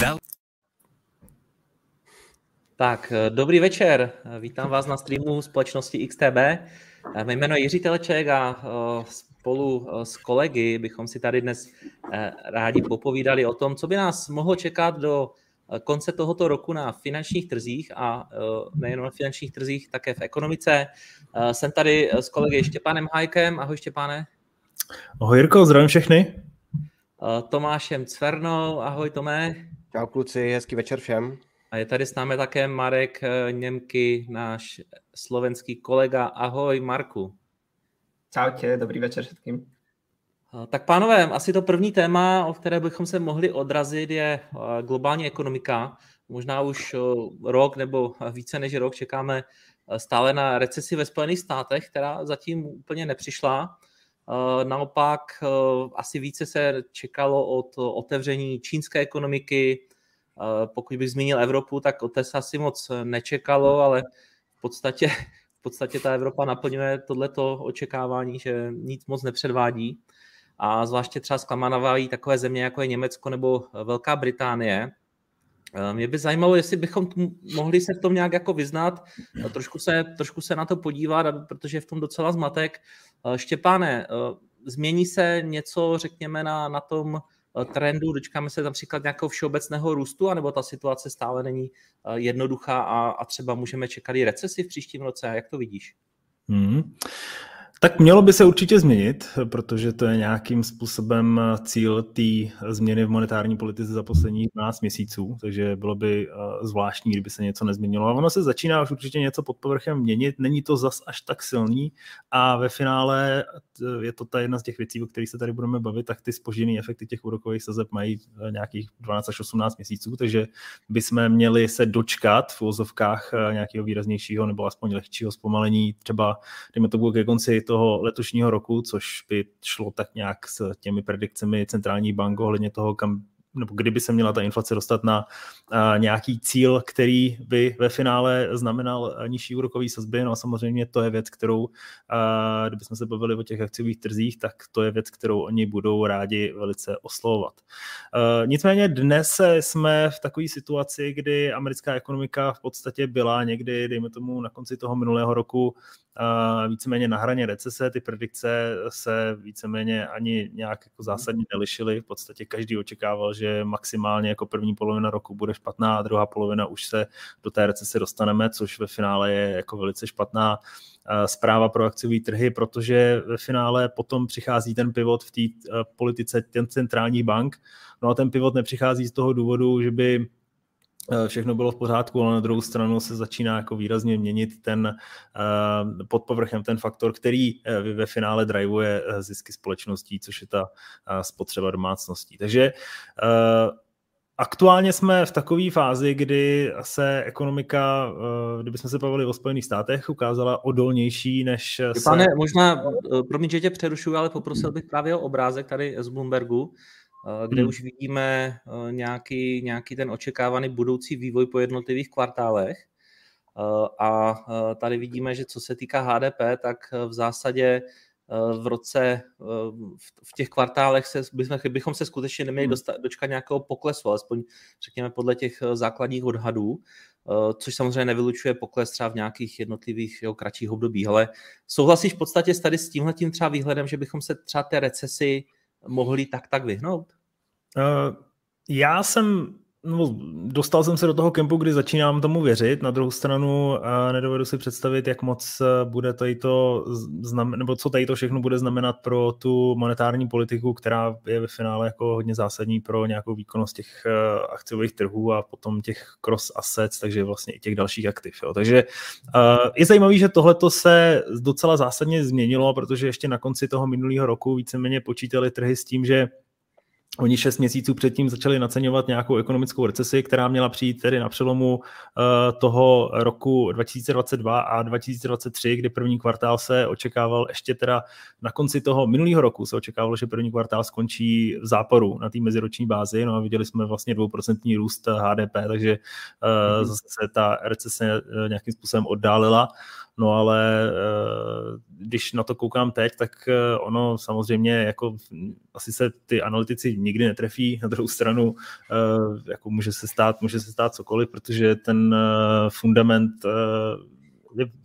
Vel- tak, eh, dobrý večer. Vítám vás na streamu společnosti XTB. Eh, mé jméno je Jiří Teleček a eh, spolu s kolegy bychom si tady dnes rádi popovídali o tom, co by nás mohlo čekat do konce tohoto roku na finančních trzích a nejen na finančních trzích, také v ekonomice. Jsem tady s kolegy Štěpánem Hajkem. Ahoj Štěpáne. Ahoj Jirko, zdravím všechny. Tomášem Cvernou. Ahoj Tomé. Čau kluci, hezký večer všem. A je tady s námi také Marek eh, Němky, náš slovenský kolega. Ahoj Marku. Čaute, dobrý večer všetkým. Eh, tak pánové, asi to první téma, o které bychom se mohli odrazit, je eh, globální ekonomika. Možná už rok nebo více než rok čekáme stále na recesi ve Spojených státech, která zatím úplně nepřišla. Naopak asi více se čekalo od otevření čínské ekonomiky, pokud bych zmínil Evropu, tak o té se asi moc nečekalo, ale v podstatě, v podstatě ta Evropa naplňuje tohleto očekávání, že nic moc nepředvádí. A zvláště třeba zklamávají takové země, jako je Německo nebo Velká Británie. Mě by zajímalo, jestli bychom mohli se v tom nějak jako vyznat, trošku se, trošku se na to podívat, protože je v tom docela zmatek. Štěpáne, změní se něco, řekněme, na, na tom Eh, trendu, dočkáme se například nějakého všeobecného růstu, anebo ta situace stále není eh, jednoduchá a, a třeba můžeme čekat i recesi v příštím roce. Jak to vidíš? Hmm. Tak mělo by se určitě změnit, protože to je nějakým způsobem cíl té změny v monetární politice za posledních 12 měsíců, takže bylo by eh, zvláštní, kdyby se něco nezměnilo. A ono se začíná už určitě něco pod povrchem měnit, není to zas až tak silný a ve finále eh, je to ta jedna z těch věcí, o kterých se tady budeme bavit, tak ty spožděné efekty těch úrokových sazeb mají eh, nějakých 12 až 18 měsíců, takže bychom měli se dočkat v úzovkách nějakého výraznějšího nebo aspoň lehčího zpomalení, třeba dejme to ke konci toho letošního roku, což by šlo tak nějak s těmi predikcemi centrální bank ohledně toho, kam nebo kdyby se měla ta inflace dostat na nějaký cíl, který by ve finále znamenal nižší úrokový sazby. No a samozřejmě to je věc, kterou, kdybychom se bavili o těch akciových trzích, tak to je věc, kterou oni budou rádi velice oslovovat. Nicméně dnes jsme v takové situaci, kdy americká ekonomika v podstatě byla někdy, dejme tomu, na konci toho minulého roku víceméně na hraně recese, ty predikce se víceméně ani nějak jako zásadně nelišily. V podstatě každý očekával, že maximálně jako první polovina roku bude špatná a druhá polovina už se do té recese dostaneme, což ve finále je jako velice špatná zpráva pro akciové trhy, protože ve finále potom přichází ten pivot v té politice ten centrálních bank. No a ten pivot nepřichází z toho důvodu, že by všechno bylo v pořádku, ale na druhou stranu se začíná jako výrazně měnit ten uh, pod povrchem ten faktor, který uh, ve finále drivuje zisky společností, což je ta spotřeba domácností. Takže Aktuálně jsme v takové fázi, kdy se ekonomika, kdybychom se bavili o Spojených státech, ukázala odolnější než Pane, se... možná, promiň, že tě přerušuju, ale poprosil bych právě o obrázek tady z Bloombergu, Eh, kde hmm. už vidíme eh, nějaký, nějaký ten očekávaný budoucí vývoj po jednotlivých kvartálech. Eh, a tady vidíme, že co se týká HDP, tak v zásadě v roce, v těch kvartálech se, bychom, bychom se skutečně neměli hmm. dostat, dočkat nějakého poklesu, alespoň řekněme podle těch základních odhadů, což samozřejmě nevylučuje pokles třeba v nějakých jednotlivých jo, kratších obdobích. Ale souhlasíš v podstatě s tady s tímhletím třeba výhledem, že bychom se třeba té recesi mohli tak tak vyhnout? Uh, já jsem no, dostal jsem se do toho kempu, kdy začínám tomu věřit. Na druhou stranu uh, nedovedu si představit, jak moc eh, bude tady to znamen, nebo co tady to všechno bude znamenat pro tu monetární politiku, která je ve finále jako hodně zásadní pro nějakou výkonnost těch uh, akciových trhů a potom těch cross assets, takže vlastně i těch dalších aktiv. Jo. Takže je zajímavé, že tohle se docela zásadně změnilo, protože ještě na konci toho minulého roku víceméně počítali trhy s tím, že Oni šest měsíců předtím začali naceňovat nějakou ekonomickou recesi, která měla přijít tedy na přelomu uh, toho roku 2022 a 2023, kdy první kvartál se očekával ještě teda na konci toho minulého roku se očekávalo, že první kvartál skončí v záporu na té meziroční bázi, no a viděli jsme vlastně dvouprocentní růst HDP, takže uh, zase se ta recese uh, nějakým způsobem oddálila. No ale když na to koukám teď, tak uh, ono samozřejmě jako asi se ty analytici nikdy netrefí, na druhou stranu uh, jako může se stát, může se stát cokoliv, protože ten fundament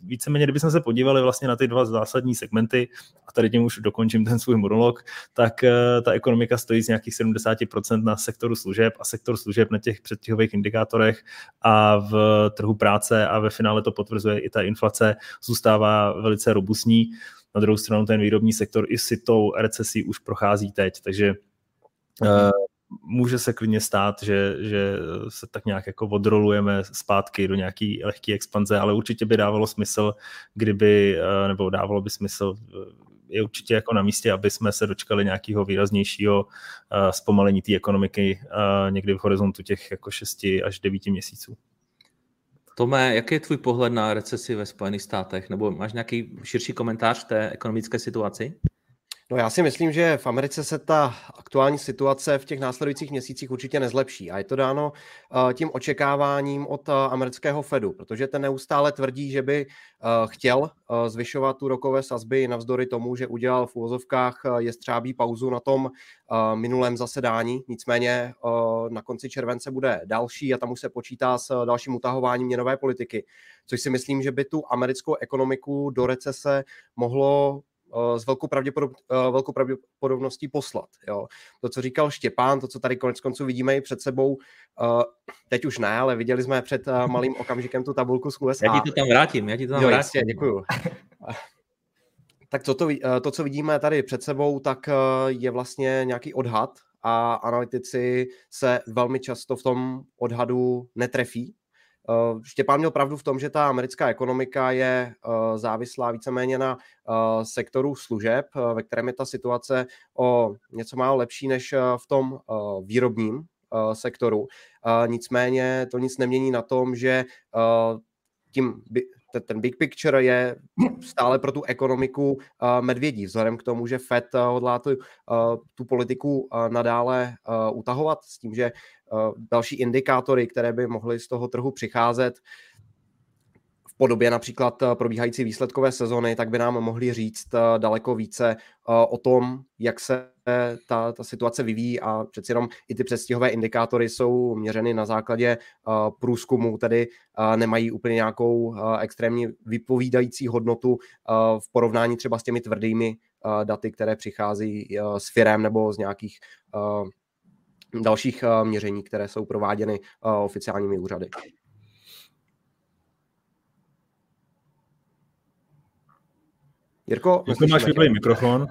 víceméně, kdybychom se podívali vlastně na ty dva zásadní segmenty, a tady tím už dokončím ten svůj monolog, tak eh, ta ekonomika stojí z nějakých 70% na sektoru služeb a sektor služeb na těch předtihových indikátorech a v trhu práce a ve finále to potvrzuje i ta inflace, zůstává velice robustní. Na druhou stranu ten výrobní sektor i si tou recesí už prochází teď, takže uh, může se klidně stát, že, že se tak nějak jako odrolujeme zpátky do nějaký lehké expanze, ale určitě by dávalo smysl, kdyby, eh, nebo dávalo by smysl, eh, je určitě jako na místě, aby jsme se dočkali nějakého výraznějšího eh, zpomalení té ekonomiky někdy v horizontu těch jako 6 až 9 měsíců. Tome, jaký je tvůj pohled na recesi ve Spojených státech? Nebo máš nějaký širší komentář v té ekonomické situaci? No já si myslím, že v Americe se ta aktuální situace v těch následujících měsících určitě nezlepší a je to dáno uh, tím očekáváním od uh, amerického Fedu, protože ten neustále tvrdí, že by uh, chtěl zvyšovat tu rokové sazby navzdory tomu, že udělal v úvozovkách jestřábí pauzu na tom minulém zasedání, nicméně na konci července bude další a tam už se počítá s dalším utahováním měnové politiky, což si myslím, že by tu americkou ekonomiku do recese mohlo Eh, s velkou, pravděpodob, eh, velkou pravděpodobností poslat. Jo. To, co říkal Štěpán, to, co tady konec konců vidíme i před sebou, eh, teď už ne, ale viděli jsme před malým okamžikem tu tabulku z USA. Já ti to tam vrátím, já ti to tam jo, vrátím. Jistě, děkuju. tak co to, to, co vidíme tady před sebou, tak je vlastně nějaký odhad a analytici se velmi často v tom odhadu netrefí, Štěpán měl pravdu v tom, že ta americká ekonomika je uh, závislá víceméně na uh, sektoru služeb, ve kterém je ta situace o něco málo lepší než v tom výrobním sektoru. Nicméně to nic nemění na tom, že tím ten big picture je stále pro tu ekonomiku medvědí, vzhledem k tomu, že Fed hodlá tu, tu politiku nadále utahovat s tím, že další indikátory, které by mohly z toho trhu přicházet, podobě například probíhající výsledkové sezony, tak by nám mohli říct daleko více o tom, jak se ta, ta situace vyvíjí a přeci jenom i ty přestihové indikátory jsou měřeny na základě průzkumu, tedy nemají úplně nějakou extrémně vypovídající hodnotu v porovnání třeba s těmi tvrdými daty, které přichází s firem nebo z nějakých dalších měření, které jsou prováděny oficiálními úřady. Jirko, Jirko máš vyplý mikrofon.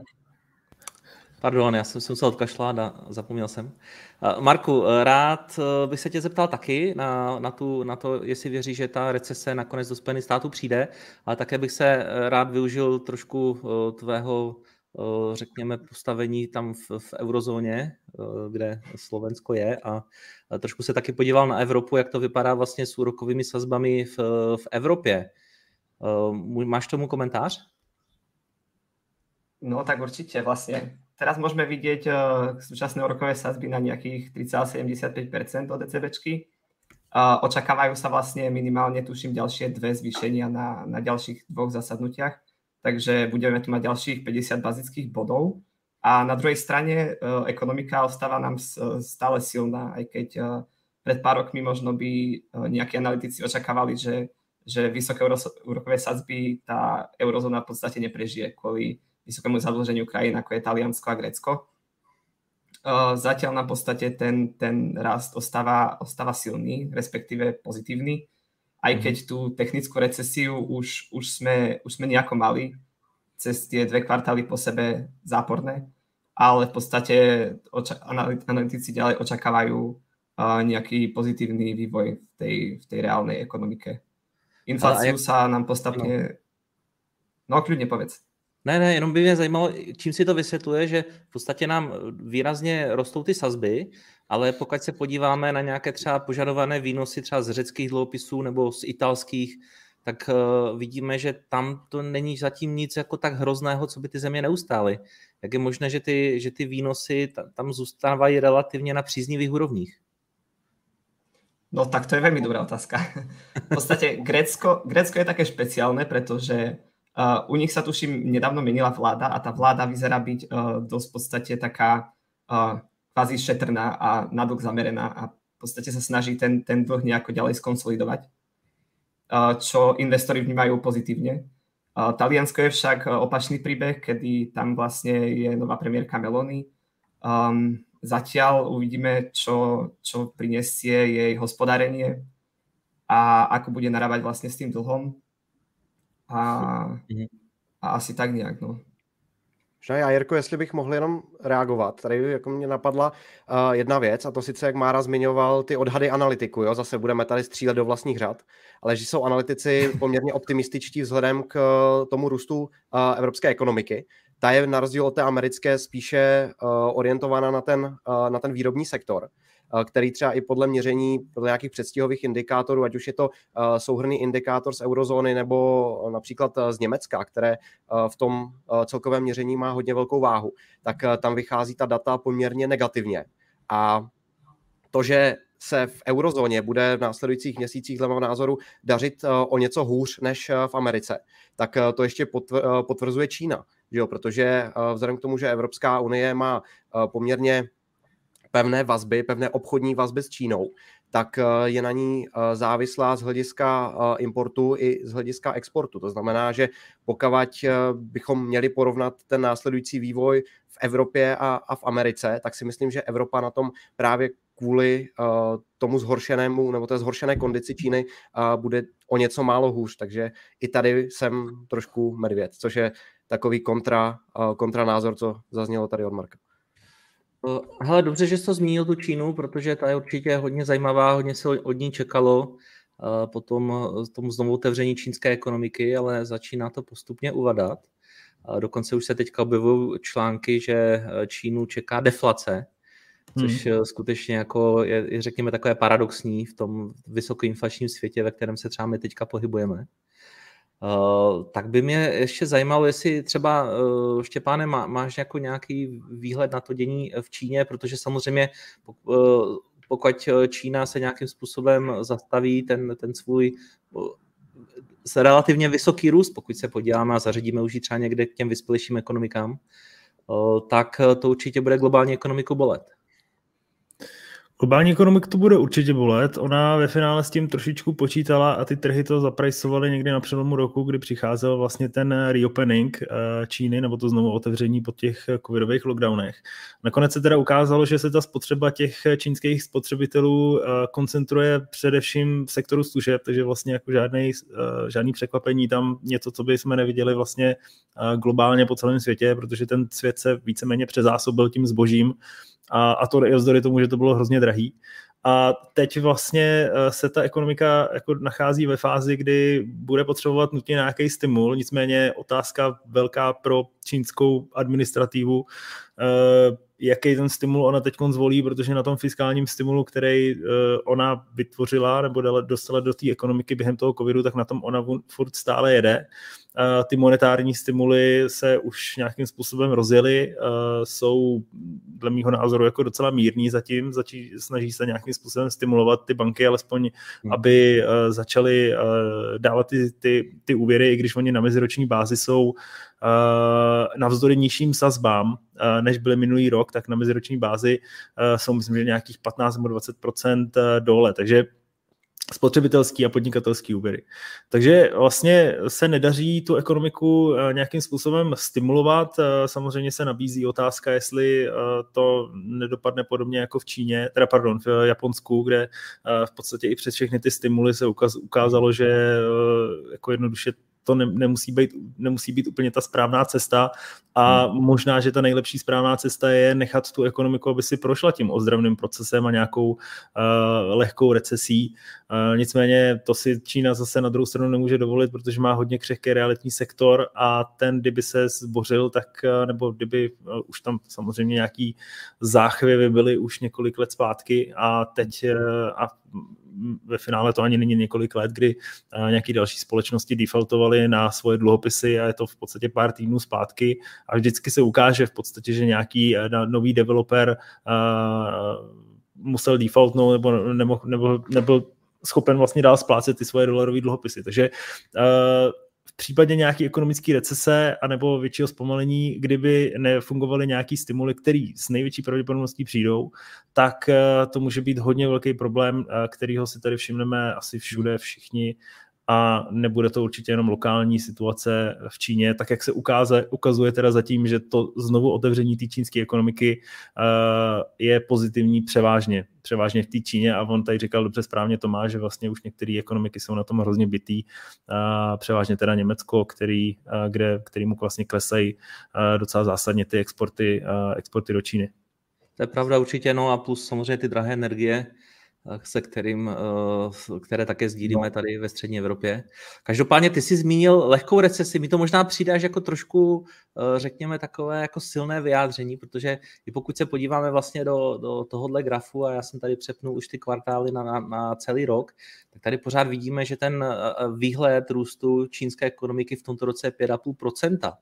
Pardon, já jsem se musel odkašlat a zapomněl jsem. Marku, rád bych se tě zeptal taky na, na, tu, na to, jestli věří, že ta recese nakonec do Spojených států přijde, ale také bych se rád využil trošku tvého Eh, řekněme, postavení tam v, v eurozóně, eh, kde Slovensko je a trošku se taky podíval na Evropu, jak to vypadá vlastně s úrokovými sazbami v, v Evropě. Eh, máš tomu komentář? No tak určitě vlastně. Teraz můžeme vidět současné úrokové sazby na nějakých 3,75% od ECBčky. Očakávajú sa vlastne minimálne, tuším, ďalšie dve zvýšenia na, na ďalších dvoch zasadnutiach takže budeme tu mať ďalších 50 bazických bodov. A na druhej strane uh, ekonomika ostáva nám stále silná, aj keď uh, pred pár rokmi možno by uh, nejakí analytici očakávali, že, že vysoké úrokové sadzby tá eurozóna v podstate neprežije kvôli vysokému zadlženiu krajín, ako je Taliansko a Grécko. Uh, zatiaľ na podstate ten, ten rast ostáva, ostáva silný, respektíve pozitívny aj keď mhm. tú technickú recesiu už, už, sme, už sme nejako mali cez tie dve kvartály po sebe záporné, ale v podstate oča- analytici ďalej očakávajú uh, nejaký pozitívny vývoj v tej, v tej reálnej ekonomike. Infláciu jak... sa nám postupne... No, kľudne povedz. Ne, ne, jenom by mě zajímalo, čím si to vysvětluje, že v podstatě nám výrazně rostou ty sazby, ale pokud se podíváme na nějaké třeba požadované výnosy třeba z řeckých dluhopisů nebo z italských, tak uh, vidíme, že tam to není zatím nic jako tak hrozného, co by ty země neustály. Jak je možné, že ty, že ty výnosy tam zůstávají relativně na příznivých úrovních? No tak to je veľmi dobrá otázka. V podstate Grécko, Grécko je také špeciálne, pretože U nich sa tuším nedávno menila vláda a tá vláda vyzerá byť uh, dosť v podstate taká uh, kvázi šetrná a na dlh zamerená a v podstate sa snaží ten, ten dlh nejako ďalej skonsolidovať, uh, čo investori vnímajú pozitívne. Uh, Taliansko je však opačný príbeh, kedy tam vlastne je nová premiérka Meloni. Um, zatiaľ uvidíme, čo, čo prinesie jej hospodárenie a ako bude narábať vlastne s tým dlhom a, mhm. a asi tak nějak, no. Možná já, Jirko, jestli bych mohl jenom reagovat. Tady jako mě napadla uh, jedna věc, a to sice, jak Mára zmiňoval ty odhady analytiku, jo, zase budeme tady střílet do vlastních řad, ale že jsou analytici poměrně optimističtí vzhledem k uh, tomu růstu uh, evropské ekonomiky. Ta je na rozdíl od té americké spíše uh, orientovaná na ten, uh, na ten výrobní sektor. Eh, který třeba i podle měření, podle nějakých předstihových indikátorů, ať už je to eh, souhrný indikátor z eurozóny nebo například eh, z Německa, které v tom celkovém měření má hodně velkou váhu, tak tam vychází ta data poměrně negativně. A to, že se v eurozóně bude v následujících měsících dle mého názoru dařit o něco hůř než v Americe, tak to ještě potvrzuje Čína, jo? protože vzhledem k tomu, že Evropská unie má poměrně pevné vazby, pevné obchodní vazby s Čínou, tak eh, je na ní eh, závislá z hlediska eh, importu i z hlediska exportu. To znamená, že pokud bychom měli porovnat ten následující vývoj v Evropě a, v Americe, tak si myslím, že Evropa na tom právě kvůli tomu zhoršenému nebo té zhoršené kondici Číny bude o něco málo hůř. Takže i tady jsem trošku medvěd, což je takový kontra, kontra názor, co zaznělo tady od Marka. Eh, hele, dobře, že jsi to zmínil tu Čínu, protože ta je určitě hodně zajímavá, hodně se od ní čekalo eh, po tom, eh, tom znovu otevření čínské ekonomiky, ale začíná to postupně uvadat. Dokonce už se teďka objevují články, že Čínu čeká deflace, což hmm. skutečně jako je, řekněme, takové paradoxní v tom vysokoinflačním světě, ve kterém se třeba my teďka pohybujeme. Uh, tak by mě ještě zajímalo, jestli třeba, uh, Štěpáne, má, máš jako nějaký výhled na to dění v Číně, protože samozřejmě uh, pokud Čína se nějakým způsobem zastaví ten, ten svůj relativně vysoký růst, pokud se podíváme a zařadíme už třeba někde k těm vyspělejším ekonomikám, tak to určitě bude globální ekonomiku bolet. Globální ekonomik to bude určitě bolet. Ona ve finále s tím trošičku počítala a ty trhy to zaprajsovaly někdy na přelomu roku, kdy přicházel vlastně ten reopening eh, Číny nebo to znovu otevření po těch covidových lockdownech. Nakonec se teda ukázalo, že se ta spotřeba těch čínských spotřebitelů eh, koncentruje především v sektoru služeb, takže vlastně jako žádný, eh, žádný překvapení tam něco, co by jsme neviděli vlastně globálně po celém světě, protože ten svět se víceméně přezásobil tím zbožím, a, a to i tomu, že to bylo hrozně drahý. A teď vlastně eh, se ta ekonomika jako nachází ve fázi, kdy bude potřebovat nutně nějaký stimul, nicméně otázka velká pro čínskou administrativu, eh, jaký ten stimul ona teď zvolí, protože na tom fiskálním stimulu, který uh, ona vytvořila nebo dostala do té ekonomiky během toho covidu, tak na tom ona furt stále jede. Ty monetární stimuly se už nějakým způsobem rozjeli, jsou dle mého názoru jako docela mírní zatím, začí, snaží se nějakým způsobem stimulovat ty banky, alespoň hmm. aby začaly dávat ty, ty, ty úvěry, i když oni na meziroční bázi jsou navzdory nižším sazbám, než byly minulý rok, tak na meziroční bázi jsou myslím, že nějakých 15 nebo 20% dole. Takže spotřebitelský a podnikatelský úvěry. Takže vlastně se nedaří tu ekonomiku nějakým způsobem stimulovat. Samozřejmě se nabízí otázka, jestli to nedopadne podobně jako v Číně, teda pardon, v Japonsku, kde v podstatě i přes všechny ty stimuly se ukázalo, že jako jednoduše to ne, nemusí, být, nemusí být úplně ta správná cesta a hmm. možná, že ta nejlepší správná cesta je nechat tu ekonomiku, aby si prošla tím ozdravným procesem a nějakou uh, lehkou recesí. Uh, nicméně to si Čína zase na druhou stranu nemůže dovolit, protože má hodně křehký realitní sektor a ten, kdyby se zbořil, tak uh, nebo kdyby uh, už tam samozřejmě nějaký záchvěvy byly už několik let zpátky a teď uh, a ve finále to ani není několik let, kdy nějaké další společnosti defaultovaly na svoje dluhopisy a je to v podstatě pár týdnů zpátky a vždycky se ukáže v podstatě, že nějaký nový developer musel defaultnout nebo, nebo, nebo nebyl schopen vlastně dál splácet ty svoje dolarové dluhopisy. Takže v případě nějaké ekonomické recese anebo většího zpomalení, kdyby nefungovaly nějaký stimuly, který s největší pravděpodobností přijdou, tak to může být hodně velký problém, kterýho si tady všimneme asi všude všichni a nebude to určitě jenom lokální situace v Číně, tak jak se ukáze, ukazuje teda zatím, že to znovu otevření té čínské ekonomiky uh, je pozitivní převážně, převážně v té Číně a on tady říkal dobře správně Tomáš, že vlastně už některé ekonomiky jsou na tom hrozně bytý, uh, převážně teda Německo, který, uh, kde, kterýmu vlastně klesají uh, docela zásadně ty exporty, uh, exporty do Číny. To je pravda určitě, no a plus samozřejmě ty drahé energie, se kterým, eh, které také sdílíme no. tady ve střední Evropě. Každopádně ty jsi zmínil lehkou recesi, mi to možná přijde až jako trošku, eh, řekněme, takové jako silné vyjádření, protože i pokud se podíváme vlastně do, do tohohle grafu, a já jsem tady přepnul už ty kvartály na, na, na celý rok, tak tady pořád vidíme, že ten eh, výhled růstu čínské ekonomiky v tomto roce je 5,5%.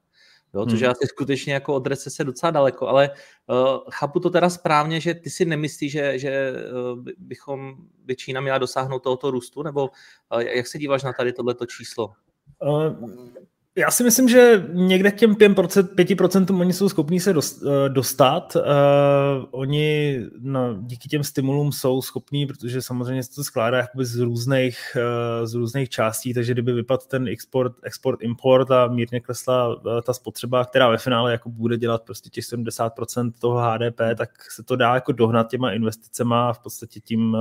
Jo, což je hmm. asi skutečně jako od recese docela daleko, ale uh, chápu to teda správně, že ty si nemyslíš, že, že uh, bychom, by Čína měla dosáhnout tohoto růstu, nebo uh, jak se díváš na tady tohleto číslo? Uh, já si myslím, že někde k těm 5%, 5% oni jsou schopní se eh, dostat. Uh, oni no, díky těm stimulům jsou schopní, protože samozřejmě se to skládá z různých, uh, z různých částí, takže kdyby vypadl ten export, export, import a mírně klesla ta spotřeba, která ve finále jako bude dělat prostě těch 70% toho HDP, tak se to dá jako dohnat těma investicema a v podstatě tím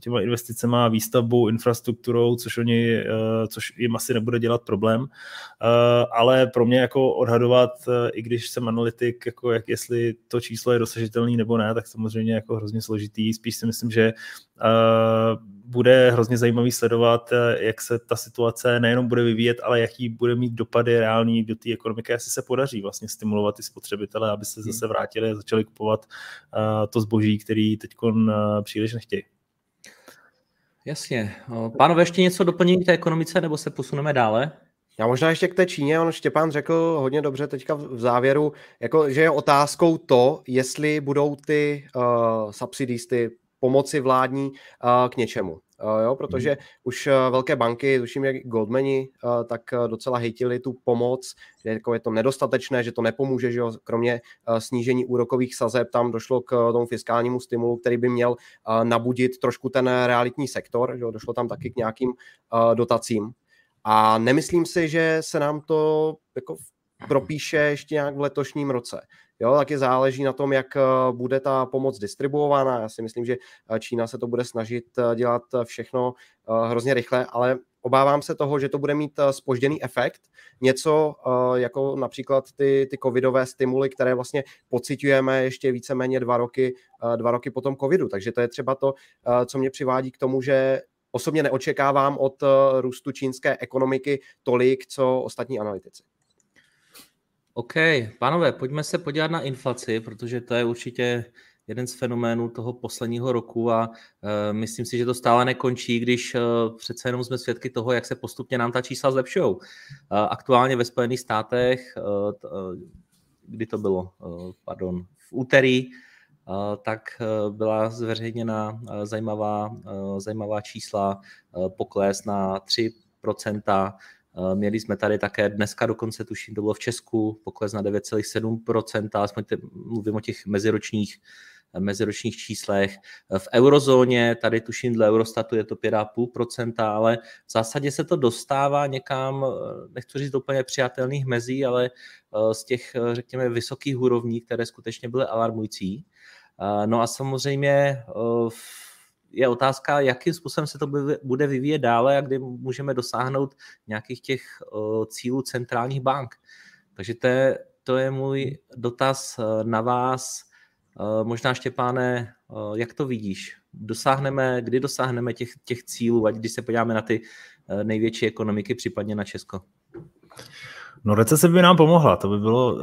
těma investicemi a výstavbou, infrastrukturou, což, oni, eh, což jim asi nebude dělat problém. Eh, ale pro mě jako odhadovat, eh, i když jsem analytik, jako jak jestli to číslo je dosažitelné nebo ne, tak samozřejmě jako hrozně složitý. Spíš si myslím, že bude hrozně zajímavý sledovat, jak se ta situace nejenom bude vyvíjet, ale jaký bude mít dopady reální do té ekonomiky, jestli se podaří vlastně stimulovat ty spotřebitele, aby se zase vrátili a začali kupovat to zboží, který teď příliš nechtějí. Jasně. Pánové, ještě něco doplnění té ekonomice, nebo se posuneme dále? Já možná ještě k té Číně, on Štěpán řekl hodně dobře teďka v závěru, jako, že je otázkou to, jestli budou ty uh, subsidies, ty pomoci vládní uh, k něčemu. Uh, jo, protože hmm. už uh, velké banky, tuším jak Goldmani, uh, tak docela hejtili tu pomoc, že jako je to nedostatečné, že to nepomůže, že jo, kromě snížení úrokových sazeb tam došlo k tomu fiskálnímu stimulu, který by měl nabudit trošku ten realitní sektor, že jo, došlo tam taky k nějakým dotacím. A nemyslím si, že se nám to jako propíše ještě nějak v letošním roce. Jo, taky záleží na tom, jak eh, bude ta pomoc distribuována. Já si myslím, že eh, Čína se to bude snažit eh, dělat všechno hrozně rychle, ale obávám se toho, že to bude mít spožděný efekt. Něco jako například ty, ty covidové stimuly, které vlastně pocitujeme ještě víceméně dva roky, dva roky po tom covidu. Takže to je třeba to, co mě přivádí k tomu, že osobně neočekávám od růstu čínské ekonomiky tolik, co ostatní analytici. OK, pánové, pojďme se podívat na inflaci, protože to je určitě jeden z fenoménů toho posledního roku a uh, myslím si, že to stále nekončí, když uh, přece jenom jsme svědky toho, jak se postupně nám ta čísla zlepšují. Uh, aktuálně ve Spojených státech, uh, t, uh, kdy to bylo, uh, pardon, v úterý, tak byla zveřejněna zajímavá, zajímavá čísla, pokles na 3%, Eh, měli jsme tady také dneska dokonce, tuším, to bylo v Česku, pokles na 9,7%, aspoň te, mluvím o těch meziročních, eh, meziročních číslech. Eh, v eurozóně, tady tuším dle Eurostatu je to 5,5%, ale v zásadě se to dostává někam, nechci říct úplně přijatelných mezí, ale z těch, řekněme, vysokých úrovní, které skutečně byly alarmující. No a samozřejmě v je otázka, jakým způsobem se to bude vyvíjet dále a kdy můžeme dosáhnout nějakých těch cílů centrálních bank. Takže to je, to je můj dotaz e, na vás. E, možná, Štěpáne, jak to vidíš? Dosáhneme, kdy dosáhneme těch, těch cílů, ať když se podíváme na ty největší ekonomiky, případně na Česko? No recese by nám pomohla, to by bylo, uh,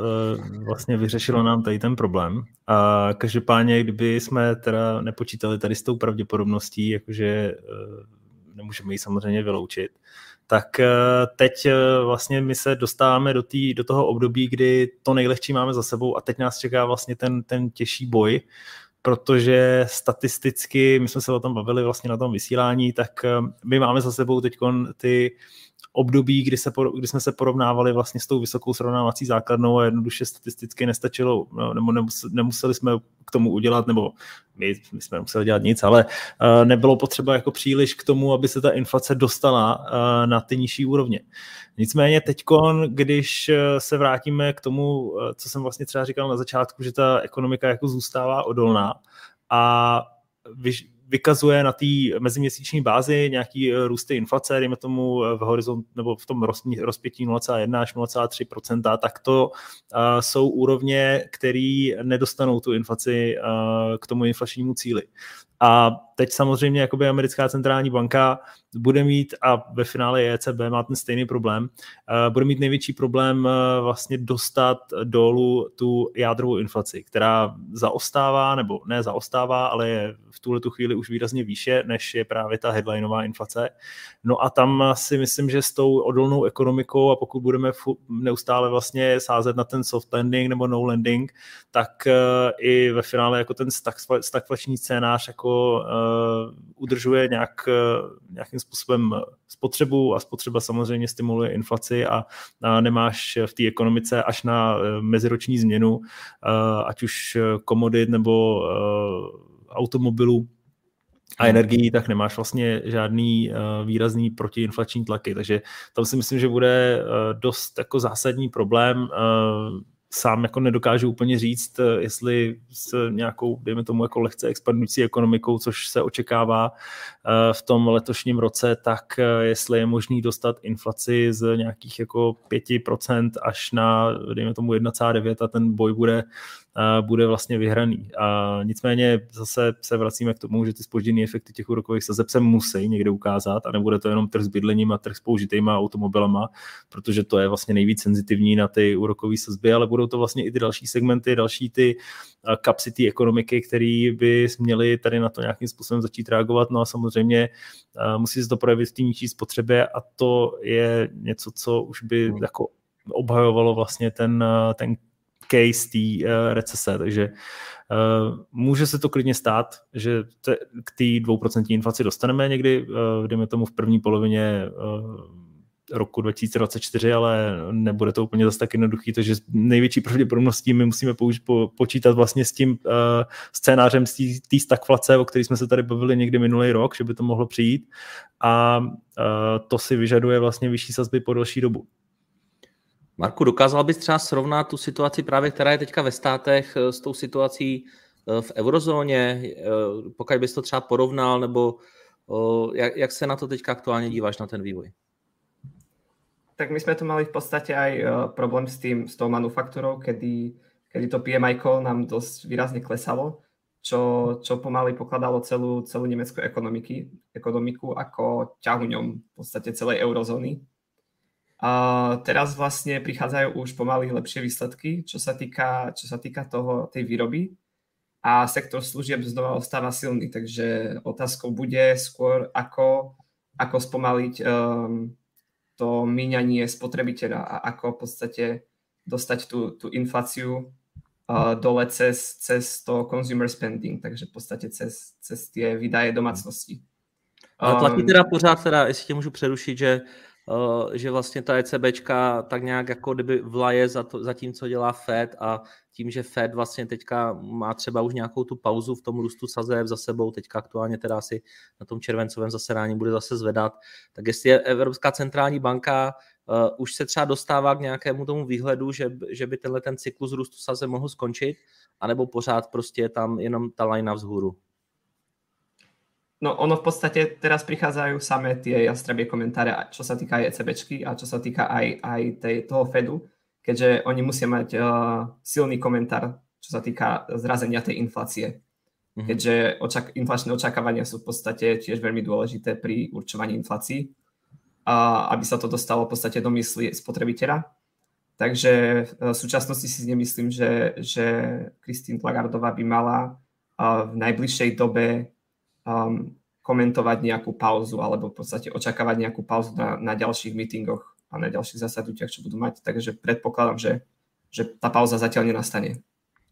vlastně vyřešilo nám tady ten problém. A každopádně, kdyby jsme teda nepočítali tady s tou pravděpodobností, jakože uh, nemůžeme ji samozřejmě vyloučit, tak uh, teď vlastně my se dostáváme do, tý, do toho období, kdy to nejlehčí máme za sebou a teď nás čeká vlastně ten, ten těžší boj, protože statisticky, my jsme se o tom bavili vlastně na tom vysílání, tak my máme za sebou teď ty období, kdy, se, kdy jsme se porovnávali vlastně s tou vysokou srovnávací základnou a jednoduše statisticky nestačilo, no, nebo nemuseli jsme k tomu udělat, nebo my, my jsme museli dělat nic, ale uh, nebylo potřeba jako příliš k tomu, aby se ta inflace dostala uh, na ty nižší úrovně. Nicméně teď, když se vrátíme k tomu, co jsem vlastně třeba říkal na začátku, že ta ekonomika jako zůstává odolná a vykazuje na té meziměsíční bázi nějaký eh, růsty inflace, dejme tomu eh, v horizont nebo v tom rozpětí 0,1 až 0,3 tak to uh, jsou úrovně, které nedostanou tu inflaci k tomu inflačnímu cíli. A teď samozřejmě jakoby americká centrální banka bude mít, a ve finále ECB má ten stejný problém, uh, bude mít největší problém uh, vlastně dostat dolů tu jádrovou inflaci, která zaostává, nebo ne zaostává, ale je v tuhle tu chvíli už výrazně výše, než je právě ta headlineová inflace. No a tam si myslím, že s tou odolnou ekonomikou a pokud budeme neustále vlastně sázet na ten soft landing nebo no landing, tak uh, i ve finále jako ten stagflační scénář jako uh, udržuje nějak, uh, nějakým způsobem spotřebu a spotřeba samozřejmě stimuluje inflaci a, a nemáš v té ekonomice až na uh, meziroční změnu, uh, ať už komodit nebo uh, automobilů a hmm. energií, tak nemáš vlastně žádný uh, výrazný protiinflační tlaky. Takže tam si myslím, že bude uh, dost jako zásadní problém uh, sám jako nedokážu úplně říct, eh, jestli s nějakou, dejme tomu, jako lehce expandující ekonomikou, což se očekává eh, v tom letošním roce, tak eh, jestli je možný dostat inflaci z nějakých jako 5% až na, dejme tomu, 1,9 a ten boj bude bude vlastně vyhraný. A nicméně zase se vracíme k tomu, že ty spožděné efekty těch úrokových sazeb se musí někde ukázat a nebude to jenom trh s bydlením a trh s použitýma automobilama, protože to je vlastně nejvíc senzitivní na ty úrokové sazby, ale budou to vlastně i ty další segmenty, další ty kapsy té ekonomiky, které by měly tady na to nějakým způsobem začít reagovat. No a samozřejmě musí se to projevit v té nižší spotřebě a to je něco, co už by hmm. jako obhajovalo vlastně ten, ten case té uh, recese, takže uh, může se to klidně stát, že te, k té dvouprocentní inflaci dostaneme někdy, uh, dejme tomu v první polovině uh, roku 2024, ale nebude to úplně zase tak jednoduchý, takže největší pravděpodobností my musíme použ- po, počítat vlastně s tím uh, scénářem z té stagflace, o který jsme se tady bavili někdy minulý rok, že by to mohlo přijít a uh, to si vyžaduje vlastně vyšší sazby po delší dobu. Marku, dokázal bys třeba srovnat tu situaci právě, která je teďka ve státech eh, s tou situací eh, v eurozóně, eh, pokud bys to třeba porovnal, nebo jak, jak se na to teďka aktuálně díváš na ten vývoj? Tak my jsme tu mali v podstatě aj problém s, tým, s tou manufakturou, kedy, kedy to PMI nám dost výrazně klesalo, čo, čo pomaly pokladalo celú, celú nemeckú ekonomiky, ekonomiku ako ťahuňom v podstate celej eurozóny. A teraz vlastne prichádzajú už pomaly lepšie výsledky, čo sa týka, čo sa týka toho, tej výroby a sektor služieb znova ostáva silný, takže otázkou bude skôr ako, ako spomaliť um, to míňanie spotrebiteľa a ako v podstate dostať tú, tú infláciu uh, dole cez, cez to consumer spending, takže v podstate cez, cez tie výdaje domácnosti. Ale platí teda pořád, teda, jestli tě můžu přerušit, že že vlastně ta ECBčka tak nějak jako kdyby vlaje za, to, za tím, co dělá Fed a tím, že Fed vlastně teďka má třeba už nějakou tu pauzu v tom růstu sazeb za sebou, teďka aktuálně teda asi na tom červencovém zasedání bude zase zvedat, tak jestli je Evropská centrální banka uh, už se třeba dostává k nějakému tomu výhledu, že, že by tenhle ten cyklus růstu sazeb mohl skončit, anebo pořád prostě je tam jenom ta lajna vzhůru? No ono v podstate teraz prichádzajú samé tie jastrabie komentáre, čo sa týka aj ECBčky a čo sa týka aj, aj tej, toho Fedu, keďže oni musia mať uh, silný komentár, čo sa týka zrazenia tej inflácie. Mm-hmm. Keďže očak- inflačné očakávania sú v podstate tiež veľmi dôležité pri určovaní inflácií, uh, aby sa to dostalo v podstate do mysli spotrebiteľa. Takže v súčasnosti si nemyslím, že, že Christine Lagardová by mala uh, v najbližšej dobe um, komentovať nejakú pauzu alebo v podstate očakávať nejakú pauzu na, na ďalších meetingoch a na ďalších zasadnutiach, čo budú mať. Takže predpokladám, že, že ta pauza zatiaľ nenastane.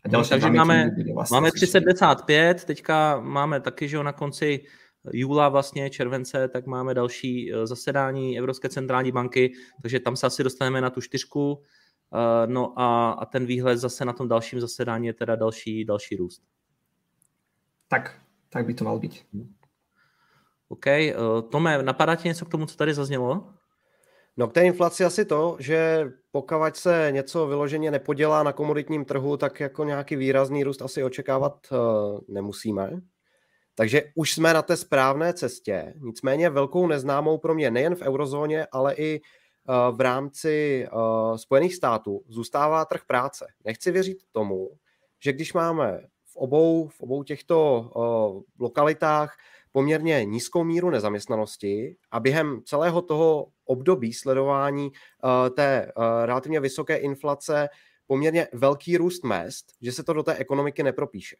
A no, takže máme, vlastně máme 395, teďka máme taky, že na konci júla vlastně, července, tak máme další zasedání Evropské centrální banky, takže tam se asi dostaneme na tu čtyřku, no a, a ten výhled zase na tom dalším zasedání je teda další, další růst. Tak, tak by to mal být. OK. Tome, napadá ti něco k tomu, co tady zaznělo? No k té inflaci asi to, že pokud se něco vyloženě nepodělá na komoditním trhu, tak jako nějaký výrazný růst asi očekávat uh, nemusíme. Takže už jsme na té správné cestě. Nicméně velkou neznámou pro mě nejen v eurozóně, ale i uh, v rámci Spojených států zůstává trh práce. Nechci věřit tomu, že když máme obou, v obou těchto uh, lokalitách poměrně nízkou míru nezaměstnanosti a během celého toho období sledování uh, té uh, relativně vysoké inflace poměrně velký růst mest, že se to do té ekonomiky nepropíše.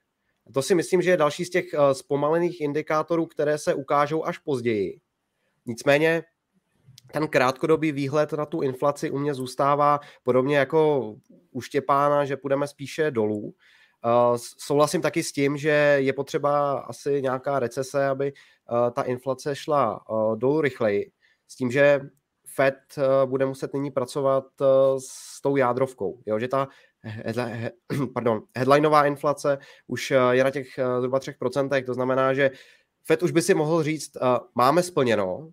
A to si myslím, že je další z těch uh, zpomalených indikátorů, které se ukážou až později. Nicméně ten krátkodobý výhled na tu inflaci u mě zůstává podobně jako u Štěpána, že půjdeme spíše dolů. Uh, souhlasím taky s tím, že je potřeba asi nějaká recese, aby uh, ta inflace šla uh, dolů rychleji. S tím, že Fed bude muset nyní pracovat s tou jádrovkou. Jo? Že ta pardon, headlineová inflace už je na těch zhruba 3%, to znamená, že Fed už by si mohl říct, máme splněno,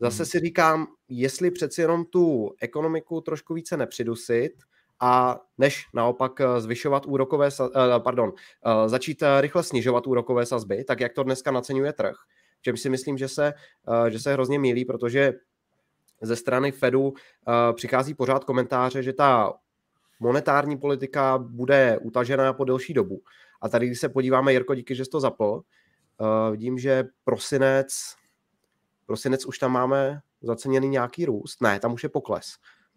Zase hmm. si říkám, jestli přeci jenom tu ekonomiku trošku více nepřidusit, a než naopak eh, zvyšovat úrokové, eh, pardon, eh, začít rychle snižovat úrokové sazby, tak jak to dneska naceňuje trh. Čím si myslím, že se, že se hrozně mílí, protože ze strany Fedu přichází pořád komentáře, že ta monetární politika bude utažená po delší dobu. A tady, když se podíváme, Jirko, díky, že jsi to zapl, vidím, že prosinec, prosinec už tam máme zaceněný nějaký růst. Ne, tam už je pokles.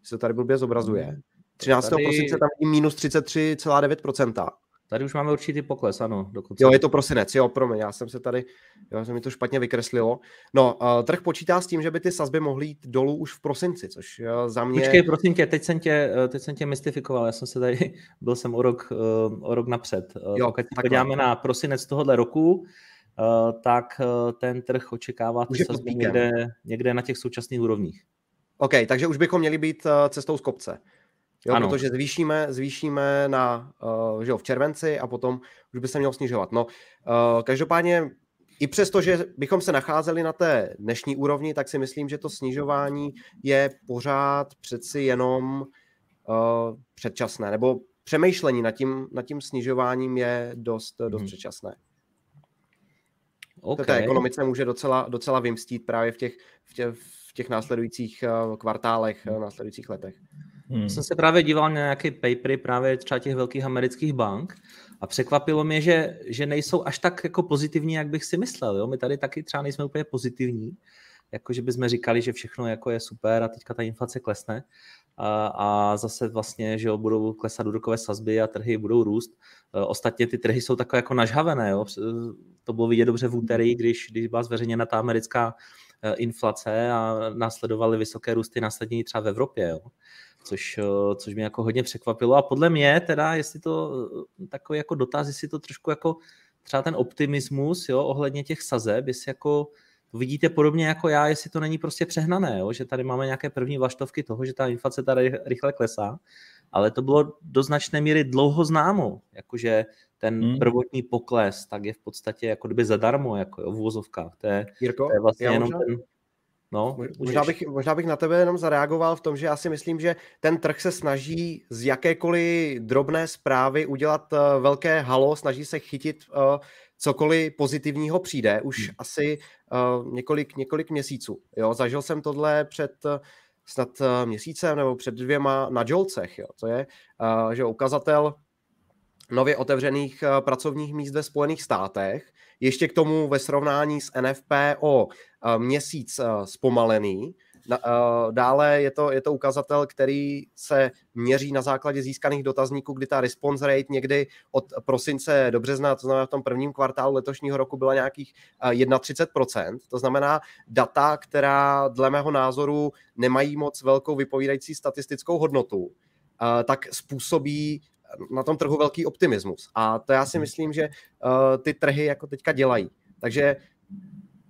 Se tady blbě zobrazuje. Hmm. 13. Tady... prosince tam vidím minus 33,9%. Tady už máme určitý pokles, ano. Dokonce. Jo, je to prosinec, jo, promiň, já jsem se tady, jo, se mi to špatně vykreslilo. No, uh, trh počítá s tím, že by ty sazby mohly jít dolů už v prosinci, což uh, za mě... Počkej, prosím tě, teď jsem tě, eh, teď jsem tě mystifikoval, já jsem se tady, byl jsem o rok, uh, o rok napřed. Jo, Pokud se podíváme na prosinec tohohle roku, uh, tak uh, ten trh očekává ty sazby někde, někde na těch současných úrovních. OK, takže už bychom měli být uh, cestou z kopce. Jo, ano. protože zvýšíme, zvýšíme na, uh, že jo, v červenci a potom už by se mělo snižovat. No, uh, každopádně i přesto, že bychom se nacházeli na té dnešní úrovni, tak si myslím, že to snižování je pořád přeci jenom uh, předčasné, nebo přemýšlení nad tím, nad tím snižováním je dost, dost hmm. předčasné. Okay. To té ekonomice může docela, docela vymstít právě v těch, v těch, v těch následujících kvartálech, následujících letech. Hmm. Jsem se právě díval na nějaké papery právě třeba těch velkých amerických bank a překvapilo mě, že, že nejsou až tak jako pozitivní, jak bych si myslel. Jo? My tady taky třeba nejsme úplně pozitivní, jako že bychom říkali, že všechno jako je super a teďka ta inflace klesne a, a zase vlastně, že jo, budou klesat úrokové sazby a trhy budou růst. E, ostatně ty trhy jsou takové jako nažhavené. Jo? To bylo vidět dobře v úterý, když, když byla zveřejněna ta americká e, inflace a následovaly vysoké růsty následně třeba v Evropě. Jo? Což, eh, což mě jako hodně překvapilo. A podle mě teda, jestli to eh, takový jako dotaz, jestli to trošku jako třeba ten optimismus jo, ohledně těch sazeb, jestli jako vidíte podobně jako já, jestli to není prostě přehnané, jo, že tady máme nějaké první vlaštovky toho, že ta inflace tady rychle klesá, ale to bylo do značné míry dlouho známo, jakože ten hmm. prvotní pokles, tak je v podstatě jako kdyby zadarmo, jako jo, v úvozovkách. To je, Jirko, to je vlastně jenom ten, No, možná, bych, možná bych na tebe jenom zareagoval v tom, že já si myslím, že ten trh se snaží z jakékoliv drobné zprávy udělat uh, velké halo, snaží se chytit uh, cokoliv pozitivního přijde už hmm. asi uh, několik, několik měsíců. Jo? Zažil jsem tohle před snad měsícem nebo před dvěma na Jolcech. Jo? To je že ukazatel nově otevřených uh, pracovních míst ve Spojených státech, ještě k tomu ve srovnání s NFP o měsíc zpomalený. Dále je to, je to ukazatel, který se měří na základě získaných dotazníků, kdy ta response rate někdy od prosince do března, to znamená v tom prvním kvartálu letošního roku byla nějakých 31%. To znamená data, která dle mého názoru nemají moc velkou vypovídající statistickou hodnotu, tak způsobí na tom trhu velký optimismus. A to já si mhm. myslím, že ty trhy jako teďka dělají. Takže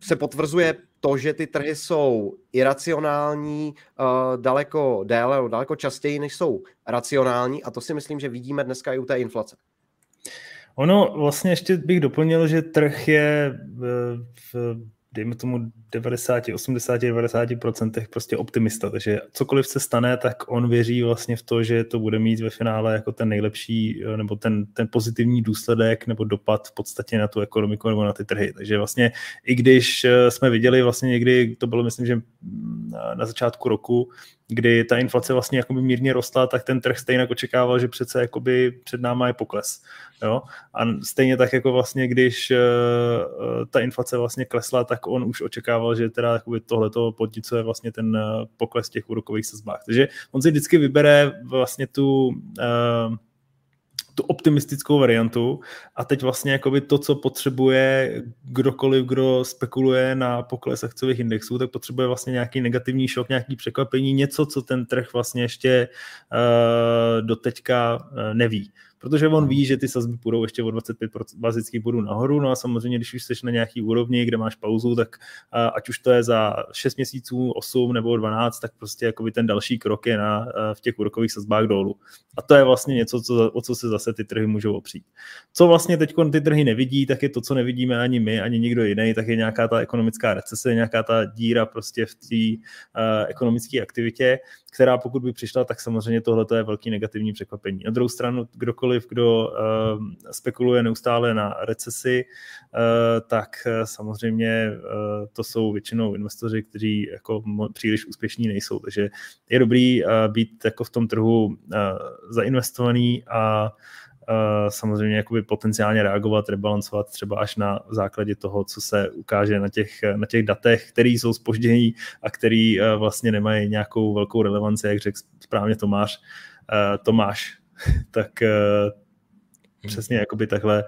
se potvrzuje to, že ty trhy jsou iracionální uh, daleko déle, daleko častěji, než jsou racionální a to si myslím, že vidíme dneska i u té inflace. Ono vlastně ještě bych doplnil, že trh je v, v dejme tomu 90, 80, 90% prostě optimista, takže cokoliv se stane, tak on věří vlastně v to, že to bude mít ve finále jako ten nejlepší nebo ten, ten pozitivní důsledek nebo dopad v podstatě na tu ekonomiku nebo na ty trhy. Takže vlastně i když eh, jsme viděli vlastně někdy, to bylo myslím, že na začátku roku, kdy ta inflace vlastně jakoby mírně rostla, tak ten trh stejně očekával, že přece jakoby před náma je pokles. Jo? A stejně tak jako vlastně, když uh, ta inflace vlastně klesla, tak on už očekával, že teda jakoby tohleto podnicuje vlastně ten uh, pokles těch úrokových sazbách. Takže on si vždycky vybere vlastně tu uh, tu optimistickou variantu. A teď vlastně jakoby to, co potřebuje kdokoliv, kdo spekuluje na pokles akciových indexů, tak potřebuje vlastně nějaký negativní šok, nějaký překvapení, něco, co ten trh vlastně ještě uh, doteďka uh, neví protože on ví, že ty sazby půjdou ještě o 25 bazických bodů nahoru, no a samozřejmě, když už jsi na nějaký úrovni, kde máš pauzu, tak ať už to je za 6 měsíců, 8 nebo 12, tak prostě jakoby ten další krok je na, v těch úrokových sazbách dolů. A to je vlastně něco, co, o co se zase ty trhy můžou opřít. Co vlastně teď ty trhy nevidí, tak je to, co nevidíme ani my, ani nikdo jiný, tak je nějaká ta ekonomická recese, nějaká ta díra prostě v té uh, ekonomické aktivitě, která pokud by přišla, tak samozřejmě tohle je velký negativní překvapení. Na druhou stranu, kdokoliv, kdo uh, spekuluje neustále na recesi, uh, tak samozřejmě uh, to jsou většinou investoři, kteří jako příliš úspěšní nejsou. Takže je dobrý být jako v tom trhu zainvestovaný a samozřejmě jakoby potenciálně reagovat, rebalancovat třeba až na základě toho, co se ukáže na těch, na těch datech, které jsou spoždění a který uh, vlastně nemají nějakou velkou relevanci, jak řekl správně Tomáš. Tomáš, tak přesně jakoby takhle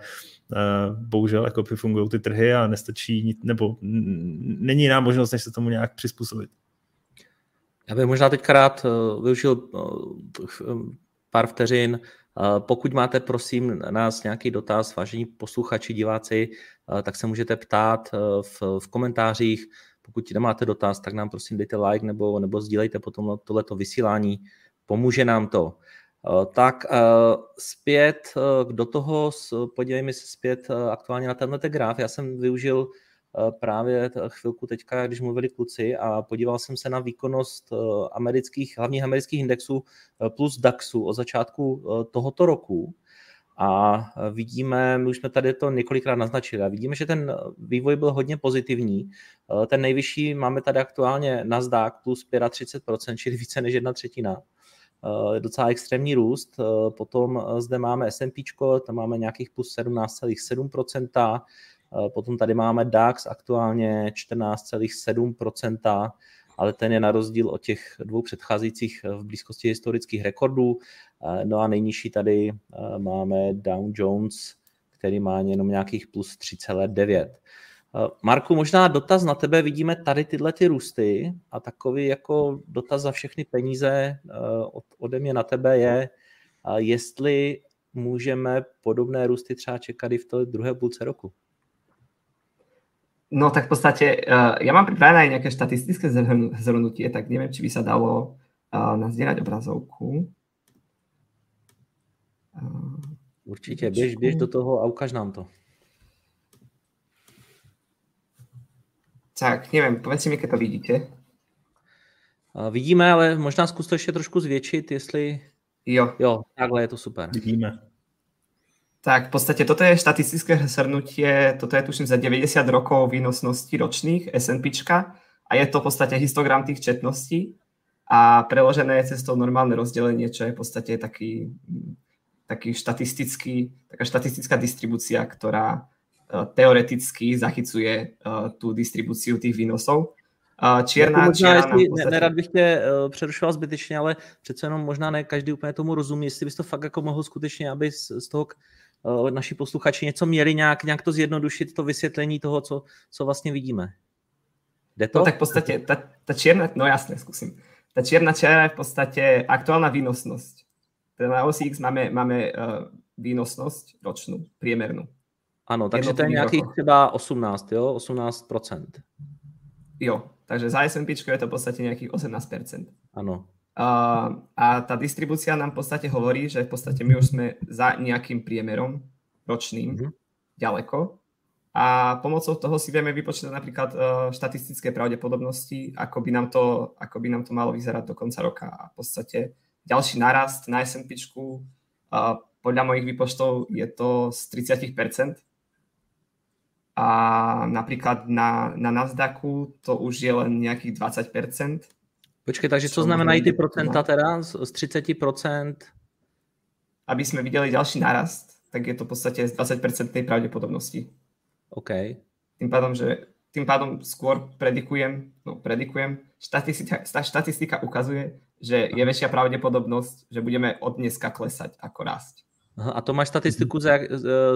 bohužel jako fungují ty trhy a nestačí, nebo není jiná možnost, než se tomu nějak přizpůsobit. Já bych možná teďka rád využil pár vteřin pokud máte, prosím, na nás nějaký dotaz, vážení posluchači, diváci, tak se můžete ptát v, v komentářích. Pokud nemáte dotaz, tak nám prosím dejte like nebo, nebo sdílejte potom tohleto vysílání. Pomůže nám to. Tak zpět do toho, podívejme se zpět aktuálně na tenhle graf. Já jsem využil Eh, právě chvilku teďka, když mluvili kluci a podíval jsem se na výkonnost eh, amerických, hlavních amerických indexů eh, plus DAXu od začátku tohoto roku. A vidíme, my už jsme tady to několikrát naznačili, a vidíme, že ten vývoj byl hodně pozitivní. Ten nejvyšší máme tady aktuálně Nasdaq plus 35%, čili více než jedna třetina. Docela extrémní růst. Potom zde máme S&P, tam máme nějakých plus 17,7%, Potom tady máme DAX aktuálně 14,7%, ale ten je na rozdíl od těch dvou předcházejících v blízkosti historických rekordů. No a nejnižší tady máme Dow Jones, který má jenom nějakých plus 3,9. Marku, možná dotaz na tebe, vidíme tady tyhle ty růsty a takový jako dotaz za všechny peníze od, ode mě na tebe je, jestli můžeme podobné růsty třeba čekat i v té druhé půlce roku. No tak v podstate, uh, ja mám pripravené aj nejaké štatistické zhrnutie, tak neviem, či by sa dalo uh, nazdieľať obrazovku. Uh, Určitě, běž, běž do toho a ukáž nám to. Tak, nevím, povedz mi, keď to vidíte. Uh, vidíme, ale možná zkus to ještě trošku zvětšit, jestli... Jo. Jo, takhle je to super. Vidíme. Tak v podstate toto je štatistické shrnutie, toto je tuším za 90 rokov výnosnosti ročných S&P a je to v podstate histogram tých četností a preložené je cez to normálne rozdelenie, čo je v podstate taký, taký štatistický, taká štatistická distribúcia, ktorá teoreticky zachycuje e, tú distribúciu tých výnosov. E, čierna, možná, čierna jestli, podstatě... nerad bych tě uh, přerušoval zbytečně, ale přece jenom možná ne každý úplně tomu rozumí, jestli bys to fakt jako mohl skutečně, aby z, z toho Eh, naši posluchači něco měli nějak, nějak to zjednodušit, to vysvětlení toho, co, co vlastně vidíme. Jde to? No tak v podstatě ta, ta čierna, no jasně, zkusím. Ta čierna čára je v podstatě aktuálna výnosnosť. Teda na osi X máme, máme uh, výnosnosť ročnú, priemernú. Ano, takže to je nějakých rokoch. třeba 18, jo? 18%. Jo, takže za S&P je to v podstate nejakých 18%. Áno. Uh, a tá distribúcia nám v podstate hovorí, že v podstate my už sme za nejakým priemerom ročným mm-hmm. ďaleko a pomocou toho si vieme vypočítať napríklad uh, štatistické pravdepodobnosti, ako by, nám to, ako by nám to malo vyzerať do konca roka. A v podstate ďalší narast na S&P uh, podľa mojich výpočtov je to z 30%, a napríklad na, na Nasdaqu to už je len nejakých 20%. Počkej, takže co znamenají ty procenta teda z 30%? Aby sme videli ďalší narast, tak je to v podstate z 20% pravdepodobnosti. OK. Tým pádom, že tým pádom skôr predikujem, no predikujem, štatistika, štatistika ukazuje, že je väčšia pravdepodobnosť, že budeme od dneska klesať ako rásť. Aha, a to máš statistiku za,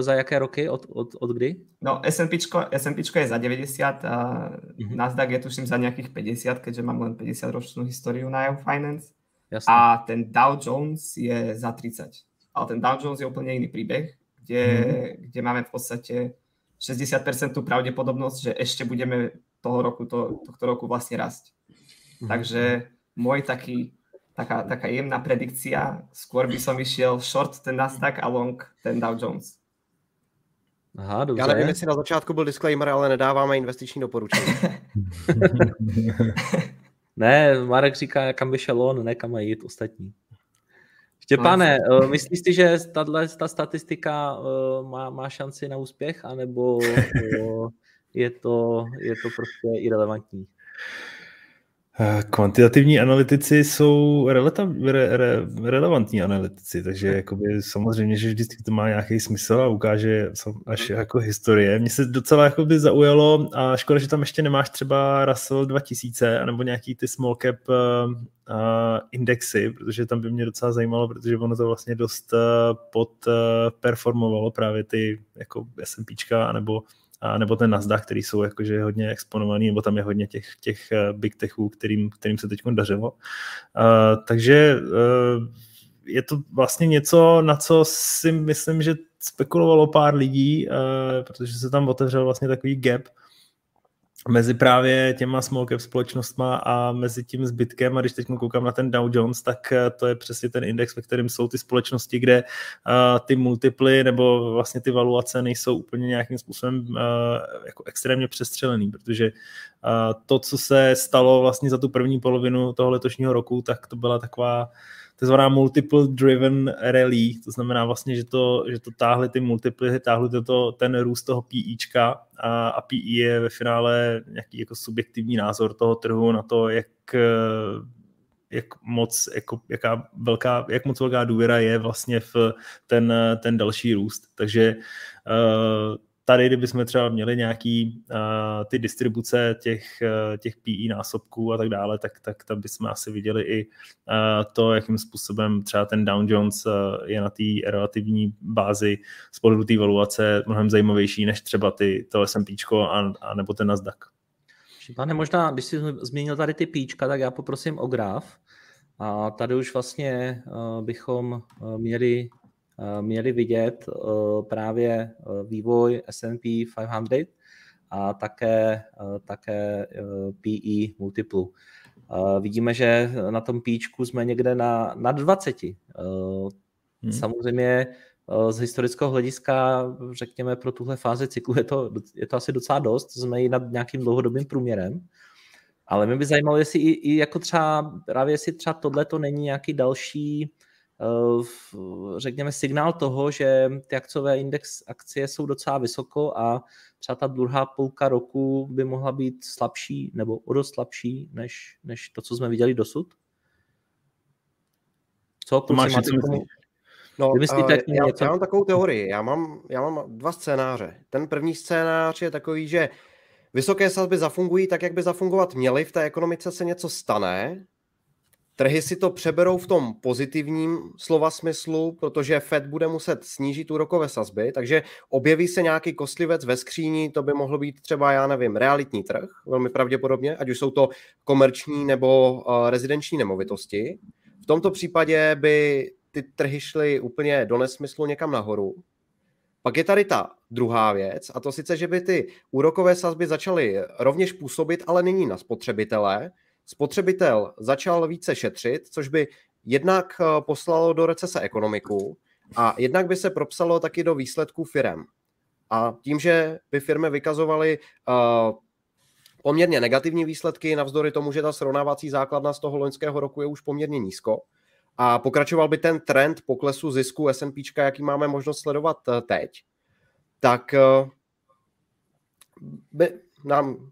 za jaké roky? Od, od, od kdy? No, S&P, je za 90 a mm-hmm. Nasdaq je tuším za nejakých 50, keďže mám len 50 ročnú históriu na Yahoo Finance. Jasne. A ten Dow Jones je za 30. Ale ten Dow Jones je úplne iný príbeh, kde, mm-hmm. kde máme v podstate 60% pravdepodobnosť, že ešte budeme toho roku, to, tohto roku vlastne rásť. Mm-hmm. Takže môj taký taká, taká jemná predikcia. Skôr by som išiel short ten Nasdaq a long ten Dow Jones. Aha, dobře. Já nevím, jestli na začátku byl disclaimer, ale nedáváme investiční doporučení. ne, Marek říká, kam by šel on, ne kam mají jít ostatní. Štěpane, no, myslíš si, že tato, ta statistika uh, má, má šanci na úspěch, anebo uh, je, to, je to prostě irrelevantní? Eh, kvantitativní analytici jsou relata, re, re, relevantní analytici, takže jakoby samozřejmě, že vždycky to má nějaký smysl a ukáže až mhm. jako historie. Mně se docela jakoby zaujalo a škoda, že tam ještě nemáš třeba Russell 2000 nebo nějaký ty small cap uh, indexy, protože tam by mě docela zajímalo, protože ono to vlastně dost uh, podperformovalo uh, právě ty jako S&Pčka nebo a nebo ten Nasdaq, který jsou jakože hodně exponovaný, nebo tam je hodně těch, těch eh, big techů, kterým, kterým se teď dařilo. Uh, takže uh, je to vlastně něco, na co si myslím, že spekulovalo pár lidí, protože se tam otevřel vlastně takový gap, mezi právě těma small cap společnostma a mezi tím zbytkem a když teď koukám na ten Dow Jones, tak eh, to je přesně ten index, ve kterém jsou ty společnosti, kde uh, ty multiply nebo vlastně ty valuace nejsou úplně nějakým způsobem uh, jako extrémně přestřelený, protože to, co se stalo vlastně za tu první polovinu toho letošního roku, tak to byla taková takzvaná multiple driven rally, to znamená vlastně, že to, že to táhly ty multiply, táhly to, ten růst toho PIčka a, a PI je ve finále nějaký jako subjektivní názor toho trhu na to, jak jak moc, jako, jaká velká, jak moc velká důvěra je vlastně v ten, ten další růst. Takže uh, tady, kdybychom třeba měli nějaký uh, ty distribuce těch, uh, těch PE násobků a tak dále, tak, tak tam bychom asi viděli i uh, to, jakým způsobem třeba ten Dow Jones uh, je na té relativní bázi z pohledu té valuace mnohem zajímavější než třeba ty, to S&P a, a nebo ten Nasdaq. Pane, možná, když jsi zmínil tady ty píčka, tak já poprosím o graf. A tady už vlastně bychom měli měli vidět eh, právě eh, vývoj S&P 500 a také, také PE multiplu. Vidíme, že na tom píčku jsme někde na, nad 20. Hmm. Samozřejmě z historického hlediska, řekněme, pro tuhle fázi cyklu je to, je to asi docela dost, jsme i nad nějakým dlouhodobým průměrem. Ale mě by zajímalo, jestli i, i jako třeba, právě jestli třeba tohle to není nějaký další Eh, řekněme, signál toho, že ty akciové index akcie jsou docela vysoko a třeba ta druhá půlka roku by mohla být slabší nebo o dost slabší než, než to, co jsme viděli dosud? Co, Tomáš, máte co No, myslíte, uh, já, něco... já mám takovou teorii. Já mám, já mám dva scénáře. Ten první scénář je takový, že vysoké sazby zafungují tak, jak by zafungovat měly, v té ekonomice se něco stane, Trhy si to přeberou v tom pozitivním slova smyslu, protože Fed bude muset snížit úrokové sazby, takže objeví se nějaký kostlivec ve skříni, to by mohlo být třeba, já nevím, realitní trh, velmi pravděpodobně, ať už jsou to komerční nebo uh, rezidenční nemovitosti. V tomto případě by ty trhy šly úplně do nesmyslu někam nahoru. Pak je tady ta druhá věc, a to sice, že by ty úrokové sazby začaly rovněž působit, ale nyní na spotřebitele. Spotřebitel začal více šetřit, což by jednak eh, poslalo do recese ekonomiku a jednak by se propsalo taky do výsledků firem. A tím, že by firmy vykazovaly uh, poměrně negativní výsledky, navzdory tomu, že ta srovnávací základna z toho loňského roku je už poměrně nízko, a pokračoval by ten trend poklesu zisku S&P, jaký máme možnost sledovat eh, teď, tak by nám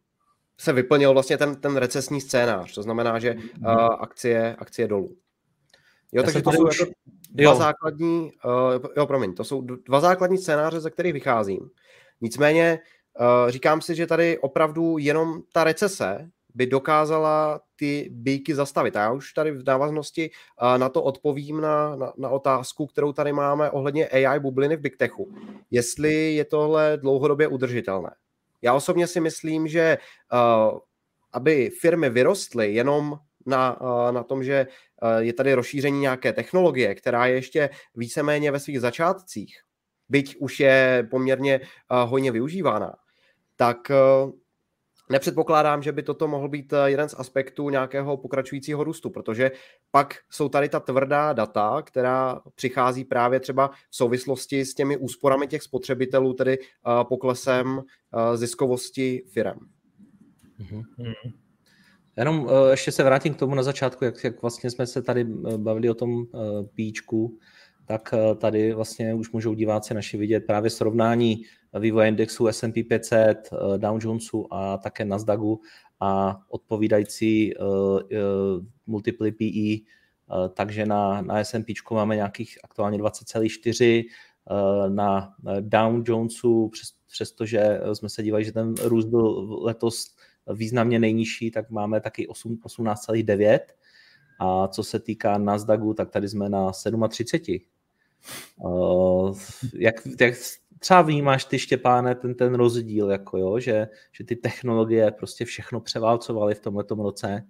se vyplnil vlastně ten, ten recesní scénář. To znamená, že uh, akcie, akcie dolů. Jo, Já takže to jsou už... jako dva jo. základní, uh, jo, promiň, to jsou dva základní scénáře, ze kterých vycházím. Nicméně uh, říkám si, že tady opravdu jenom ta recese by dokázala ty bíky zastavit. A já už tady v návaznosti na to odpovím na, na, na otázku, kterou tady máme ohledně AI bubliny v Big Techu. Jestli je tohle dlouhodobě udržitelné. Já osobně si myslím, že uh, aby firmy vyrostly jenom na, uh, na tom, že uh, je tady rozšíření nějaké technologie, která je ještě víceméně ve svých začátcích, byť už je poměrně hojně využívána, tak nepředpokládám, že by toto mohl být jeden z aspektů nějakého pokračujícího růstu, protože pak jsou tady ta tvrdá data, která přichází právě třeba v souvislosti s těmi úsporami těch spotřebitelů, tedy poklesem ziskovosti firm. Mm-hmm. Jenom uh, ještě se vrátím k tomu na začátku, jak, jak vlastně jsme se tady bavili o tom uh, píčku, tak uh, tady vlastně už můžou diváci naši vidět právě srovnání vývoje indexu S&P 500, uh, Dow Jonesu a také Nasdaqu a odpovídající uh, uh, multiply PE, takže na, na S&P máme nějakých aktuálně 20,4, uh, na Dow Jonesu, přes, přestože jsme se dívali, že ten růst byl letos významně nejnižší, tak máme taky 18,9. A co se týká Nasdaqu, tak tady jsme na 37. Uh, jak, jak třeba vnímáš ty, Štěpáne, ten, ten rozdíl, jako jo, že, že ty technologie prostě všechno převálcovaly v tomto roce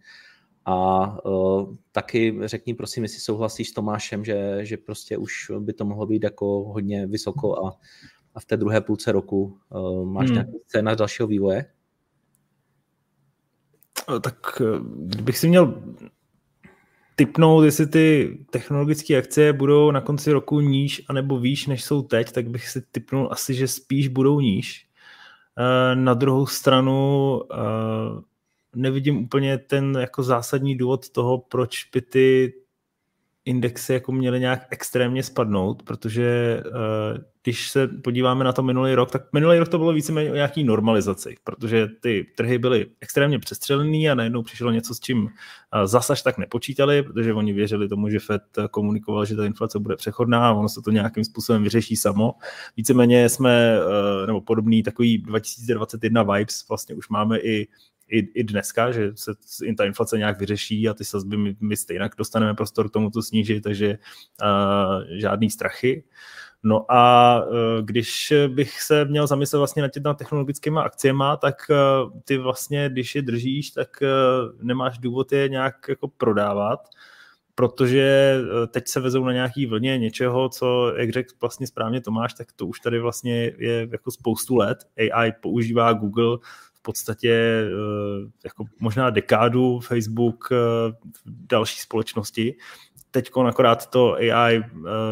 a uh, taky řekni prosím, jestli souhlasíš s Tomášem, že, že prostě už by to mohlo být jako hodně vysoko a, a v té druhé půlce roku uh, máš hmm. nějaký scénář dalšího vývoje? Tak kdybych si měl typnout, jestli ty technologické akcie budou na konci roku níž anebo výš, než jsou teď, tak bych si typnul asi, že spíš budou níž. Eh, na druhou stranu eh, nevidím úplně ten jako zásadní důvod toho, proč by ty indexy jako měly nějak extrémně spadnout, protože uh, když se podíváme na to minulý rok, tak minulý rok to bylo víceméně o nějaký normalizaci, protože ty trhy byly extrémně přestřelený a najednou přišlo něco, s čím uh, zasaž tak nepočítali, protože oni věřili tomu, že Fed komunikoval, že ta inflace bude přechodná a ono se to nějakým způsobem vyřeší samo. Víceméně jsme, uh, nebo podobný takový 2021 vibes vlastně už máme i i, i dneska, že se ta inflace nějak vyřeší a ty sazby my, my stejně dostaneme prostor k tomu to snížit, takže uh, žádný strachy. No a uh, když bych se měl zamyslet vlastně nad těmi technologickými akciemi, tak uh, ty vlastně, když je držíš, tak uh, nemáš důvod je nějak jako prodávat, protože teď se vezou na nějaký vlně něčeho, co, jak řekl vlastně správně Tomáš, tak to už tady vlastně je jako spoustu let. AI používá Google podstatě eh, jako možná dekádu Facebook, eh, další společnosti. Teď akorát to AI eh,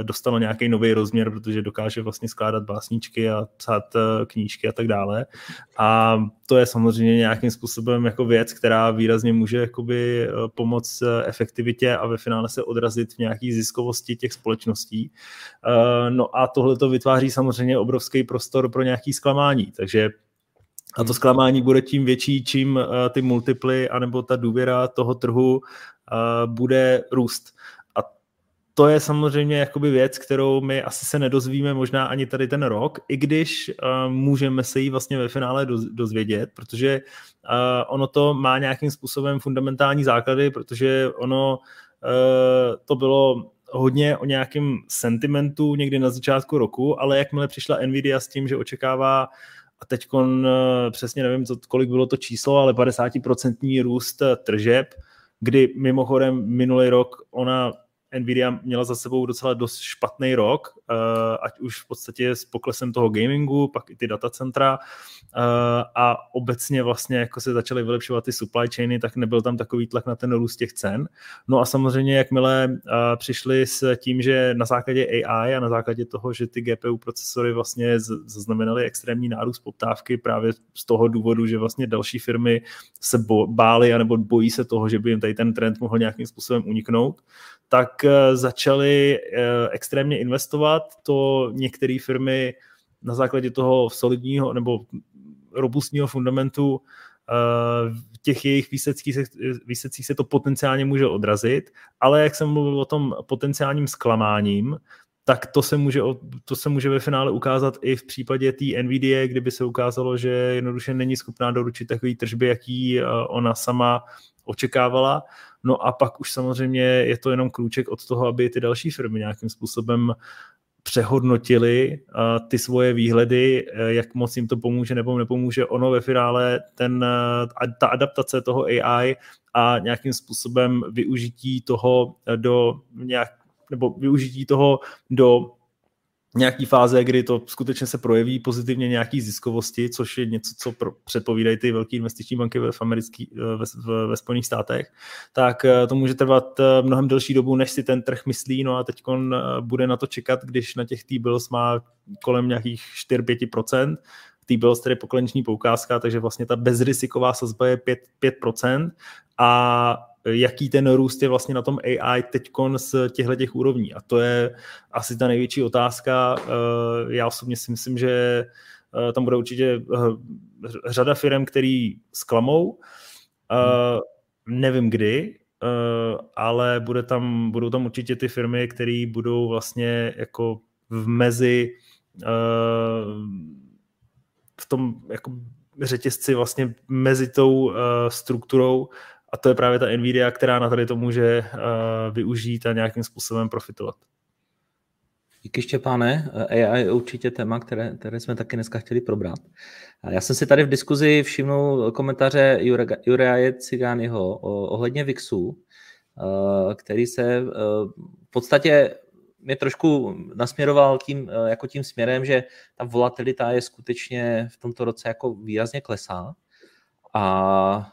dostalo nějaký nový rozměr, protože dokáže vlastně skládat básničky a psát knížky a tak dále. A to je samozřejmě nějakým způsobem jako věc, která výrazně může jakoby pomoct efektivitě a ve finále se odrazit v nějaký ziskovosti těch společností. No a tohle to vytváří samozřejmě obrovský prostor pro nějaký zklamání, takže a to zklamání bude tím větší, čím ty multiply anebo ta důvěra toho trhu bude růst. To je samozřejmě jakoby věc, kterou my asi se nedozvíme možná ani tady ten rok, i když uh, můžeme se jí vlastně ve finále doz, dozvědět, protože uh, ono to má nějakým způsobem fundamentální základy, protože ono uh, to bylo hodně o nějakém sentimentu někdy na začátku roku, ale jakmile přišla Nvidia s tím, že očekává a teď eh, přesně nevím, co, kolik bylo to číslo, ale 50% růst tržeb, kdy mimochodem minulý rok ona Nvidia měla za sebou docela dost špatný rok, ať už v podstatě s poklesem toho gamingu, pak i ty datacentra a obecně vlastně jako se začaly vylepšovat ty supply chainy, tak nebyl tam takový tlak na ten růst těch cen. No a samozřejmě, jakmile přišli s tím, že na základě AI a na základě toho, že ty GPU procesory vlastně zaznamenaly extrémní nárůst poptávky právě z toho důvodu, že vlastně další firmy se bály anebo bojí se toho, že by jim tady ten trend mohl nějakým způsobem uniknout, tak eh, začaly eh, extrémně investovat. To některé firmy na základě toho solidního nebo robustního fundamentu v eh, těch jejich výsledcích, výsledcích se to potenciálně může odrazit, ale jak jsem mluvil o tom potenciálním zklamáním, tak to se, může, to se může ve finále ukázat i v případě té NVIDIA, kdyby se ukázalo, že jednoduše není schopná doručit takový tržby, jaký ona sama očekávala. No a pak už samozřejmě je to jenom klíček od toho, aby ty další firmy nějakým způsobem přehodnotili uh, ty svoje výhledy, uh, jak moc jim to pomůže nebo nepomůže. Ono ve finále ten, uh, ta adaptace toho AI a nějakým způsobem využití toho do nějak, nebo využití toho do nějaký fáze, kdy to skutečně se projeví pozitivně nějaký ziskovosti, což je něco, co pro, předpovídají ty velké investiční banky ve, americký, ve, ve, ve Spojených státech, tak eh, to může trvat eh, mnohem delší dobu, než si ten trh myslí, no a teď eh, bude na to čekat, když na těch T-bills má kolem nějakých 4-5%, T-bills tedy poklenční poukázka, takže vlastně ta bezriziková sazba je 5, 5% a jaký ten růst je vlastně na tom AI teď z těchto těch úrovní. A to je asi ta největší otázka. Eh, já osobně si myslím, že eh, tam bude určitě eh, řada firm, který zklamou. Hmm. Nevím kdy, ale bude tam, budou tam určitě ty firmy, které budou vlastně jako v mezi v tom jako řetězci vlastně mezi tou strukturou a to je právě ta Nvidia, která na tady to může uh, využít a nějakým způsobem profitovat. Díky Štěpáne. AI je určitě téma, které, které jsme taky dneska chtěli probrat. Já jsem si tady v diskuzi všimnul komentáře Juraje Cigányho ohledně VIXu, eh, který se eh, v podstatě mě trošku nasměroval tím, jako tím směrem, že ta volatilita je skutečně v tomto roce jako výrazně klesá a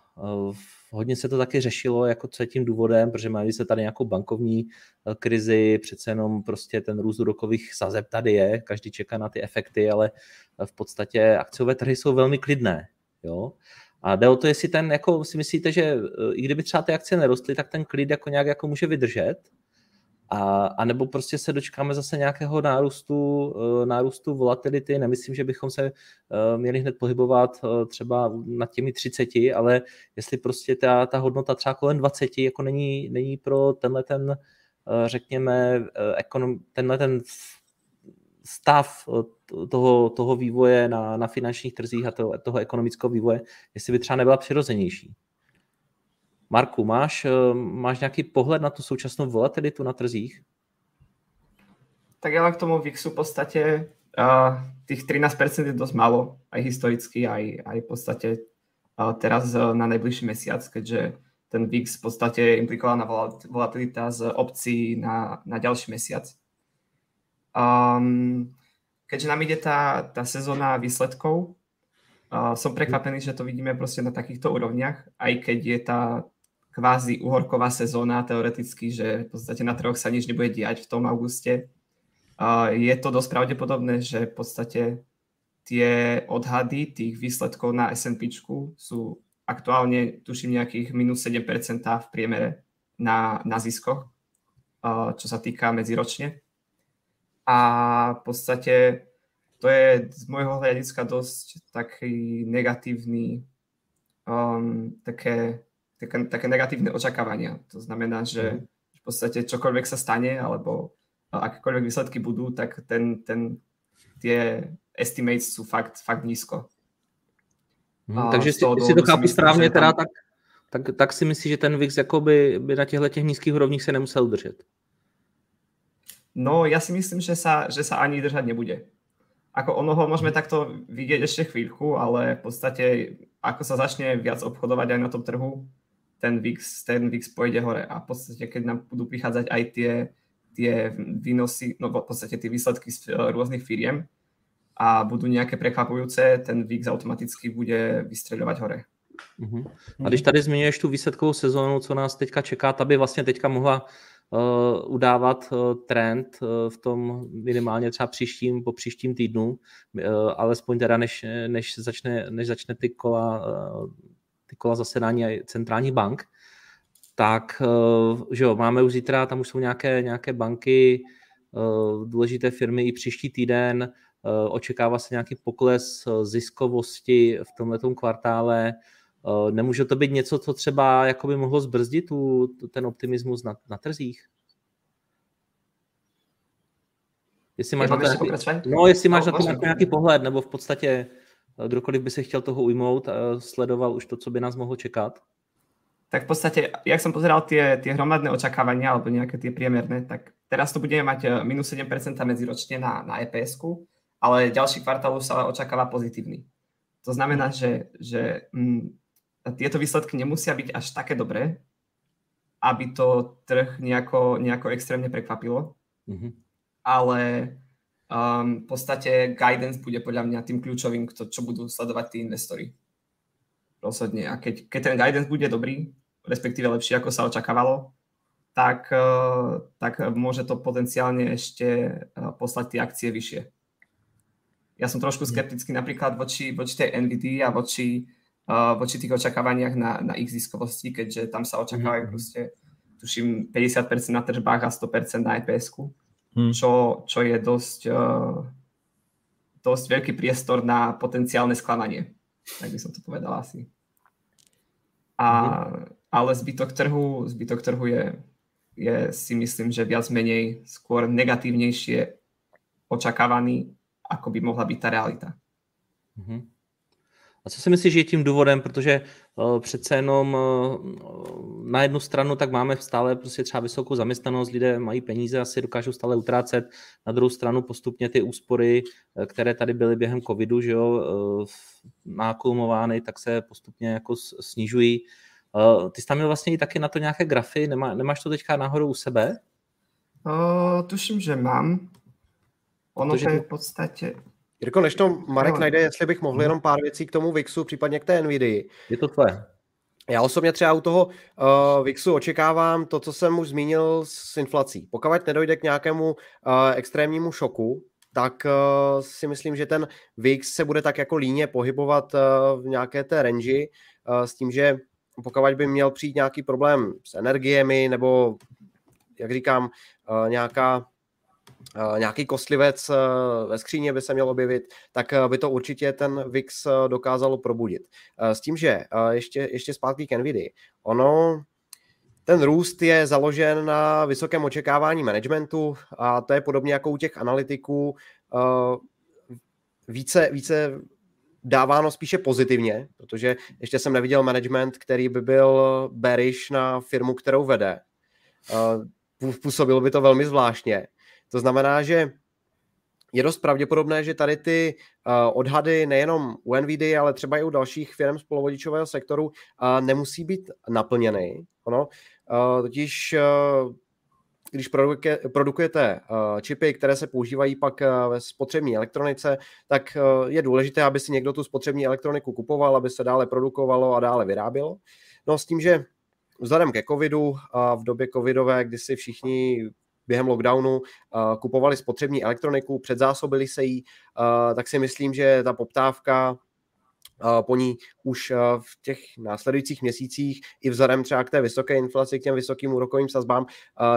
hodně se to taky řešilo, jako co je tím důvodem, protože mají se tady nějakou bankovní eh, krizi, přece jenom prostě ten růst úrokových sazeb tady je, každý čeká na ty efekty, ale v podstatě akciové trhy jsou velmi klidné. Jo? A jde o to, jestli ten, jako si myslíte, že eh, i kdyby třeba ty akcie nerostly, tak ten klid jako nějak jako může vydržet, a, a nebo prostě se dočkáme zase nějakého nárůstu, eh, nárůstu volatility. Nemyslím, že bychom se eh, měli hned pohybovat eh, třeba nad těmi 30, ale jestli prostě ta, ta hodnota třeba kolem 20 jako není, není pro tenhle ten, řekněme, ekonom, tenhle ten stav toho, toho vývoje na, na finančních trzích a toho, toho ekonomického vývoje, jestli by třeba nebyla přirozenější. Marku, máš, eh, máš nějaký pohled na tu současnou volatilitu na trzích? Tak ale k tomu VIXu v podstate uh, tých 13% je dosť málo, aj historicky, aj, aj v podstate uh, teraz uh, na najbližší mesiac, keďže ten VIX v podstate implikovaná volatilita z obcí na, na ďalší mesiac. Um, keďže nám ide tá, tá sezóna výsledkov, uh, som prekvapený, že to vidíme proste na takýchto úrovniach, aj keď je tá kvázi uhorková sezóna teoreticky, že v podstate na troch sa nič nebude diať v tom auguste. Je to dosť pravdepodobné, že v podstate tie odhady tých výsledkov na S&P sú aktuálne, tuším, nejakých minus 7% v priemere na, na ziskoch, čo sa týka medziročne. A v podstate to je z môjho hľadiska dosť taký negatívny, um, také také, také negatívne očakávania. To znamená, že mhm. v podstate čokoľvek sa stane, alebo akékoľvek výsledky budú, tak ten, ten, tie estimates sú fakt, fakt nízko. Hmm, takže si, si to chápu správně, tam... teda, tak, tak, tak si myslíš, že ten VIX by, by na těchto těch nízkých úrovních se nemusel držet? No, ja si myslím, že sa, že sa ani držať nebude. Ako ono ho môžeme takto vidieť ešte chvíľku, ale v podstate ako sa začne viac obchodovať aj na tom trhu, ten VIX, ten VIX pôjde hore a v podstate, keď nám budú prichádzať aj tie tie výnosy, no v podstate tie výsledky z rôznych firiem a budú nejaké prekvapujúce, ten VIX automaticky bude vystřelovat hore. Uh-huh. A když tady zmiňuješ tu výsledkovou sezónu, co nás teďka čeká, ta by vlastně teďka mohla uh, udávat uh, trend uh, v tom minimálně třeba příštím, po příštím týdnu, uh, alespoň teda než, než, začne, než začne ty kola, uh, ty kola zasedání centrálních bank, tak uh, že jo, máme už zítra, tam už jsou nějaké, nějaké banky, uh, důležité firmy i příští týden, uh, očekává se nějaký pokles ziskovosti v tomto kvartále, Eh, nemůže to být něco, co třeba jakoby mohlo zbrzdit tu, ten optimismus na, na trzích? Jestli máš, na to nějaký, no, jestli máš no, na to nějaký, nějaký pohled, nebo v podstatě eh, kdokoliv by se chtěl toho ujmout a sledoval už to, co by nás mohlo čekat? Tak v podstate, jak som pozeral tie, tie hromadné očakávania alebo nejaké tie priemerné, tak teraz to budeme mať eh, minus 7% medziročne na, na eps ale ďalší kvartál už sa očakáva pozitívny. To znamená, že, že mm, tieto výsledky nemusia byť až také dobré, aby to trh nejako, nejako extrémne prekvapilo. Mm-hmm. Ale um, v podstate guidance bude podľa mňa tým kľúčovým, kto, čo budú sledovať tí investori. Rozhodne. A keď, keď ten guidance bude dobrý, respektíve lepší, ako sa očakávalo, tak, uh, tak môže to potenciálne ešte uh, poslať tie akcie vyššie. Ja som trošku mhm. skeptický napríklad voči, voči tej NVD a voči voči tých očakávaniach na, na ich ziskovosti, keďže tam sa očakávajú mm. proste, tuším, 50% na tržbách a 100% na EPS-ku. Čo, čo je dosť, uh, dosť veľký priestor na potenciálne sklamanie. Tak by som to povedal asi. A, mm. Ale zbytok trhu, zbytok trhu je, je si myslím, že viac menej skôr negatívnejšie očakávaný, ako by mohla byť tá realita. Mm-hmm. A co si myslíš, že je tím důvodem, protože uh, přece jenom uh, na jednu stranu tak máme stále prostě třeba vysokou zaměstnanost, lidé mají peníze, asi dokážou stále utrácet, na druhou stranu postupně ty úspory, eh, které tady byly během covidu, že jo, uh, nákulumovány, tak se postupně jako snižují. Ty jsi tam měl vlastně i taky na to nějaké grafy, Nemá, nemáš to teďka nahoru u sebe? Uh, tuším, že mám. Ono Protože... to je v podstatě, Jirko, než to Marek no. najde, jestli bych mohl mhm. jenom pár věcí k tomu VIXu, případně k té NVIDII. Je to tvoje. Já osobně třeba u toho uh, VIXu očekávám to, co jsem už zmínil s inflací. Pokud nedojde k nějakému uh, extrémnímu šoku, tak uh, si myslím, že ten VIX se bude tak jako líně pohybovat uh, v nějaké té range uh, s tím, že pokud by měl přijít nějaký problém s energiemi nebo, jak říkám, uh, nějaká Eh, nějaký kostlivec eh, ve skříně by se měl objevit, tak eh, by to určitě ten VIX dokázalo probudit. S tím, že ještě, ještě zpátky k NVIDII, ono ten růst je založen na vysokém očekávání managementu a to je podobně jako u těch analytiků více, více dáváno spíše pozitivně, protože ještě jsem neviděl management, který by byl bearish na firmu, kterou vede. Působilo by to velmi zvláštně. To znamená, že je dost pravděpodobné, že tady ty uh, odhady nejenom u NVIDIA, ale třeba i u dalších firm z polovodičového sektoru uh, nemusí být naplněny. Ono, uh, totiž když produkuje, produkujete čipy, které se používají pak ve spotřební elektronice, tak je důležité, aby si někdo tu spotřební elektroniku kupoval, aby se dále produkovalo a dále vyrábělo. No s tím, že vzhledem ke covidu a v době covidové, kdy si všichni během lockdownu uh, kupovali spotřební elektroniku, předzásobili se jí, uh, tak si myslím, že ta poptávka uh, po ní už v těch následujících měsících i vzhledem třeba k té vysoké inflaci, k těm vysokým úrokovým sazbám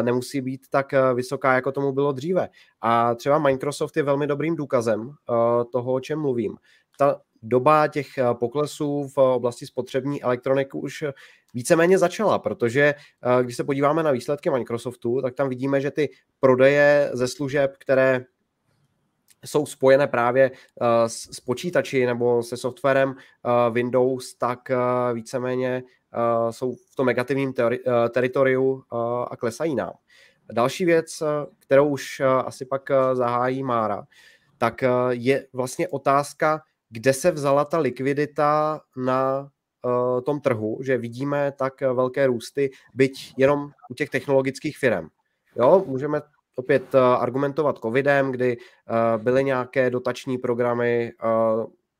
nemusí být tak vysoká, jako tomu bylo dříve. A třeba Microsoft je velmi dobrým důkazem toho, o čem mluvím. Ta doba těch poklesů v oblasti spotřební elektroniky už víceméně začala, protože eh, když se podíváme na výsledky Microsoftu, tak tam vidíme, že ty prodeje ze služeb, které jsou spojené právě uh, s, s počítači nebo se softwarem uh, Windows, tak víceméně jsou v tom negativním teritoriu a klesají nám. Další věc, kterou už asi pak zahájí Mára, tak je vlastně otázka, kde se vzala ta likvidita na tom trhu, že vidíme tak velké růsty, byť jenom u těch technologických firm. Jo, můžeme opět argumentovat covidem, kdy byly nějaké dotační programy,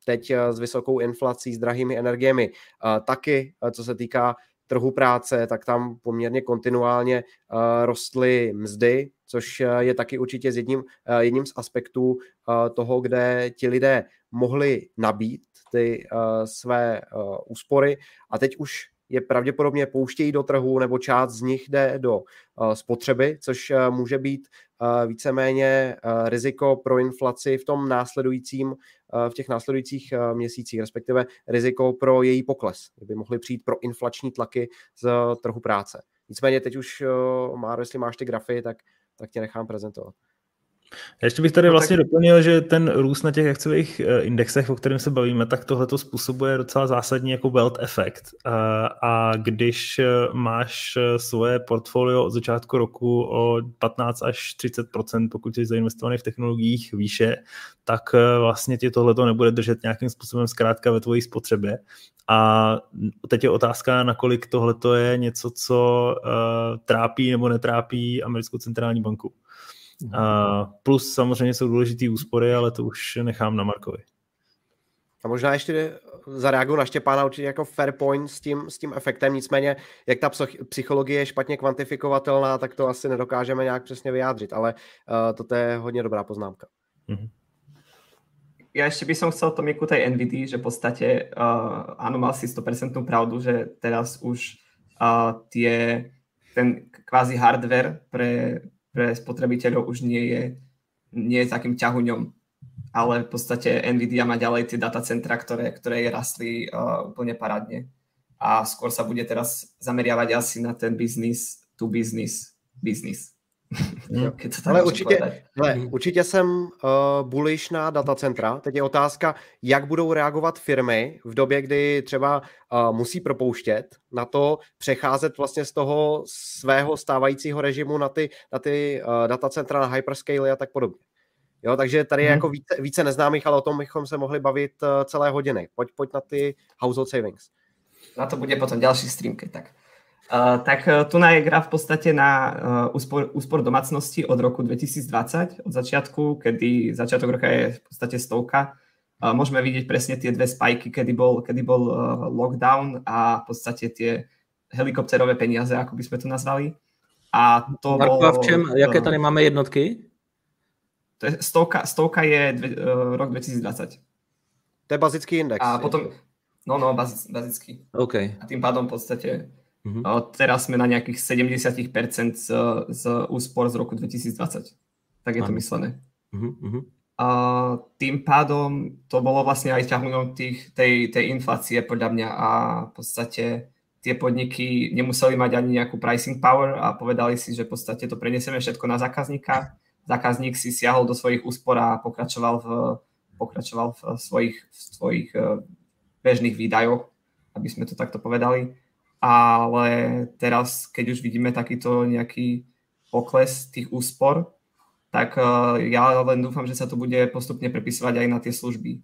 teď s vysokou inflací, s drahými energiemi taky, co se týká trhu práce, tak tam poměrně kontinuálně rostly mzdy, což je taky určitě jedním, jedním z aspektů toho, kde ti lidé mohli nabít ty své úspory a teď už je pravděpodobně pouštějí do trhu nebo část z nich jde do spotřeby, což může být víceméně riziko pro inflaci v tom následujícím, v těch následujících měsících, respektive riziko pro její pokles, kdyby mohly přijít pro inflační tlaky z trhu práce. Nicméně teď už, Máro, jestli máš ty grafy, tak, tak tě nechám prezentovat. Já ještě bych tady no vlastně tak... doplnil, že ten růst na těch akciových eh, indexech, o kterém se bavíme, tak tohle to způsobuje docela zásadní jako wealth efekt. A když eh, máš eh, svoje portfolio od začátku roku o 15 až 30 pokud jsi zainvestovaný v technologiích výše, tak vlastně ti tohle to nebude držet nějakým způsobem zkrátka ve tvojí spotřebě. A teď je otázka, nakolik tohle je něco, co trápí nebo netrápí americkou centrální banku. A plus samozřejmě jsou důležité úspory, ale to už nechám na Markovi. A možná ještě zareaguju na Štěpána určitě jako fair point s tím, s tím efektem, nicméně jak ta psychologie je špatně kvantifikovatelná, tak to asi nedokážeme nějak přesně vyjádřit, ale uh, to je hodně dobrá poznámka. Mm-hmm. Ja ešte by som chcel Tomiku tej NVD, že v podstate uh, áno, mal si 100% pravdu, že teraz už uh, tie, ten kvázi hardware pre pre spotrebiteľov už nie je, nie je takým ťahuňom. Ale v podstate Nvidia má ďalej tie datacentra, ktoré, ktoré rastli uh, úplne parádne. A skôr sa bude teraz zameriavať asi na ten business to business business. Hmm. ale určitě, hele, hmm. určitě jsem uh, bullish na datacentra. Teď je otázka, jak budou reagovat firmy v době, kdy třeba uh, musí propouštět na to přecházet vlastně z toho svého stávajícího režimu na ty, na ty uh, datacentra, na hyperscale a tak podobně. Jo, takže tady je hmm. jako více, více neznámých, ale o tom bychom se mohli bavit uh, celé hodiny. Pojď, pojď na ty household savings. Na to bude potom další streamky, tak. Uh, tak uh, tu je graf v podstate na uh, úspor, úspor domácnosti od roku 2020, od začiatku, kedy začiatok roka je v podstate stovka. Uh, môžeme vidieť presne tie dve spajky, kedy bol, kedy bol uh, lockdown a v podstate tie helikopterové peniaze, ako by sme to nazvali. A to Marko, bolo, a v čem, jaké tady máme jednotky? To je stovka, stovka je dve, uh, rok 2020. To je bazický index. A potom, no, no, bazický. bazický. Okay. A tým pádom v podstate Uh-huh. Teraz sme na nejakých 70% z, z úspor z roku 2020. Tak je to myslené. Uh-huh. A tým pádom to bolo vlastne aj ťahnutom tých, tej, tej inflácie podľa mňa a v podstate tie podniky nemuseli mať ani nejakú pricing power a povedali si, že v podstate to prenesieme všetko na zákazníka. Zákazník si siahol do svojich úspor a pokračoval v, pokračoval v svojich, v svojich eh, bežných výdajoch, aby sme to takto povedali ale teraz, keď už vidíme takýto nejaký pokles tých úspor, tak uh, ja len dúfam, že sa to bude postupne prepisovať aj na tie služby,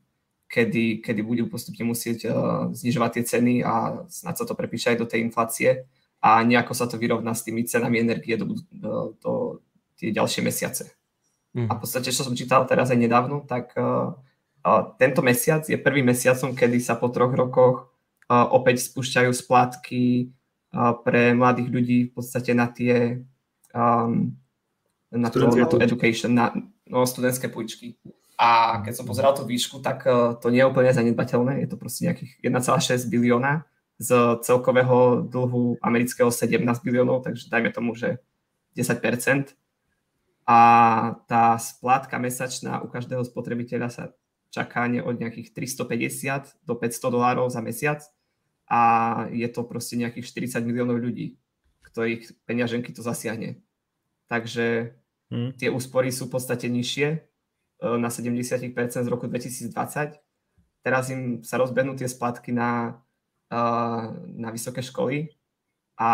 kedy, kedy budú postupne musieť uh, znižovať tie ceny a snad sa to prepíše aj do tej inflácie a nejako sa to vyrovná s tými cenami energie do, do, do tie ďalšie mesiace. Mm. A v podstate, čo som čítal teraz aj nedávno, tak uh, uh, tento mesiac je prvým mesiacom, kedy sa po troch rokoch opäť spúšťajú splátky pre mladých ľudí v podstate na tie um, na, to, na tú education, na no, studentské pôjčky. A keď som pozeral tú výšku, tak uh, to nie je úplne zanedbateľné. Je to proste nejakých 1,6 bilióna z celkového dlhu amerického 17 biliónov, takže dajme tomu, že 10%. A tá splátka mesačná u každého spotrebiteľa sa čaká od nejakých 350 do 500 dolárov za mesiac a je to proste nejakých 40 miliónov ľudí, ktorých peňaženky to zasiahne. Takže hmm. tie úspory sú v podstate nižšie e, na 70% z roku 2020. Teraz im sa rozbehnú tie splatky na, e, na vysoké školy a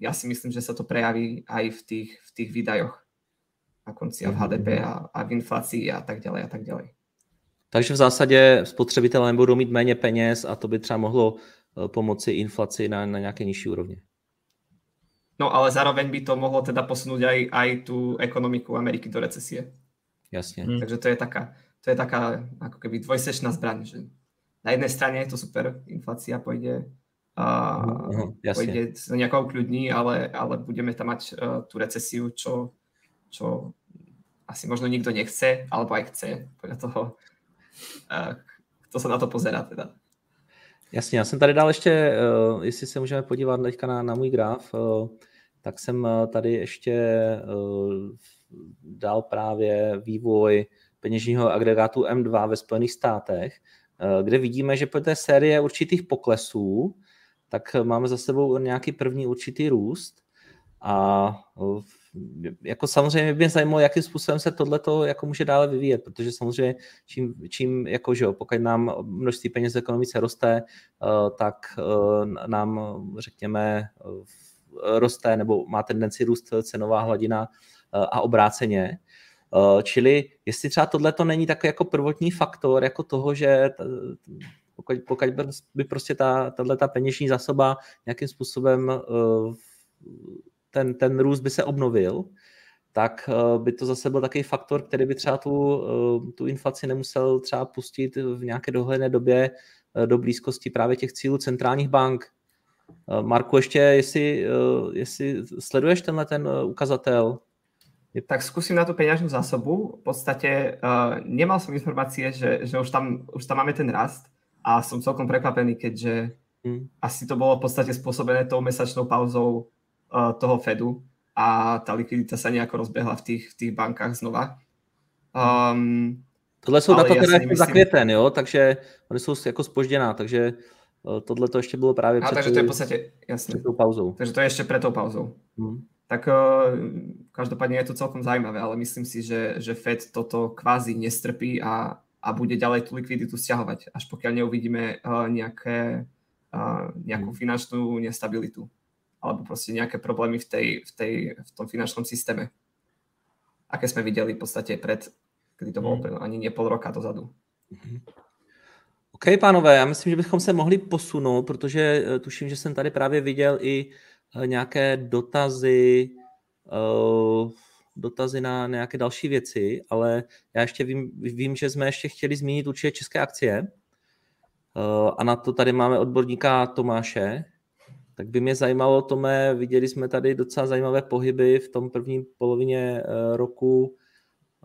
ja si myslím, že sa to prejaví aj v tých, v tých výdajoch na konci a v HDP a, a v inflácii a tak ďalej a tak ďalej. Takže v zásadě spotřebitelé budou mít méně peněz a to by třeba mohlo eh, pomoci inflaci na, na nějaké nižší úrovni. No ale zároveň by to mohlo teda posunúť aj, aj tú ekonomiku Ameriky do recesie. Jasně. Hmm. Takže to je taká, to je taká ako keby dvojsečná zbraň, že na jednej strane je to super, inflácia pôjde, uh, uh, pôjde sa nejako ukľudní, ale, ale budeme tam mať uh, tú recesiu, čo, čo asi možno nikto nechce, alebo aj chce, podľa toho, uh, kto sa na to pozerá teda. Jasně, já jsem tady dal ještě, uh, jestli se můžeme podívat teďka na, na můj graf, uh, tak jsem uh, tady ještě uh, dal právě vývoj peněžního agregátu M2 ve Spojených státech, kde vidíme, že po té série určitých poklesů, tak máme za sebou nějaký první určitý růst a jako samozřejmě mě zajímalo, jakým způsobem se tohleto jako může dále vyvíjet, protože samozřejmě čím, čím jako, že jo, pokud nám množství peněz v ekonomice roste, uh, tak uh, nám, řekněme, uh, roste nebo má tendenci růst cenová hladina a obráceně. Čili jestli třeba tohle to není takový jako prvotní faktor jako toho, že pokud, pokud by prostě ta, ta peněžní zásoba nějakým způsobem ten, ten růst by se obnovil, tak eh, by to zase byl takový faktor, který by třeba tu, eh, tu inflaci nemusel třeba pustit v nějaké dohledné době eh, do blízkosti právě těch cílů centrálních bank. Marku, ještě jestli, jestli sleduješ tenhle ten ukazatel? Tak skúsim na tú peňažnú zásobu. V podstate uh, nemal som informácie, že, že už, tam, už tam máme ten rast a som celkom prekvapený, keďže hmm. asi to bolo v podstate spôsobené tou mesačnou pauzou toho Fedu a tá likvidita sa nejako rozbehla v tých, v tých bankách znova. Um, Tohle jsou data, které myslím... za květen, jo, takže oni jsou jako spožděná, takže eh, tohle to ještě bylo právě před, takže to je v podstatě, jasně. před tou pauzou. Takže to je ještě před tou pauzou. Hmm. Tak uh, každopádně je to celkom zajímavé, ale myslím si, že, že Fed toto kvázi nestrpí a, a bude ďalej tu likviditu stiahovať, až pokiaľ neuvidíme uh, nejaké, uh, nejakú hmm. finančnú nestabilitu alebo proste nejaké problémy v, tej, v, tej, v tom finančnom systéme. Aké sme videli v podstate pred, kdy to bolo hmm. ani nie pol roka dozadu. Hmm. OK, pánové, já myslím, že bychom se mohli posunout, protože eh, tuším, že jsem tady právě viděl i eh, nějaké dotazy, uh, dotazy na nějaké další věci, ale já ještě vím, vím že jsme ještě chtěli zmínit určitě české akcie a na to tady máme odborníka Tomáše, tak by mě zajímalo, Tome, viděli jsme tady docela zajímavé pohyby v tom první polovině eh, roku,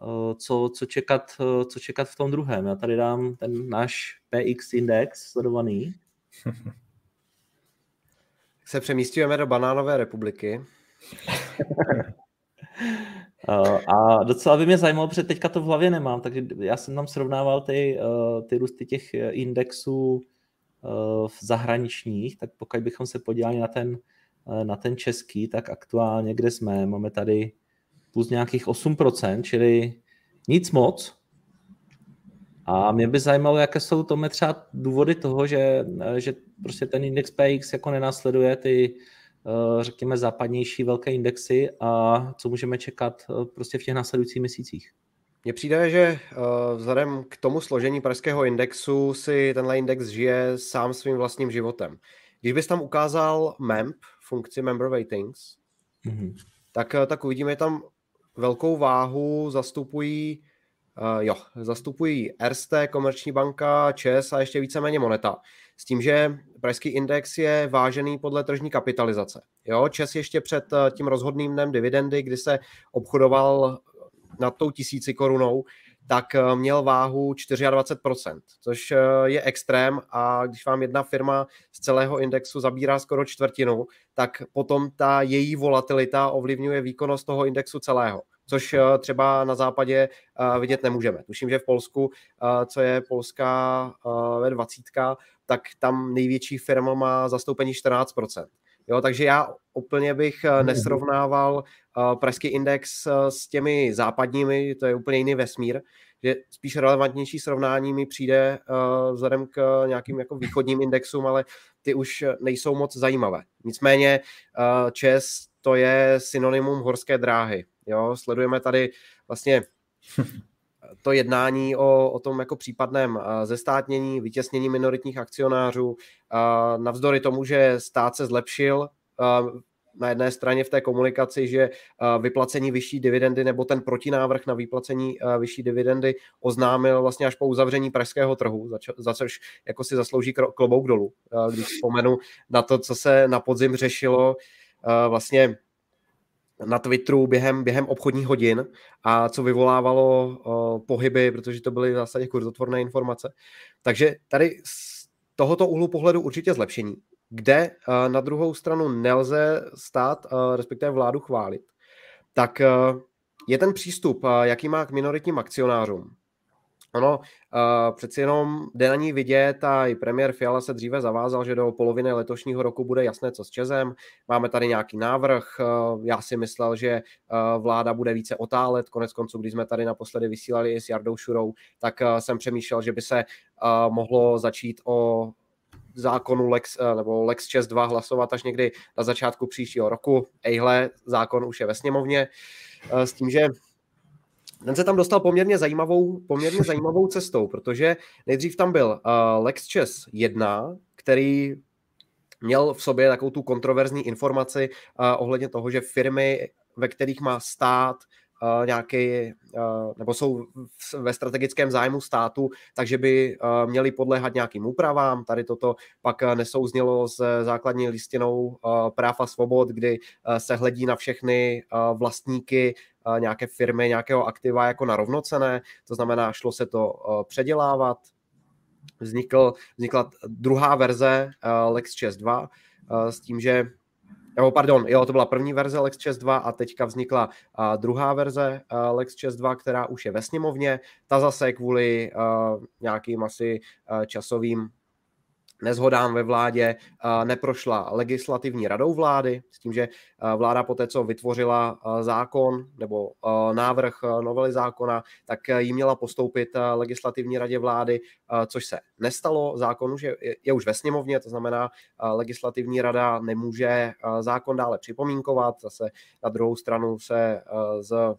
eh, co, co, čekat, eh, co čekat v tom druhém. Já tady dám ten náš PX index sledovaný. Se přemístujeme do banánové republiky. A docela by mě zajímalo, protože teďka to v hlavě nemám, takže já jsem tam srovnával ty, ty růsty těch indexů v zahraničních, tak pokud bychom se podívali na ten, na ten český, tak aktuálně, kde jsme, máme tady plus nějakých 8%, čili nic moc. A mě by zajímalo, jaké jsou to třeba důvody toho, že, že prostě ten index PX jako nenásleduje ty, řekněme, západnější velké indexy a co můžeme čekat prostě v těch následujících měsících. Mně přijde, že eh, vzhledem k tomu složení pražského indexu si tenhle index žije sám svým vlastním životem. Když bys tam ukázal MEMP, funkci Member Weightings, mm-hmm. tak, eh, tak uvidíme tam velkou váhu zastupují uh, jo, zastupují RST, Komerční banka, ČES a ještě víceméně Moneta. S tím, že pražský index je vážený podle tržní kapitalizace. Jo, ČES ještě před tím rozhodným dnem dividendy, kdy se obchodoval nad tou tisíci korunou, tak eh, měl váhu 24%, což eh, je extrém a když vám jedna firma z celého indexu zabírá skoro čtvrtinu, tak potom ta její volatilita ovlivňuje výkonnost toho indexu celého což eh, třeba na západě vidět nemůžeme. Tuším, že v Polsku, co je polská ve 20, tak tam největší firma má zastoupení 14%. Jo, takže já úplně bych eh, mhm. nesrovnával uh, pražský index uh, s těmi západními, to je úplně jiný vesmír, že spíš relevantnější srovnání mi přijde vzhledem k nějakým jako východním indexům, ale ty už nejsou moc zajímavé. Nicméně ČES to je synonymum horské dráhy. Jo, sledujeme tady vlastně to jednání o, o tom jako případném zestátnění, vytěsnění minoritních akcionářů, navzdory tomu, že stát se zlepšil, na jedné straně v té komunikaci, že vyplacení vyšší dividendy nebo ten protinávrh na vyplacení vyšší dividendy oznámil vlastně až po uzavření pražského trhu, za, což jako si zaslouží klobouk dolů. Když vzpomenu na to, co se na podzim řešilo vlastně na Twitteru během, během obchodních hodin a co vyvolávalo uh, pohyby, protože to byly v zásadě kurzotvorné informace. Takže tady z tohoto úhlu pohledu určitě zlepšení, kde uh, na druhou stranu nelze stát, uh, respektive vládu chválit, tak uh, je ten přístup, uh, jaký má k minoritním akcionářům. Ono uh, přeci jenom jde na ní vidět a i premiér Fiala se dříve zavázal, že do poloviny letošního roku bude jasné, co s Čezem. Máme tady nějaký návrh. Uh, já si myslel, že uh, vláda bude více otálet. Konec konců, když jsme tady naposledy vysílali i s Jardou Šurou, tak uh, jsem přemýšlel, že by se uh, mohlo začít o zákonu Lex, nebo Lex 6.2 hlasovat až někdy na začátku příštího roku. Ejhle, zákon už je ve sněmovně. S tím, že ten se tam dostal poměrně zajímavou, poměrně zajímavou cestou, protože nejdřív tam byl uh, Lex Chess 1, který měl v sobě takovou tu kontroverzní informaci uh, ohledně toho, že firmy, ve kterých má stát uh, nějaký, uh, nebo jsou ve strategickém zájmu státu, takže by uh, měli podléhat nějakým úpravám. Tady toto pak uh, nesouznělo s základní listinou uh, práv a svobod, kdy uh, se hledí na všechny uh, vlastníky nějaké firmy, nějakého aktiva jako na rovnocené, to znamená, šlo se to předělávat, vznikl, vznikla druhá verze Lex 6.2 s tím, že nebo pardon, jo, to byla první verze Lex 6.2 a teďka vznikla uh, druhá verze uh, Lex 6.2, která už je ve sněmovně. Ta zase kvůli uh, nějakým asi uh, časovým nezhodám ve vládě neprošla legislativní radou vlády, s tím, že vláda poté, co vytvořila zákon nebo návrh novely zákona, tak ji měla postoupit legislativní radě vlády, což se nestalo. Zákon už je, je už ve sněmovně, to znamená, legislativní rada nemůže zákon dále připomínkovat. Zase na druhou stranu se z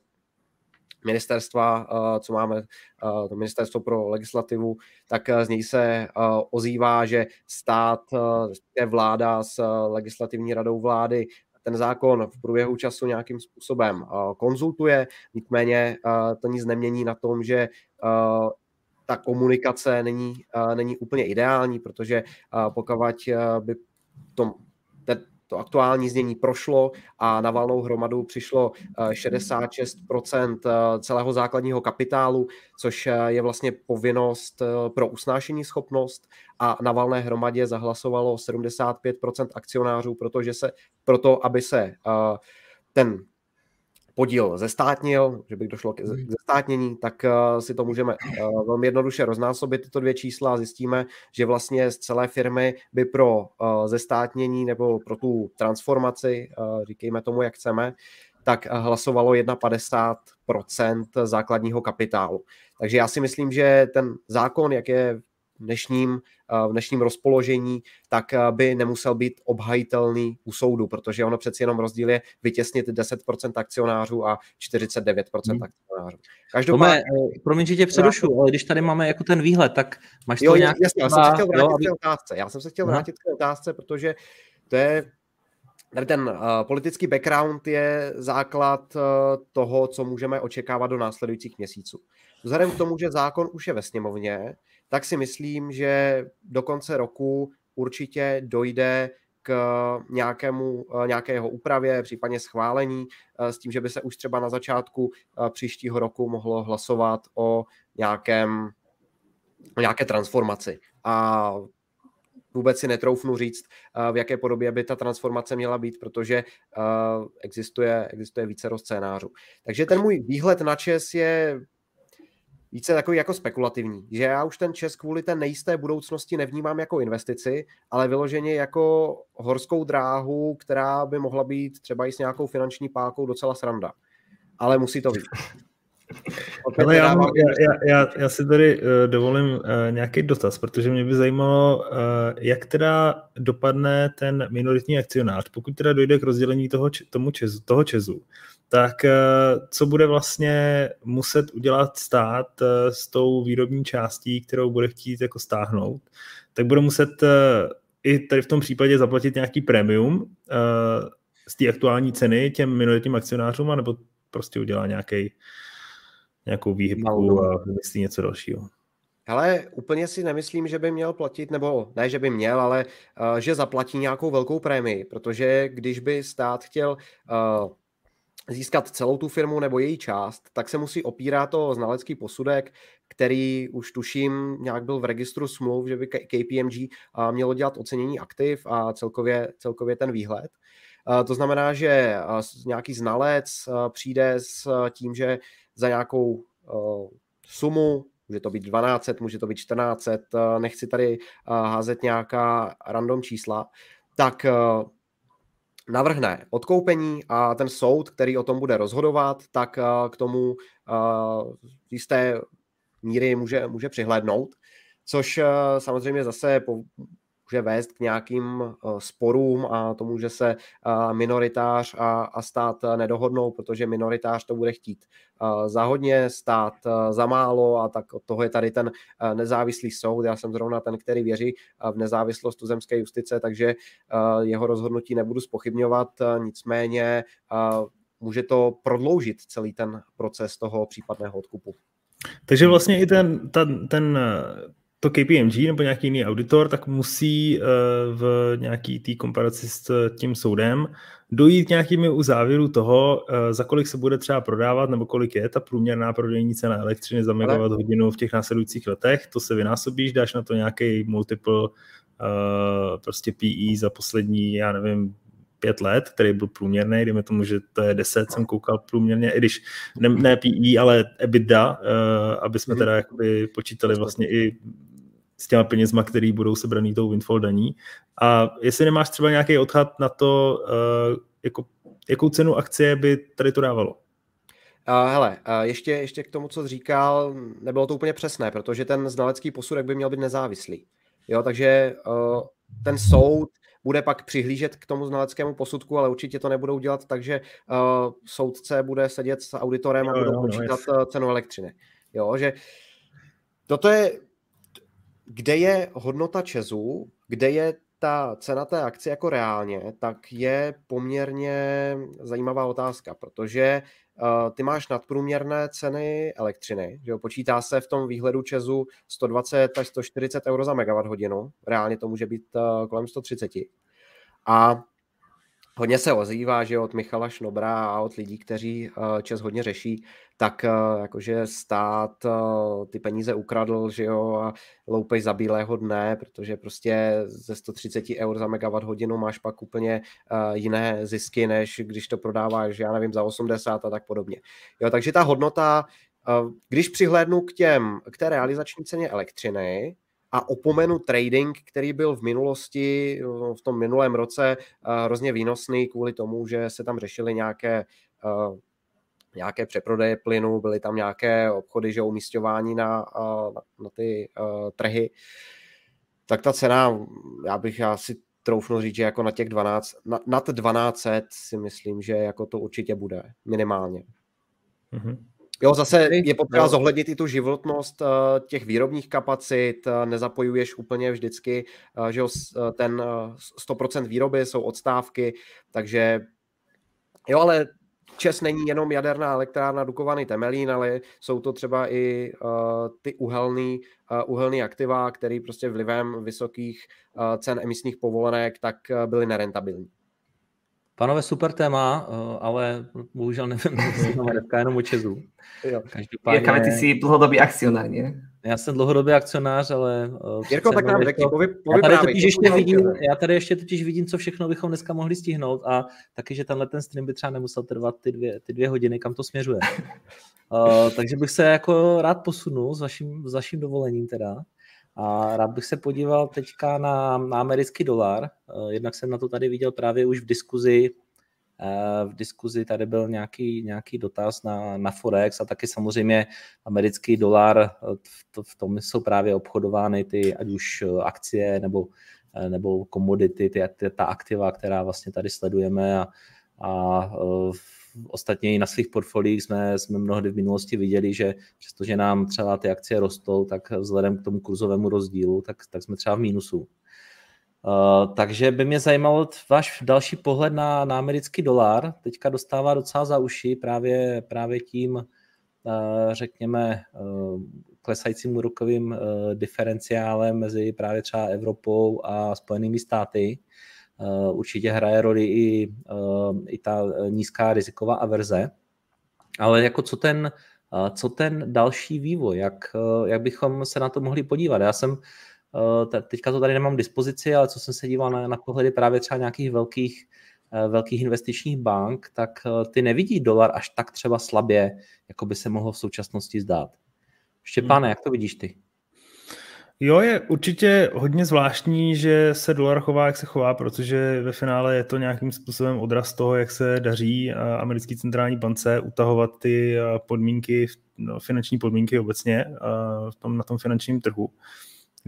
ministerstva, eh, co máme, eh, to ministerstvo pro legislativu, tak eh, z něj se ozývá, že stát, vláda s legislativní radou vlády ten zákon v průběhu času nějakým způsobem konzultuje, nicméně to nic nemění na tom, že ta komunikace není, není úplně ideální, protože pokud by tom to aktuální znění prošlo a na valnou hromadu přišlo 66% eh, eh, celého základního kapitálu, což eh, je vlastně povinnost pro usnášení schopnost a na valné hromadě zahlasovalo 75% akcionářů, protože se, proto, aby se ten podíl zestátnil, že by došlo k hmm. zestátnění, tak uh, si to můžeme uh, velmi jednoduše roznásobit tyto dvě čísla a zjistíme, že vlastně z celé firmy by pro uh, zestátnění nebo pro tu transformaci, říkejme tomu, jak chceme, tak hlasovalo 51% základního kapitálu. Takže já si myslím, že ten zákon, jak je dnešním, v dnešním rozpoložení, tak by nemusel být obhajitelný u soudu, protože ono přeci jenom rozdíl je vytěsnit 10% akcionářů a 49% hmm. akcionářů. Každopádně... Tome, promiň, že tě předušu, ale když tady máme jako ten výhled, tak máš jo, to nějak... Jasně, já jsem se chtěl vrátit jo, k té otázce. Já jsem se chtěl vrátit k té otázce, protože to je Tady ten uh, politický background je základ uh, toho, co můžeme očekávat do následujících měsíců. Vzhledem k tomu, že zákon už je ve sněmovně, tak si myslím, že do konce roku určitě dojde k nějakému, eh, nějakého úpravě, případně schválení, eh, s tím, že by se už třeba na začátku eh, příštího roku mohlo hlasovat o nějakém, o nějaké transformaci. A vůbec si netroufnu říct, v jaké podobě by ta transformace měla být, protože existuje, existuje více scénářů. Takže ten můj výhled na ČES je více takový jako spekulativní, že já už ten Čes kvůli té nejisté budoucnosti nevnímám jako investici, ale vyloženě jako horskou dráhu, která by mohla být třeba i s nějakou finanční pákou docela sranda. Ale musí to být. Ale já, já, já, já si tady uh, dovolím uh, nějaký dotaz, protože mě by zajímalo, uh, jak teda dopadne ten minoritní akcionář, pokud teda dojde k rozdělení toho, tomu čezu, toho Česu, tak uh, co bude vlastně muset udělat stát uh, s tou výrobní částí, kterou bude chtít jako stáhnout, tak bude muset uh, i tady v tom případě zaplatit nějaký premium, z té aktuální ceny těm minoritním akcionářům, nebo prostě udělá nějaký, nějakou výhybku a vymyslí něco dalšího? Ale úplně si nemyslím, že by měl platit, nebo ne, že by měl, ale uh, že zaplatí nějakou velkou prémii, protože když by stát chtěl uh, získat celou tu firmu nebo její část, tak se musí opírat o znalecký posudek, který už tuším nějak byl v registru smluv, že by KPMG mělo dělat ocenění aktiv a celkově, celkově ten výhled. To znamená, že nějaký znalec přijde s tím, že za nějakou sumu může to být 12, může to být 14, nechci tady házet nějaká random čísla, tak navrhne odkoupení a ten soud, který o tom bude rozhodovat, tak k tomu jisté míry může, může přihlédnout, což samozřejmě zase může vést k nějakým eh, sporům a to může se eh, minoritář a, a stát eh, nedohodnou, protože minoritář to bude chtít za hodně, stát za málo a tak od toho je tady ten nezávislý soud. Já jsem zrovna ten, který věří v nezávislost tuzemské justice, takže jeho rozhodnutí nebudu spochybňovat, nicméně může to prodloužit celý ten proces toho případného odkupu. Takže vlastně i ten, ten, ten to KPMG nebo nějaký jiný auditor, tak musí eh, v nějaký té komparaci s tím soudem dojít nějakými u závěru toho, eh, za kolik se bude třeba prodávat, nebo kolik je ta průměrná prodejní cena elektřiny za megawatt hodinu v těch následujících letech. To se vynásobíš, dáš na to nějaký multiple eh, prostě PE za poslední, já nevím, pět let, který byl průměrný, dejme tomu, že to je 10, jsem koukal průměrně, i když ne, ne PE, ale EBITDA, aby jsme mhm. teda jakoby počítali vlastně i s těma penězma, který budou sebraný tou windfall daní. A jestli nemáš třeba nějaký odhad na to, uh, jako, jakou cenu akcie by tady to dávalo? Uh, hele, uh, ještě, ještě k tomu, co jsi říkal, nebylo to úplně přesné, protože ten znalecký posudek by měl být nezávislý. Jo, takže uh, ten soud bude pak přihlížet k tomu znaleckému posudku, ale určitě to nebudou dělat tak, že uh, soudce bude sedět s auditorem jo, a budou jo, no, počítat no, cenu elektřiny. Jo, že toto je kde je hodnota Česu, kde je ta cena té akcie jako reálně, tak je poměrně zajímavá otázka, protože uh, ty máš nadprůměrné ceny elektřiny, že jo, počítá se v tom výhledu Česu 120 až 140 euro za megawatt hodinu, reálně to může být uh, kolem 130. A hodně se ozývá, že od Michala Šnobra a od lidí, kteří uh, Čes hodně řeší, tak uh, jakože stát uh, ty peníze ukradl, že jo, a loupej za bílého dne, protože prostě ze 130 eur za megawatt hodinu máš pak úplně jiné zisky, než když to prodáváš, já nevím, za 80 a tak podobně. Jo, takže ta hodnota, když přihlédnu k, těm, k té realizační ceně elektřiny, a opomenu trading, který byl v minulosti, v tom minulém roce eh, hrozně výnosný kvůli tomu, že se tam řešily nějaké eh, nějaké přeprodeje plynu, byly tam nějaké obchody, že umístování na, eh, na, na ty uh, trhy, tak ta cena, já bych asi troufnul říct, že jako na těch 12, na, nad 1200 si myslím, že jako to určitě bude, minimálně. Mm-hmm. Jo, zase je potřeba zohlednit i tu životnost uh, těch výrobních kapacit, uh, nezapojuješ úplně vždycky, uh, že jo, ten 100% výroby jsou odstávky, takže jo, ale Čes není jenom jaderná elektrárna Dukovany Temelín, ale jsou to třeba i uh, ty uhelný, uh, uhelný aktiva, které prostě vlivem vysokých uh, cen emisních povolenek tak uh, byly nerentabilní. Panové, super téma, eh, ale bohužel nevím, co se jenom o Česu. Každopádně... Jirka, ty jsi dlouhodobý akcionář, ne? Já jsem dlouhodobý akcionář, ale... Eh, Jirko, tak nám řekni, povi, já tady totiž ještě vidím, já tady ještě totiž vidím, co všechno bychom dneska mohli stihnout a taky, že tenhle ten stream by třeba nemusel trvat ty dvě, ty dvě hodiny, kam to směřuje. uh, takže bych se jako rád posunul s vaším, s vaším dovolením teda. A rád bych se podíval teďka na, na americký dolar. Eh, jednak jsem na to tady viděl právě už v diskuzi. Eh, v diskuzi tady byl nějaký, nějaký dotaz na, na Forex a taky samozřejmě americký dolar, eh, v, v tom jsou právě obchodovány ty ať už akcie nebo, nebo komodity, ty, ta aktiva, která vlastně tady sledujeme a, a ostatně i na svých portfoliích jsme, jsme mnohdy v minulosti viděli, že přestože nám třeba ty akcie rostou, tak vzhledem k tomu kurzovému rozdílu, tak, tak jsme třeba v mínusu. Uh, takže by mě zajímalo váš další pohled na, na americký dolar. Teďka dostává docela za uši právě, právě tím, uh, řekněme, uh, klesajícím úrokovým diferenciálem mezi právě třeba Evropou a Spojenými státy. Uh, určitě hraje roli i, uh, i ta nízká riziková averze. Ale jako co ten, co ten další vývoj, jak, jak bychom se na to mohli podívat? Já jsem Eh, teďka to tady nemám dispozici, ale co jsem se díval na, na pohledy právě třeba nějakých velkých, eh, velkých investičních bank, tak eh, ty nevidí dolar až tak třeba slabě, jako by se mohlo v současnosti zdát. Štěpáne, hmm. jak to vidíš ty? Jo, je určitě hodně zvláštní, že se dolar chová, jak se chová, protože ve finále je to nějakým způsobem odraz toho, jak se daří americký centrální bance utahovat ty podmínky, no, finanční podmínky obecně v tom, na tom finančním trhu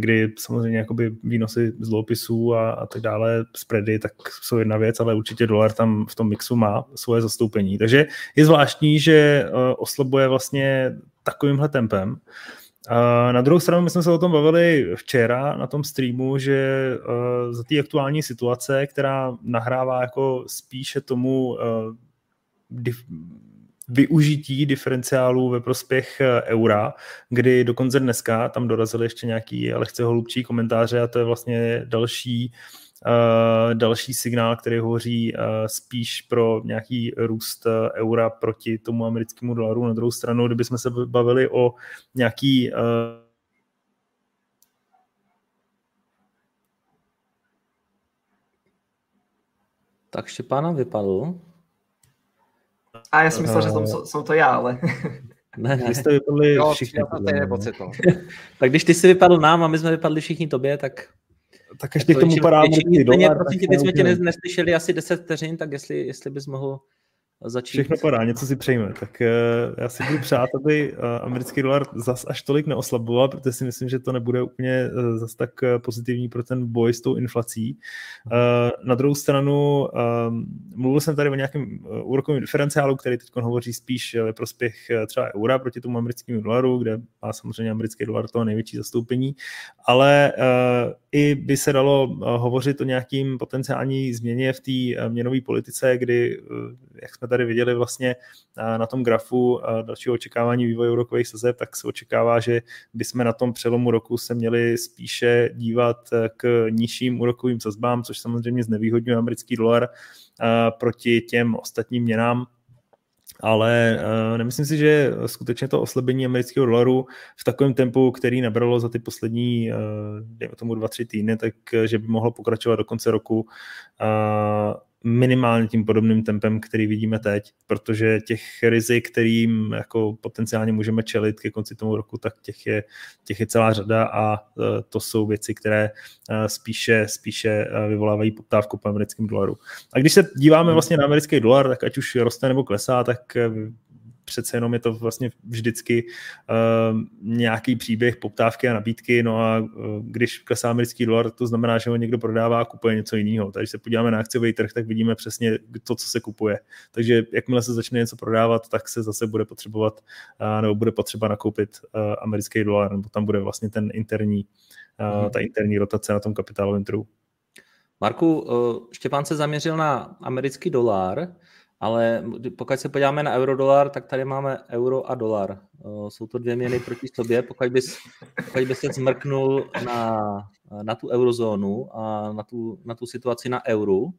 kdy samozřejmě jakoby výnosy z dluhopisů a, a tak dále, spready, tak jsou jedna věc, ale určitě dolar tam v tom mixu má svoje zastoupení. Takže je zvláštní, že oslabuje vlastně takovýmhle tempem. Na druhou stranu my jsme se o tom bavili včera na tom streamu, že uh, za té aktuální situace, která nahrává jako spíše tomu uh, využití diferenciálů ve prospěch eh, eura, kdy dokonce dneska tam dorazily ještě nějaký lehce holubčí komentáře a to je vlastně další Uh, další signál, který hovoří uh, spíš pro nějaký růst uh, eura proti tomu americkému dolaru. Na druhou stranu, kdybychom se bavili o nějaký Tak Štěpána vypadl. A já si myslel, že jsem, jsou to já, ale... Ne, ne. Vy jste vypadli jo, všichni. Jo, pocit, no. tak když ty si vypadl nám a my jsme vypadli všichni tobě, tak... Tak ještě k tomu padá dolar. Prosím tě, teď jsme tě neslyšeli asi 10 vteřin, tak jestli, jestli bys mohl začít. Všechno padá, něco si přejme. Tak uh, já si budu přát, aby uh, americký dolar zas až tolik neoslaboval, protože si myslím, že to nebude úplně uh, zas tak pozitivní pro ten boj s tou inflací. Na druhou stranu, mluvil jsem tady o nějakém úrokovém diferenciálu, který teď hovoří spíš ve prospěch třeba eura proti tomu americkému dolaru, kde má samozřejmě americký dolar to největší zastoupení, ale i by se dalo hovořit o nějakým potenciální změně v té měnové politice, kdy, jak jsme tady viděli vlastně na tom grafu dalšího očekávání vývoje úrokových sazeb, tak se očekává, že bychom na tom přelomu roku se měli spíše dívat e, k nižším úrokovým sazbám, což samozřejmě znevýhodňuje americký dolar proti těm ostatním měnám, ale uh, nemyslím si, že skutečně to oslabení amerického dolaru v takovém tempu, který nabralo za ty poslední, uh, dejme tomu dva, tři týdny, tak že by mohlo pokračovat do konce roku. Uh, minimálně tím podobným tempem, který vidíme teď, protože těch rizik, kterým jako potenciálně můžeme čelit ke konci tomu roku, tak těch je, těch je celá řada a e, to jsou věci, které e, spíše, spíše e, vyvolávají poptávku po americkém dolaru. A když se díváme vlastně na americký dolar, tak ať už roste nebo klesá, tak přece jenom je to vlastně vždycky uh, nějaký příběh poptávky a nabídky, no a uh, když klesá americký dolar, to znamená, že ho někdo prodává a kupuje něco jiného. Takže se podíváme na akciový trh, tak vidíme přesně to, co se kupuje. Takže jakmile se začne něco prodávat, tak se zase bude potřebovat uh, nebo bude potřeba nakoupit uh, americký dolar, nebo tam bude vlastně ten interní, uh, ta interní rotace na tom kapitálovém trhu. Marku, Štěpán se zaměřil na americký dolar. Ale pokud se podíváme na euro-dolar, tak tady máme euro a dolar. Jsou to dvě měny proti sobě. Pokud bys, pokud bys se zmrknul na, na tu eurozónu a na tu, na tu situaci na euru,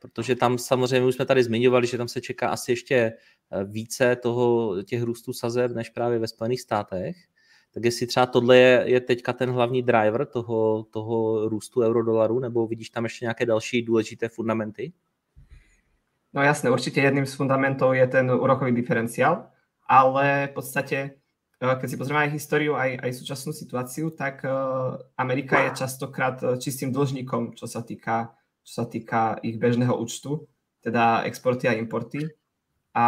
protože tam samozřejmě už jsme tady zmiňovali, že tam se čeká asi ještě eh, více toho, těch růstů sazeb než právě ve Spojených státech. Tak jestli třeba tohle je, je teďka ten hlavní driver toho, toho růstu eurodolaru, nebo vidíš tam ještě nějaké další důležité fundamenty? No jasné, určite jedným z fundamentov je ten úrokový diferenciál, ale v podstate, eh, keď si pozrieme aj históriu, aj, aj súčasnú situáciu, tak eh, Amerika je častokrát eh, čistým dlžníkom, čo sa týka, čo sa týka ich bežného účtu, teda exporty a importy. A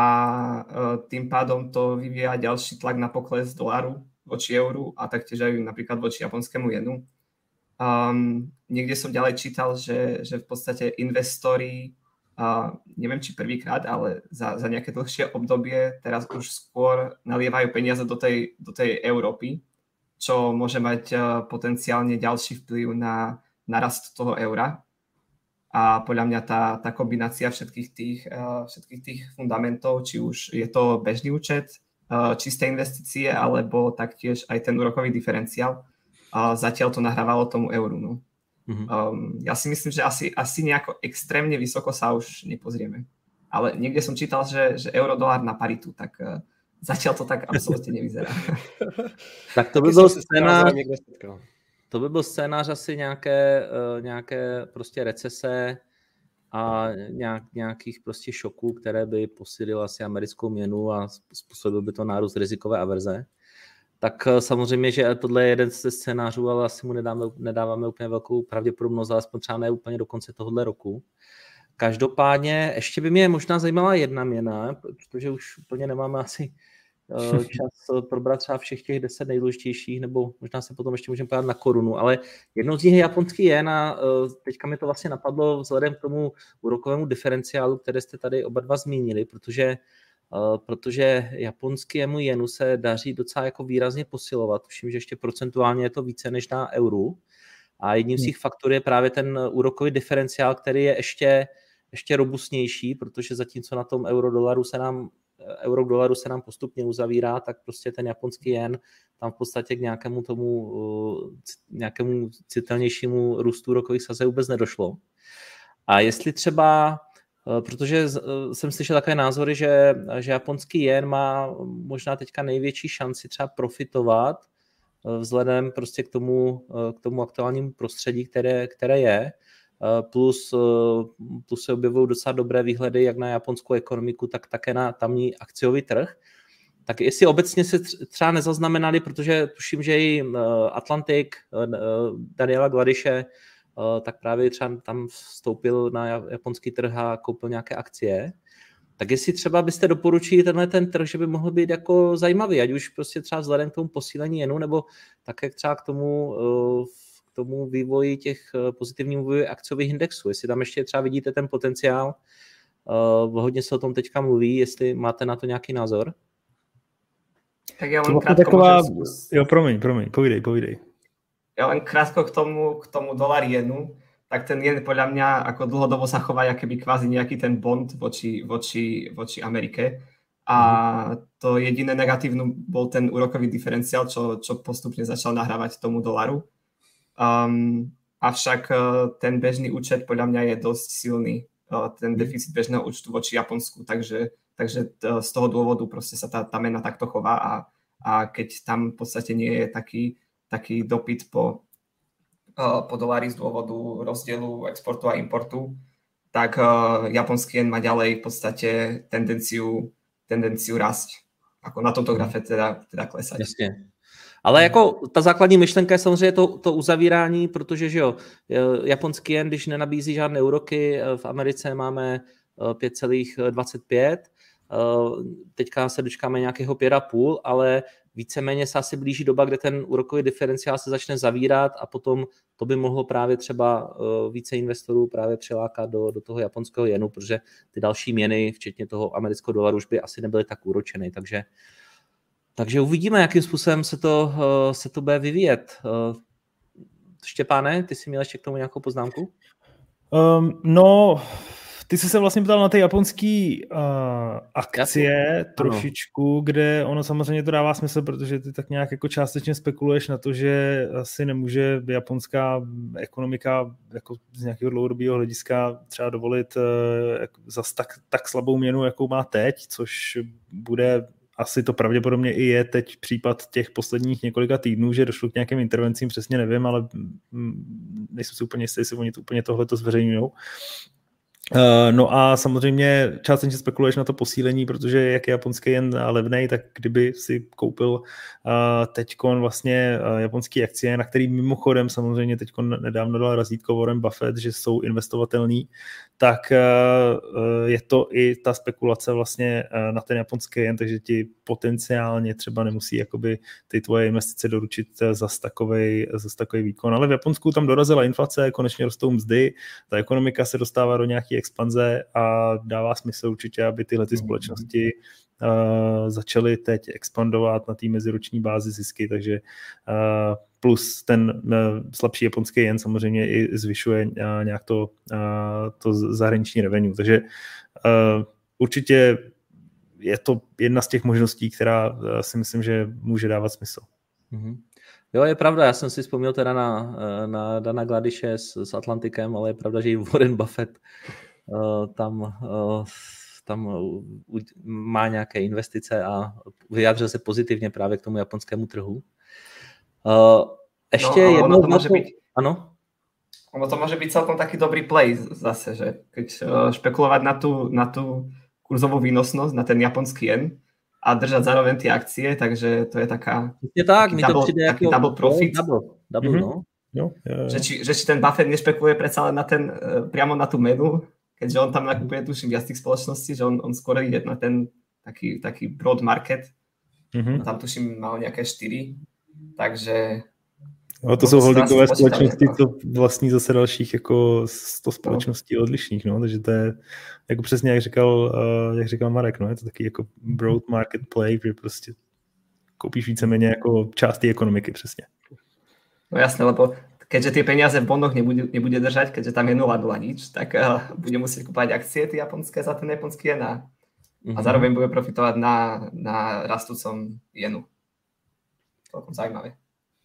tým pádom to vyvíja ďalší tlak na pokles dolaru voči euru a taktiež aj napríklad voči japonskému jenu. Um, niekde som ďalej čítal, že, že v podstate investori a neviem, či prvýkrát, ale za, za nejaké dlhšie obdobie teraz už skôr nalievajú peniaze do tej, do tej Európy, čo môže mať uh, potenciálne ďalší vplyv na, narast toho eura. A podľa mňa tá, tá kombinácia všetkých tých, uh, všetkých tých fundamentov, či už je to bežný účet, uh, čisté investície, alebo taktiež aj ten úrokový diferenciál, zatiaľ to nahrávalo tomu euru. No. Mm-hmm. Um, ja si myslím, že asi, asi nejako extrémne vysoko sa už nepozrieme. Ale niekde som čítal, že, že euro-dolár na paritu, tak uh, zatiaľ to tak absolútne nevyzerá. tak to by byl scénář, to by byl scénář asi nějaké, uh, nějaké prostě recese a nějak, nějakých prostě šoků, které by posílily asi americkou měnu a způsobil by to nárůst rizikové averze. Tak uh, samozřejmě, že tohle je jeden ze scénářů, ale asi mu nedáme, nedáváme úplně velkou pravděpodobnost, aspoň třeba ne úplně do konce tohohle roku. Každopádně ještě by mě možná zajímala jedna měna, protože už úplně nemáme asi Eh, čas probrat třeba všech těch deset nejdůležitějších, nebo možná se potom ještě můžeme podívat na korunu, ale jednou z nich je japonský jen a eh, teďka mi to vlastně napadlo vzhledem k tomu úrokovému diferenciálu, které jste tady oba dva zmínili, protože eh, protože japonský jenu se daří docela jako výrazně posilovat. Tuším, že ještě procentuálně je to více než na euru. A jedním z hmm. těch faktorů je právě ten úrokový diferenciál, který je ještě, ještě robustnější, protože zatímco na tom euro-dolaru se nám euro k dolaru se nám postupně uzavírá, tak prostě ten japonský jen tam v podstatě k nějakému tomu nějakému citelnějšímu růstu rokových sazeb vůbec nedošlo. A jestli třeba, protože e, jsem slyšel takové názory, že, že japonský jen má možná teďka největší šanci třeba profitovat e, vzhledem prostě k tomu, k tomu aktuálnímu prostředí, které, které je, Eh, plus, eh, plus se objevují docela dobré výhledy jak na japonskou ekonomiku, tak také na tamní akciový trh. Tak jestli obecně se třeba nezaznamenali, protože tuším, že i eh, Atlantik, Daniela Gladiše, tak právě třeba tam vstoupil na japonský trh a koupil nějaké akcie. Tak jestli třeba byste doporučili tenhle ten trh, že by mohl být jako zajímavý, ať už prostě třeba vzhledem k tomu posílení jenu, nebo také třeba k tomu tomu vývoji těch eh, pozitivnímu vývoji akciových indexů. Jestli tam ještě třeba vidíte ten potenciál, hodně se o tom teďka mluví, jestli máte na to nějaký názor? Tak já len krátko taková... Jo, promiň, promiň, povídej, povídej. Ja len krátko k tomu, k tomu dolar jenu, tak ten jen podľa mňa ako dlhodobo sa chová keby kvázi nejaký ten bond voči, voči, voči Amerike. A to jediné negatívne bol ten úrokový diferenciál, čo, čo postupne začal nahrávať tomu dolaru. Um, avšak uh, ten bežný účet podľa mňa je dosť silný, uh, ten mhm. deficit bežného účtu voči Japonsku, takže, takže t- z toho dôvodu proste sa tá, tá mena takto chová a, a keď tam v podstate nie je taký, taký dopyt po, uh, po dolári z dôvodu rozdielu exportu a importu, tak uh, japonský jen má ďalej v podstate tendenciu, tendenciu rásť. Ako na tomto mhm. grafe teda, teda klesať. Jasne. Ale hmm. jako ta základní myšlenka je samozřejmě to, to uzavírání, protože že jo, japonský jen, když nenabízí žádné úroky, eh, v Americe máme 5,25, eh, eh, teďka se dočkáme nějakého 5,5, ale víceméně se asi blíží doba, kde ten úrokový diferenciál se začne zavírat a potom to by mohlo právě třeba více investorů právě přilákat do, do toho japonského jenu, protože ty další měny, včetně toho amerického dolaru, už by asi nebyly tak úročeny, takže takže uvidíme, jakým způsobem se to, eh, se to bude vyvíjet. Eh, Štěpáne, ty jsi měl ještě k tomu nějakou poznámku? Um, no, ty jsi se vlastně ptal na ty japonský uh, akcie Jasně. trošičku, ano. kde ono samozřejmě to dává smysl, protože ty tak nějak jako částečně spekuluješ na to, že asi nemůže japonská ekonomika jako z nějakého dlouhodobého hlediska třeba dovolit uh, zas tak, tak slabou měnu, jakou má teď, což bude asi to pravděpodobně i je teď případ těch posledních několika týdnů, že došlo k nějakým intervencím, přesně nevím, ale nejsem si úplně jistý, jestli oni to úplně tohle to zveřejňují. Uh, no a samozřejmě částečně spekuluješ na to posílení, protože jak je japonský jen levnej, tak kdyby si koupil uh, teďkon vlastně uh, japonský akcie, na který mimochodem samozřejmě teďkon nedávno dal razítko Warren Buffett, že jsou investovatelný, tak je to i ta spekulace vlastně na ten japonský jen, takže ti potenciálně třeba nemusí jakoby ty tvoje investice doručit za takový za takový výkon. Ale v Japonsku tam dorazila inflace, konečně rostou mzdy, ta ekonomika se dostává do nějaké expanze a dává smysl určitě, aby tyhle ty společnosti začaly teď expandovat na té meziroční bázi zisky, takže plus ten slabší japonský jen samozřejmě i zvyšuje nějak to, to zahraniční revenue. Takže určitě je to jedna z těch možností, která si myslím, že může dávat smysl. Mm-hmm. Jo, je pravda, já jsem si vzpomněl teda na, na Dana Gladiše s, s Atlantikem, ale je pravda, že i Warren Buffett uh, tam, uh, tam má nějaké investice a vyjádřil se pozitivně právě k tomu japonskému trhu. Uh, ještě no, jednou... To může být... Ano? Ono to může být celkom taký dobrý play zase, že keď uh, špekulovat na tu, na tu kurzovou výnosnosť, na ten japonský jen, a držať zároveň ty akcie, takže to je taká... Je tak, mi to double, přijde taký jako double profit. Double, double mm-hmm. no. Jo, je, je. Že, či, že či ten Buffett nešpekuluje predsa len na ten, uh, priamo na tú menu, keďže on tam nakupuje tuším viac tých spoločností, že on, on skoro ide na ten taký, taký broad market. Mm-hmm. Tam tuším mal nejaké 4, takže No, to jsou holdingové společnosti, co vlastní zase dalších jako 100 no. společností no. odlišných, no, takže to je jako přesně jak říkal, uh, jak říkal Marek, no, je to taky jako broad market play, že prostě koupíš víceméně jako část té ekonomiky přesně. No jasné, lebo keďže ty peniaze v bondoch nebude, nebude držať, keďže tam je 0,0 nič, tak uh, bude musieť kúpať akcie ty japonské za ten japonský jen a, mm-hmm. a mhm. zároveň bude profitovať na, na rastúcom jenu. Celkom zajímavé.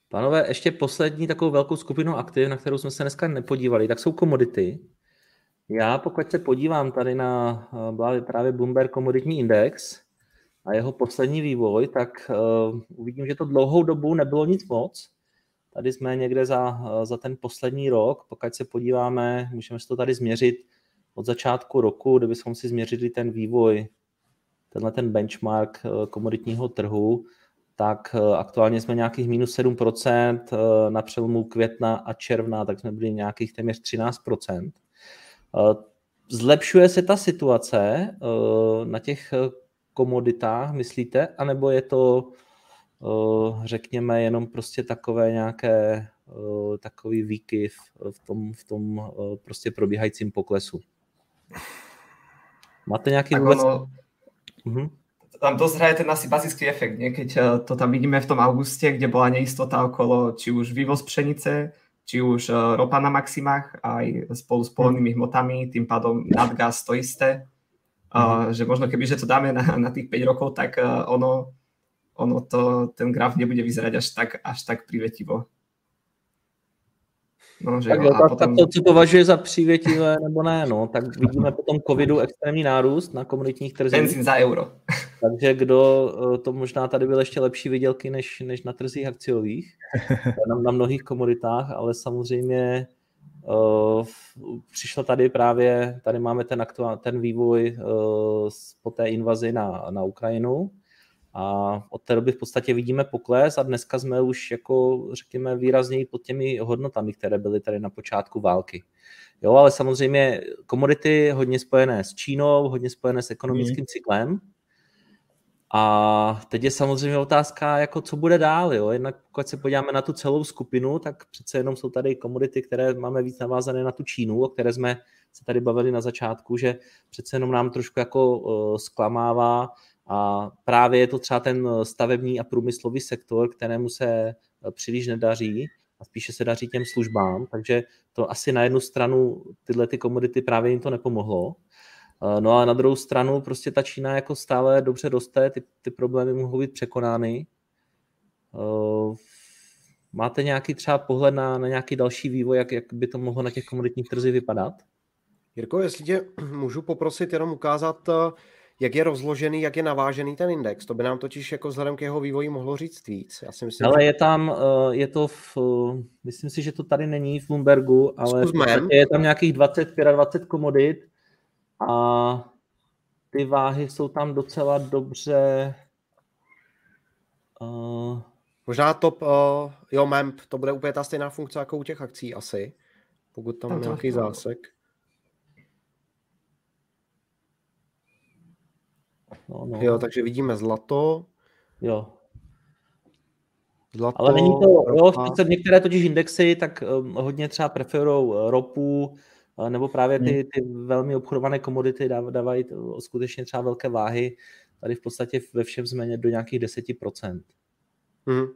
Pánové, ještě poslední takovou velkou skupinu aktiv, na kterou jsme se dneska nepodívali, tak jsou komodity. Já pokud se podívám tady na eh, právě Bloomberg komoditní index a jeho poslední vývoj, tak uh, uvidím, že to dlouhou dobu nebylo nic moc. Tady jsme někde za, uh, za ten poslední rok, pokud se podíváme, můžeme si to tady změřit od začátku roku, kdybychom si změřili ten vývoj, tenhle ten benchmark komoditního trhu, tak eh, aktuálně jsme nějakých minus 7%, eh, na přelomu května a června, tak jsme byli nějakých téměř 13%. Eh, zlepšuje se ta situace na těch komoditách, myslíte, anebo je to, řekněme, jenom prostě takové nějaké takový výkyv v tom, v tom prostě probíhajícím poklesu? Máte nějaký vůbec... Ono... Uh-huh tam dosť hraje ten asi bazický efekt, nie? keď eh, to tam vidíme v tom auguste, kde bola neistota okolo či už vývoz pšenice, či už eh, ropa na maximách, aj spolu s polnými hmotami, tým pádom nadgaz to isté. Uh, že možno keby, že to dáme na, na tých 5 rokov, tak uh, ono, ono to, ten graf nebude vyzerať až tak, až tak privetivo. No, že tak, jo, tak, potom... tak to, co považuje za přívětivé nebo ne, no, tak vidíme potom covidu extrémní nárůst na komunitních trzích. Benzín za euro. Takže kdo, eh, to možná tady byl ještě lepší vydělky než, než na trzích akciových, na, na mnohých komoditách, ale samozřejmě uh, přišlo tady právě, tady máme ten, aktuál, ten vývoj uh, po té invazi na, na Ukrajinu, a od té doby v podstatě vidíme pokles a dneska jsme už jako řekněme výrazněji pod těmi hodnotami, které byly tady na počátku války. Jo, ale samozřejmě komodity hodně spojené s Čínou, hodně spojené s ekonomickým mm. cyklem. A teď je samozřejmě otázka, jako co bude dál. Jo? Jednak pokud se podíváme na tu celou skupinu, tak přece jenom jsou tady komodity, které máme víc navázané na tu Čínu, o které jsme se tady bavili na začátku, že přece jenom nám trošku jako uh, zklamává a právě je to třeba ten stavební a průmyslový sektor, kterému se eh, příliš nedaří a spíše se daří těm službám, takže to asi na jednu stranu tyhle ty komodity právě jim to nepomohlo. Eh, no a na druhou stranu prostě ta Čína jako stále dobře roste, ty, ty problémy mohou být překonány. Eh, máte nějaký třeba pohled na, na nějaký další vývoj, jak, jak by to mohlo na těch komoditních trzích vypadat? Jirko, jestli tě můžu poprosit jenom ukázat jak je rozložený, jak je navážený ten index. To by nám totiž jako vzhledem k jeho vývoji mohlo říct víc. Já si myslím, ale že... je tam, eh, je to v, myslím si, že to tady není v Bloombergu, ale je tam nějakých 20, 25 komodit a ty váhy jsou tam docela dobře uh... Možná top, uh, jo, MEMP, to bude úplně ta stejná funkce jako u těch akcí asi, pokud tam, tam nějaký zásek. No, no. Jo, takže vidíme zlato. Jo. Zlato, Ale není to, jo, v některé totiž indexy tak um, hodně třeba preferují uh, ropu, uh, nebo právě ty, hmm. ty velmi obchodované komodity dávají skutečně třeba velké váhy. tady v podstatě ve všem jsme do nějakých 10%. Hmm.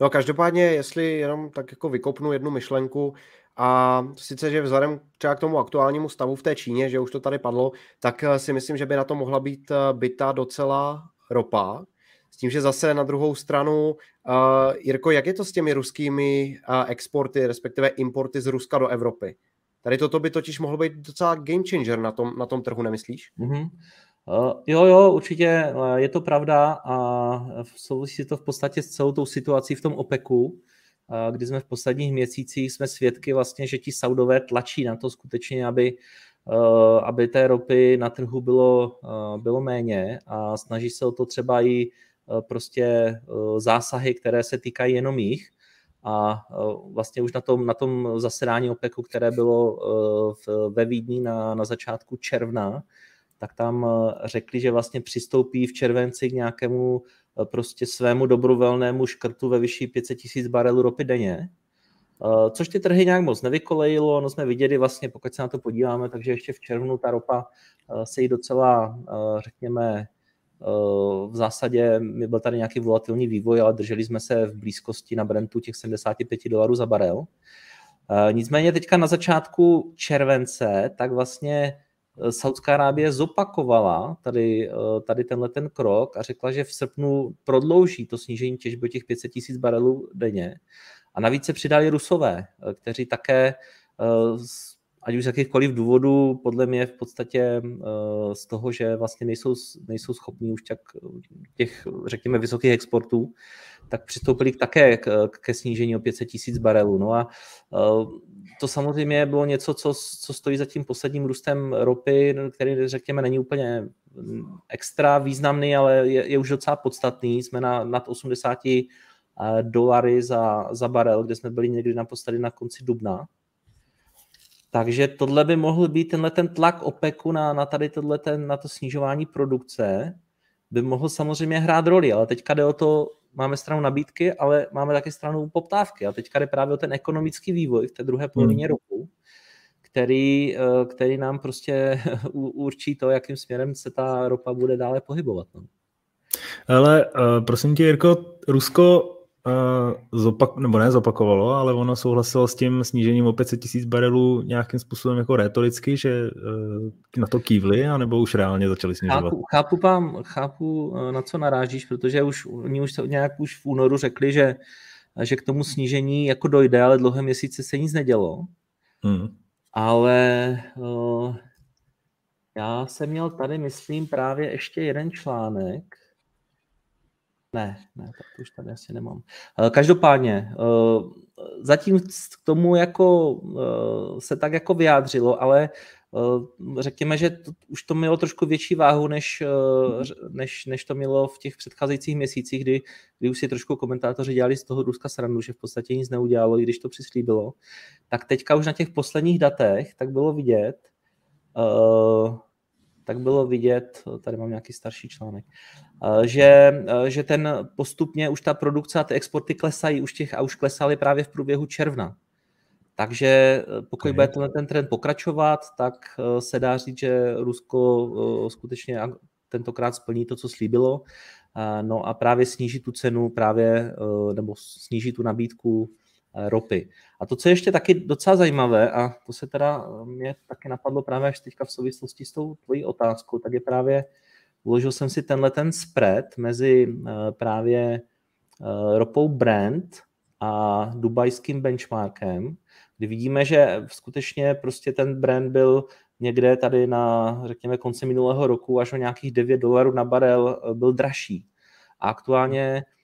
No každopádně, jestli jenom tak jako vykopnu jednu myšlenku, a sice, že vzhledem třeba k tomu aktuálnímu stavu v té Číně, že už to tady padlo, tak eh, si myslím, že by na to mohla být eh, byta docela ropa. S tím, že zase na druhou stranu, uh, Jirko, jak je to s těmi ruskými uh, exporty, respektive importy z Ruska do Evropy? Tady toto by totiž mohlo být docela game changer na tom, na tom trhu, nemyslíš? Mm-hmm. Uh, jo, jo, určitě je to pravda a souvisí to v podstatě s celou tou situací v tom OPECu, kdy jsme v posledních měsících jsme svědky vlastně, že ti Saudové tlačí na to skutečně, aby, eh, aby té ropy na trhu bylo, eh, bylo méně a snaží se o to třeba i eh, prostě zásahy, které se týkají jenom jich. A vlastně už na tom, na tom zasedání OPECu, které bylo ve Vídni na, na začátku června, tak tam řekli, že vlastně přistoupí v červenci k nějakému prostě svému dobrovolnému škrtu ve vyšší 500 tisíc barelů ropy denně, eh, což ty trhy nějak moc nevykolejilo, no jsme viděli vlastně, pokud se na to podíváme, takže ještě v červnu ta ropa eh, se jí docela, řekněme, v zásadě byl tady nějaký volatilní vývoj, ale drželi jsme se v blízkosti na Brentu těch 75 dolarů za barel. Nicméně teďka na začátku července, tak vlastně Saudská Arábie zopakovala tady, eh, tady tenhle ten krok a řekla, že v srpnu prodlouží to snížení těžby těch 500 tisíc barelů denně. A navíc se přidali Rusové, eh, kteří také eh, ať už z jakýchkoliv důvodů, podle mě v podstatě z toho, že vlastně nejsou, nejsou schopní už tak těch, řekněme, vysokých exportů, tak přistoupili také ke snížení o 500 tisíc barelů. No a to samozřejmě bylo něco, co, co stojí za tím posledním růstem ropy, který, řekněme, není úplně extra významný, ale je, je už docela podstatný. Jsme na nad 80 dolary za, za barel, kde jsme byli někdy naposledy na konci dubna. Takže tohle by mohl být tenhle ten tlak OPECu na, na tady tohle ten, na to snižování produkce, by mohl samozřejmě hrát roli, ale teďka jde o to, máme stranu nabídky, ale máme také stranu poptávky. A teďka jde právě o ten ekonomický vývoj v té druhé polovině hmm. roku, který, eh, který nám prostě určí to, jakým směrem se ta ropa bude dále pohybovat. No. Ale uh, prosím tě, Jirko, Rusko zopak, nebo ne zopakovalo, ale ono souhlasilo s tím snížením o 500 tisíc barelů nějakým způsobem jako retoricky, že uh, na to kývli, anebo už reálně začali snižovat? Chápu, chápu, pám, chápu, na co narážíš, protože už oni už se nějak už v únoru řekli, že, že k tomu snížení jako dojde, ale dlouhé měsíce se nic nedělo. Hmm. Ale uh, já jsem měl tady, myslím, právě ještě jeden článek, ne, ne, tak to už tady asi nemám. Eh, každopádně, eh, zatím k tomu jako eh, se tak jako vyjádřilo, ale řekněme, že to, už to mělo trošku větší váhu, než, než, než to mělo v těch předcházejících měsících, kdy, kdy už si trošku komentátoři dělali z toho Ruska srandu, že v podstatě nic neudělalo, i když to přislíbilo. Tak teďka už na těch posledních datech tak bylo vidět, tak bylo vidět, tady mám nějaký starší článek, eh, že, eh, že ten postupně už ta produkce a ty exporty klesají už těch, a už klesaly právě v průběhu června. Takže eh, pokud okay. bude tenhle ten trend pokračovat, tak se dá říct, že Rusko skutečně tentokrát splní to, co slíbilo. No a právě sníží tu cenu právě, nebo sníží tu nabídku ropy. A to, co je ještě taky docela zajímavé, a to se teda eh, mě taky napadlo právě až teďka v souvislosti s tou tvojí otázkou, tak je právě, uložil jsem si tenhle ten spread mezi eh, právě ropou Brent a dubajským benchmarkem, kdy vidíme, že skutečně prostě ten Brent byl někde tady na, řekněme, konci minulého roku až o nějakých 9 dolarů na barel byl dražší. A aktuálně Eh,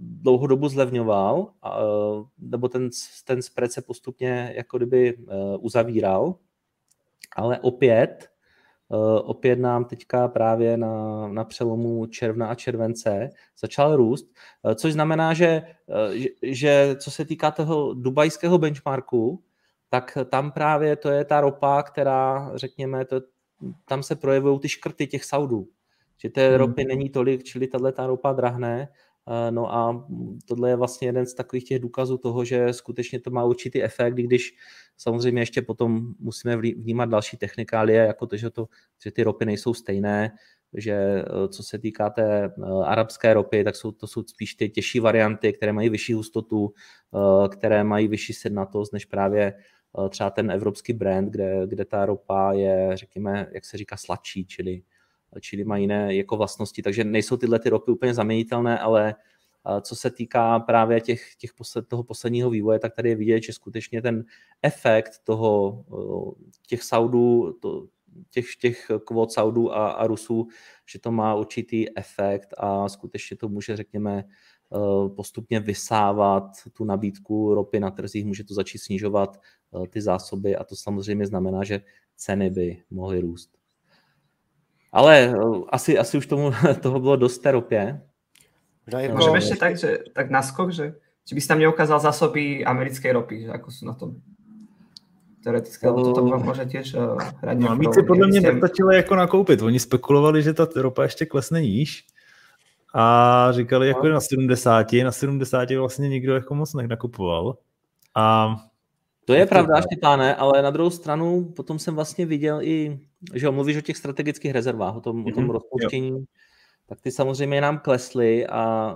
dlouhou dobu zlevňoval, eh, nebo ten, ten spread se postupně jako kdyby eh, uzavíral, ale opět, opět nám teďka právě na, na přelomu června a července začal růst, což znamená, že, že co se týká toho dubajského benchmarku, tak tam právě to je ta ropa, která, řekněme, to, tam se projevují ty škrty těch Saudů. Že té hmm. ropy není tolik, čili tahle ta ropa drahne Eh, no a tohle je vlastně jeden z takových těch důkazů toho, že skutečně to má určitý efekt, když samozřejmě ještě potom musíme vnímat další technikálie, jako to, že, to, že ty ropy nejsou stejné, že co se týká té arabské ropy, tak jsou, to jsou spíš ty těžší varianty, které mají vyšší hustotu, které mají vyšší sednatost než právě třeba ten evropský brand, kde, kde ta ropa je, řekněme, jak se říká, sladší, čili, čili má jiné jako vlastnosti, takže nejsou tyhle ty ropy úplně zaměnitelné, ale co se týká právě těch, těch posled, toho posledního vývoje, tak tady je vidět, že skutečně ten efekt toho, těch Saudů, to, těch, těch kvot Saudů a, a Rusů, že to má určitý efekt a skutečně to může, řekněme, postupně vysávat tu nabídku ropy na trzích, může to začít snižovat ty zásoby a to samozřejmě znamená, že ceny by mohly růst. Ale asi, asi už tomu, toho bylo dost té ropě. Jako... Můžeme ještě tak, že, tak naskok, že či bys tam neukázal zásoby americké ropy, že ako sú na tom? Teoreticky, ale toto může těž uh, hrát no, Více podle mě nestačilo jako nakoupit. Oni spekulovali, že ta ropa ještě klesne níž a říkali jako no. na 70, na 70 vlastně nikdo jako moc nakupoval. A to je pravda, Štěpáne, ale na druhou stranu potom jsem vlastně viděl i, že mluvíš o těch strategických rezervách, o tom, mm-hmm. o tom mhm. rozpouštění tak ty samozřejmě nám klesly a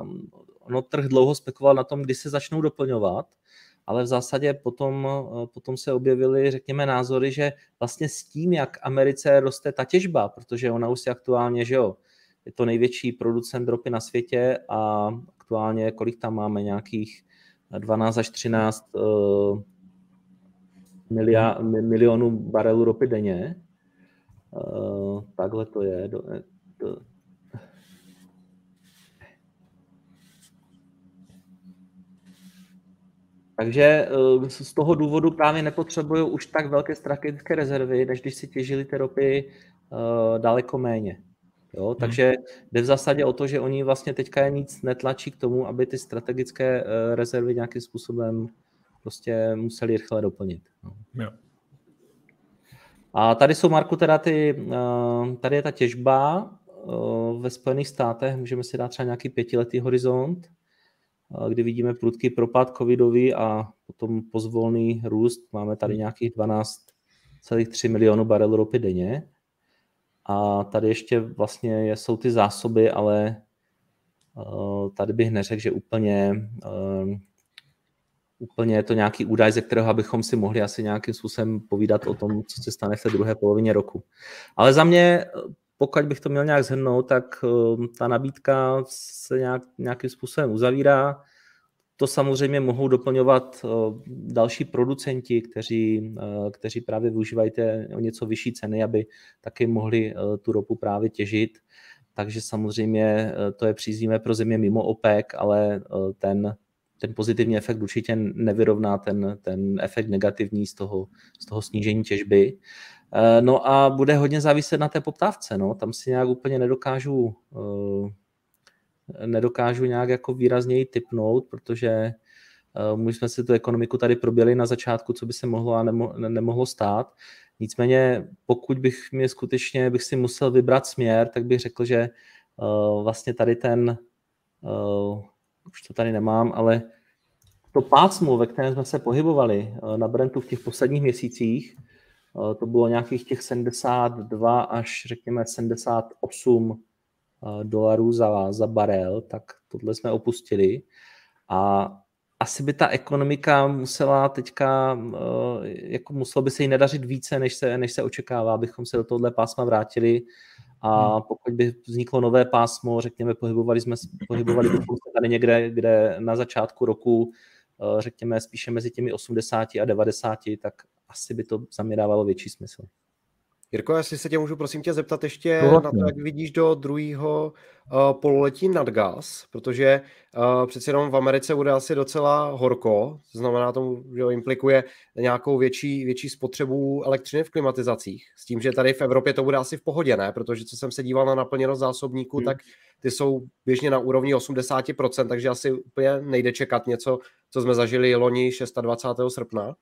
ono trh dlouho spekuloval na tom, kdy se začnou doplňovat, ale v zásadě potom, potom se objevily, řekněme, názory, že vlastně s tím, jak Americe roste ta těžba, protože ona už je aktuálně, že jo, je to největší producent ropy na světě a aktuálně, kolik tam máme, nějakých 12 až 13 uh, milia, milionů barelů ropy denně. Uh, takhle to je. Do, to, Takže eh, z toho důvodu právě nepotřebují už tak velké strategické rezervy, než když si těžili ty ropy eh, daleko méně. Jo, hmm. takže jde v zásadě o to, že oni vlastně teďka nic netlačí k tomu, aby ty strategické eh, rezervy nějakým způsobem prostě museli rychle doplnit. No. Jo. A tady jsou, Marku, teda ty, tady je ta těžba ve Spojených státech, můžeme si dát třeba nějaký pětiletý horizont, kdy vidíme prudký propad covidový a potom pozvolný růst. Máme tady nějakých 12,3 milionů barelů ropy denně. A tady ještě vlastně jsou ty zásoby, ale eh, tady bych neřekl, že úplně, eh, úplně je to nějaký údaj, ze kterého bychom si mohli asi nějakým způsobem povídat o tom, co se stane v té druhé polovině roku. Ale za mě pokud bych to měl nějak zhrnout, tak eh, ta nabídka se nějak, nějakým způsobem uzavírá. To samozřejmě mohou doplňovat eh, další producenti, kteří, eh, kteří právě využívají té o něco vyšší ceny, aby taky mohli tu ropu právě těžit. Takže samozřejmě to je příznivé pro země mimo OPEC, ale ten, ten pozitivní efekt určitě nevyrovná ten, ten efekt negativní z toho, z toho snížení těžby. Eh, no a bude hodně záviset na té poptávce. No. Tam si nějak úplně nedokážu, eh, nedokážu nějak jako výrazněji typnout, protože eh, my jsme si tu ekonomiku tady proběli na začátku, co by se mohlo a nemo, nemohlo stát. Nicméně, pokud bych mě skutečně bych si musel vybrat směr, tak bych řekl, že vlastně tady ten, už to tady nemám, ale to pásmo, ve kterém jsme se pohybovali na Brentu v těch posledních měsících, Eh, to bylo nějakých těch 72 až řekněme 78 eh, dolarů za, za barel, tak tohle jsme opustili. A asi by ta ekonomika musela teďka, eh, jako muselo by se jí nedařit více, než se, než se očekává, abychom se do tohle pásma vrátili. A hmm. pokud by vzniklo nové pásmo, řekněme, pohybovali jsme pohybovali bychom se tady někde, kde na začátku roku, řekněme, spíše mezi těmi 80 a 90, tak asi by to za mě dávalo větší smysl. Jirko, jestli se tě můžu prosím tě zeptat ještě no, na to, jak vidíš do druhého uh, pololetí nad gaz, protože uh, přeci jenom v Americe bude asi docela horko, to znamená to, že implikuje nějakou větší, větší spotřebu elektřiny v klimatizacích, s tím, že tady v Evropě to bude asi v pohodě, ne? Protože co jsem se díval na naplněnost zásobníků, hmm. tak ty jsou běžně na úrovni 80%, takže asi úplně nejde čekat něco, co jsme zažili loni 26. srpna.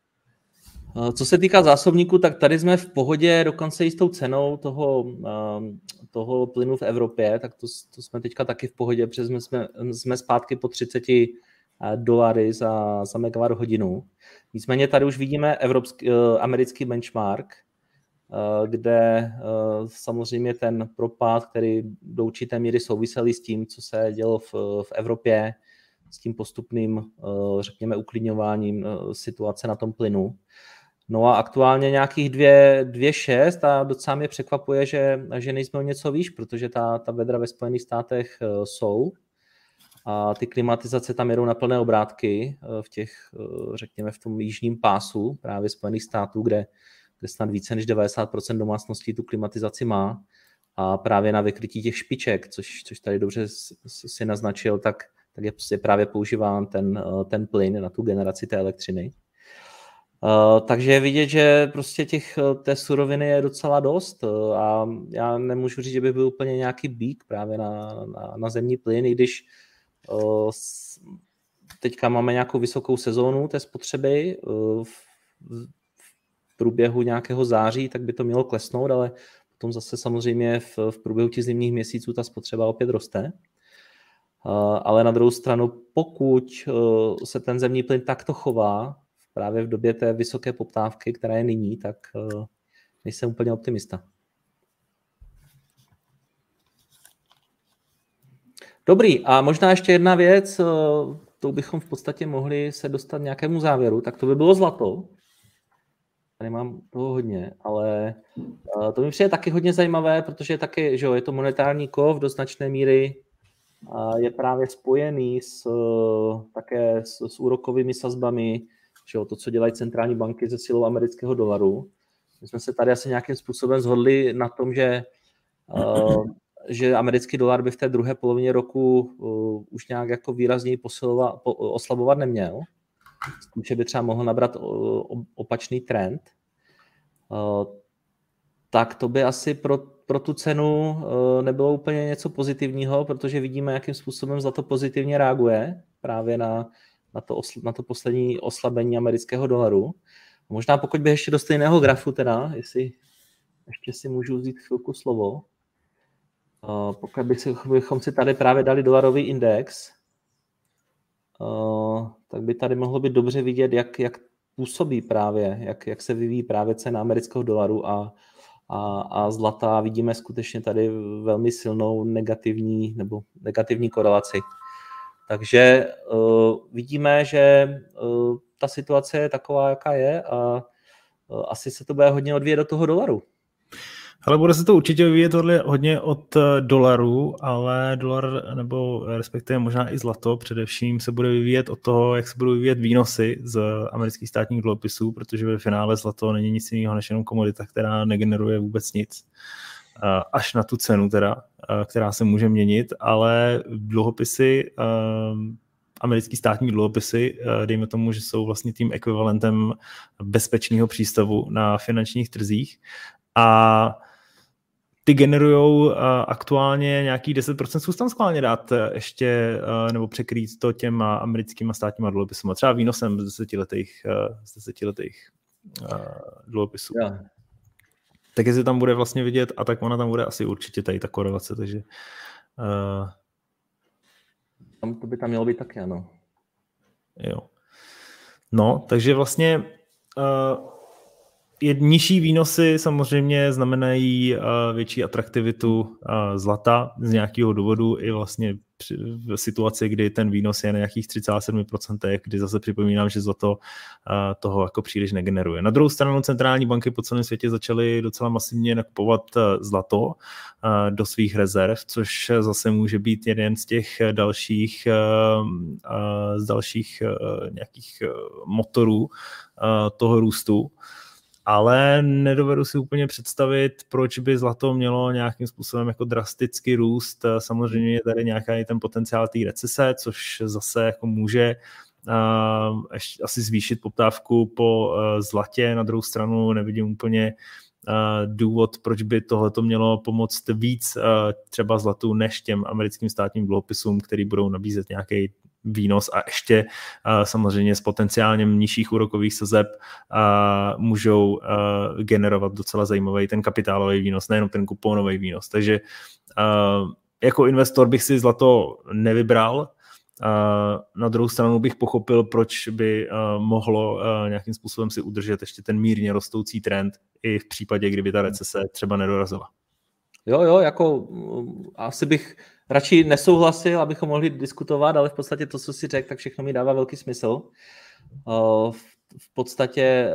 Eh, co se týká zásobníků, tak tady jsme v pohodě dokonce i s tou cenou toho, ehm, toho plynu v Evropě, tak to, to jsme teďka taky v pohodě, protože jsme, jsme, jsme zpátky po 30 eh, dolary za, za megawatt hodinu. Nicméně tady už vidíme evropský, eh, americký benchmark, kde samozřejmě ten propad, který do určité míry souvisel s tím, co se dělo v, v Evropě, s tím postupným, řekněme, uklidňováním situace na tom plynu. No a aktuálně nějakých 2,6 a docela mě překvapuje, že, že nejsme o něco výš, protože ta, ta vedra ve Spojených státech jsou a ty klimatizace tam jedou na plné obrátky v těch, řekněme, v tom jižním pásu právě Spojených států, kde, kde snad více než 90% domácností tu klimatizaci má a právě na vykrytí těch špiček, což, což tady dobře si naznačil, tak, tak je, je právě používán ten, ten plyn na tu generaci té elektřiny. Uh, takže je vidět, že prostě těch, té suroviny je docela dost uh, a já nemůžu říct, že by byl úplně nějaký bík právě na, na, na zemní plyn, i když teďka máme nějakou vysokou sezónu té spotřeby v, v průběhu nějakého září, tak by to mělo klesnout, ale potom zase samozřejmě v, v průběhu těch zimních měsíců ta spotřeba opět roste. Ale na druhou stranu, pokud se ten zemní plyn takto chová, právě v době té vysoké poptávky, která je nyní, tak uh, nejsem úplně optimista. Dobrý, a možná ještě jedna věc, uh, to bychom v podstatě mohli se dostat nějakému závěru, tak to by bylo zlato. Tady mám toho hodně, ale uh, to mi přijde taky hodně zajímavé, protože taky, že jo, je to monetární kov do značné míry je právě spojený s, také s, s úrokovými sazbami, že jo, to, co dělají centrální banky se silou amerického dolaru. My jsme se tady asi nějakým způsobem zhodli na tom, že, uh, že americký dolar by v té druhé polovině roku uh, už nějak jako výrazněji posilovat, po, oslabovat neměl. S tím, že by třeba mohl nabrat uh, opačný trend. Tak to by asi pro, pro tu cenu nebylo úplně něco pozitivního, protože vidíme, jakým způsobem za to pozitivně reaguje právě na, na to, osl- na to poslední oslabení amerického dolaru. Možná pokud bych ještě do stejného grafu teda, jestli ještě si můžu vzít chvilku slovo, uh, pokud bych si, bychom si tady právě dali dolarový index, uh, tak by tady mohlo být dobře vidět, jak, jak působí právě, jak, jak se vyvíjí právě cena amerického dolaru a, a, a zlata. Vidíme skutečně tady velmi silnou negativní nebo negativní korelaci. Takže uh, vidíme, že uh, ta situace je taková, jaká je a uh, asi se to bude hodně odvíjet do toho dolaru. Ale bude se to určitě vyvíjet hodně od dolaru, ale dolar nebo respektive možná i zlato především se bude vyvíjet od toho, jak se budou vyvíjet výnosy z amerických státních dluhopisů, protože ve finále zlato není nic jiného než jenom komodita, která negeneruje vůbec nic. Eh, až na tu cenu teda, eh, která se může měnit, ale dluhopisy, eh, americký státní dluhopisy, dejme tomu, že jsou vlastně tím ekvivalentem bezpečného přístavu na finančních trzích a ty generují aktuálně nějaký 10%, zkus tam schválně dát ještě, nebo překrýt to těma americkýma státníma dluhopisy. Třeba výnosem z desetiletých, z desetiletých dluhopisů. Yeah tak jestli tam bude vlastně vidět, a tak ona tam bude asi určitě tady ta korelace, takže uh... tam to by tam mělo být taky, ano. Jo. No, takže vlastně uh, je, nižší výnosy samozřejmě znamenají uh, větší atraktivitu uh, zlata z nějakého důvodu i vlastně v situaci, kdy ten výnos je na nějakých 37%, kdy zase připomínám, že zlato toho jako příliš negeneruje. Na druhou stranu centrální banky po celém světě začaly docela masivně nakupovat zlato do svých rezerv, což zase může být jeden z těch dalších, z dalších nějakých motorů toho růstu ale nedovedu si úplně představit, proč by zlato mělo nějakým způsobem jako drasticky růst. Samozřejmě je tady nějaký ten potenciál té recese, což zase jako může uh, asi zvýšit poptávku po uh, zlatě. Na druhou stranu nevidím úplně uh, důvod, proč by tohleto mělo pomoct víc uh, třeba zlatu než těm americkým státním dluhopisům, který budou nabízet nějaký výnos a ještě uh, samozřejmě s potenciálně nižších úrokových sazeb uh, můžou uh, generovat docela zajímavý ten kapitálový výnos, nejenom ten kuponový výnos. Takže jako investor bych si zlato nevybral, Na druhou stranu bych pochopil, proč by mohlo nějakým způsobem si udržet ještě ten mírně rostoucí trend i v případě, kdyby ta recese třeba nedorazila. Jo, jo, jako mm, asi bych radši nesouhlasil, abychom mohli diskutovat, ale v podstatě to, co si řekl, tak všechno mi dává velký smysl. V podstatě,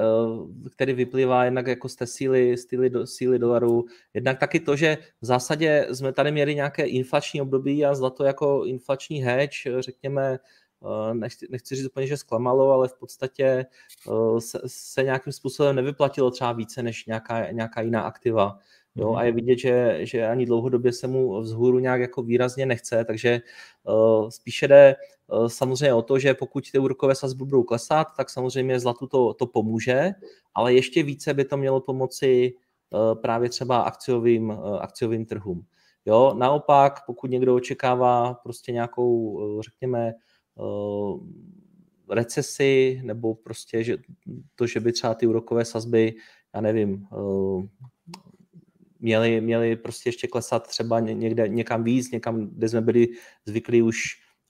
který vyplývá jednak jako z té síly, síly, síly dolaru, jednak taky to, že v zásadě jsme tady měli nějaké inflační období a zlato jako inflační hedge, řekněme, nechci, nechci říct úplně, že zklamalo, ale v podstatě se, se nějakým způsobem nevyplatilo třeba více než nějaká, nějaká jiná aktiva. Jo, a je vidět, že, že ani dlouhodobě se mu vzhůru nějak jako výrazně nechce, takže uh, spíše jde uh, samozřejmě o to, že pokud ty úrokové sazby budou klesat, tak samozřejmě zlatu to, to pomůže, ale ještě více by to mělo pomoci uh, právě třeba akciovým, uh, akciovým trhům. Jo, naopak, pokud někdo očekává prostě nějakou, uh, řekněme, uh, recesi nebo prostě že to, že by třeba ty úrokové sazby, já nevím, měli, měli prostě ještě klesat třeba někde někam víc, někam, kde jsme byli zvyklí už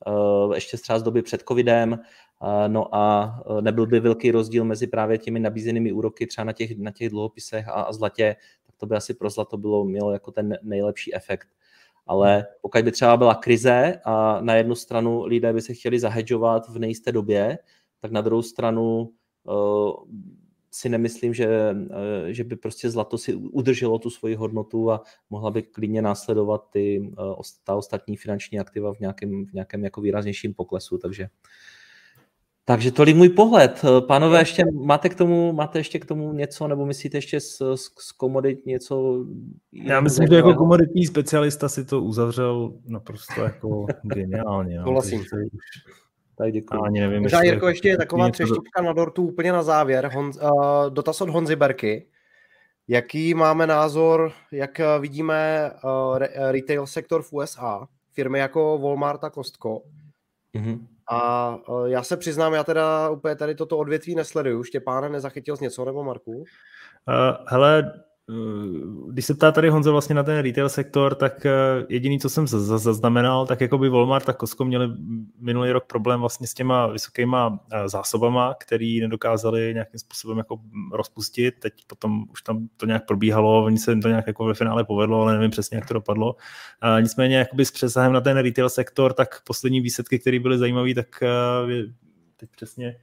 uh, ještě třeba z doby před covidem, uh, no a uh, nebyl by velký rozdíl mezi právě těmi nabízenými úroky třeba na těch, na těch dluhopisech a, a zlatě, tak to by asi pro zlato bylo, mělo jako ten nejlepší efekt. Ale pokud by třeba byla krize a na jednu stranu lidé by se chtěli zahedžovat v nejisté době, tak na druhou stranu si nemyslím, že, eh, že by prostě zlato si udrželo tu svoji hodnotu a mohla by klidně následovat ty, eh, ta ostatní finanční aktiva v nějakém, v nějakém jako výraznějším poklesu, takže takže tolik můj pohled. Pánové, ještě máte k tomu, máte ještě k tomu něco, nebo myslíte ještě z, z, z komodit něco? Já myslím, že jako komoditní specialista si to uzavřel naprosto jako geniálně. No. Souhlasím. Tak děkuji. Ani nevím, Možná, Jirko, ještě je taková třeštíčka na dortu úplně na závěr. Hon, uh, dotaz od Honzy Berky. Jaký máme názor, jak vidíme uh, re, retail sektor v USA? Firmy jako Walmart a Costco. Mm-hmm. A uh, já se přiznám, já teda úplně tady toto odvětví nesleduju. Štěpáne, nezachytil z něco nebo Marku? Uh, hele, Eh, když se ptá tady Honzo vlastně na ten retail sektor, tak eh, jediný, co jsem zaznamenal, tak jako by Walmart a Costco měli minulý rok problém vlastně s těma vysokýma eh, zásobama, který nedokázali nějakým způsobem jako rozpustit. Teď potom už tam to nějak probíhalo, oni se jim to nějak jako ve finále povedlo, ale nevím přesně, jak to dopadlo. Nicméně jakoby s přesahem na ten retail sektor, tak poslední výsledky, které byly zajímavé, tak teď přesně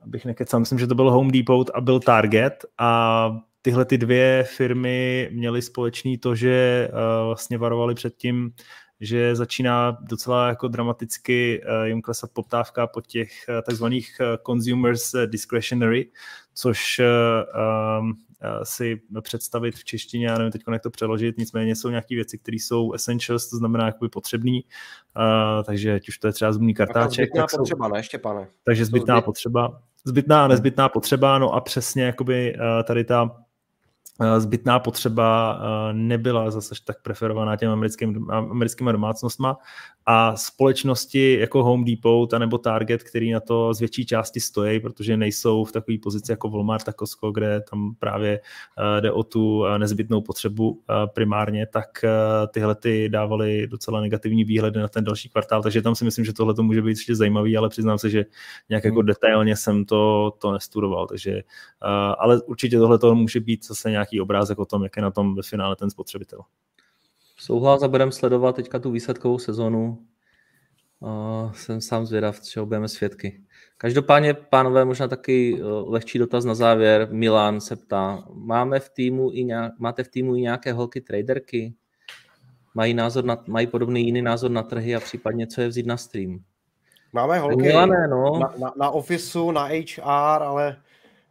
abych nekecal, myslím, že to byl Home Depot a byl Target a tyhle ty dvě firmy měly společný to, že uh, vlastně varovali před tím, že začíná docela jako dramaticky uh, jim klesat poptávka po těch uh, takzvaných consumers discretionary, což um, si představit v češtině, já nevím teď, jak to přeložit, nicméně jsou nějaké věci, které jsou essentials, to znamená jakoby potřebný, uh, takže ať už to je třeba zubní kartáček. Zbytná tak potřeba, jsou, ne, Štěpane? Takže zbytná potřeba, zbytná a nezbytná potřeba, no a přesně jakoby uh, tady ta Eh, zbytná potřeba eh, nebyla zase tak preferovaná těm americkým, americkými domácnostma a společnosti jako Home Depot nebo Target, který na to z větší části stojí, protože nejsou v takové pozici jako Walmart a Costco, kde tam právě eh, jde o tu nezbytnou potřebu primárně, tak tyhle ty dávaly docela negativní výhledy na ten další kvartál, takže tam si myslím, že tohle to může být ještě zajímavý, ale přiznám se, že nějak jako hmm. detailně jsem to, to nestudoval, takže ale určitě tohle to může být zase nějak nějaký obrázek o tom, jak je na tom ve finále ten spotřebitel. Souhlas a budeme sledovat teďka tu výsledkovou sezonu. Uh, jsem sám zvědav, čeho budeme svědky. Každopádně, pánové, možná taky uh, lehčí dotaz na závěr. Milan se ptá, máme v týmu i nějak, máte v týmu i nějaké holky traderky? Mají, názor na, mají podobný jiný názor na trhy a případně co je vzít na stream? Máme holky Milane, no. na, na, na Officeu, na HR, ale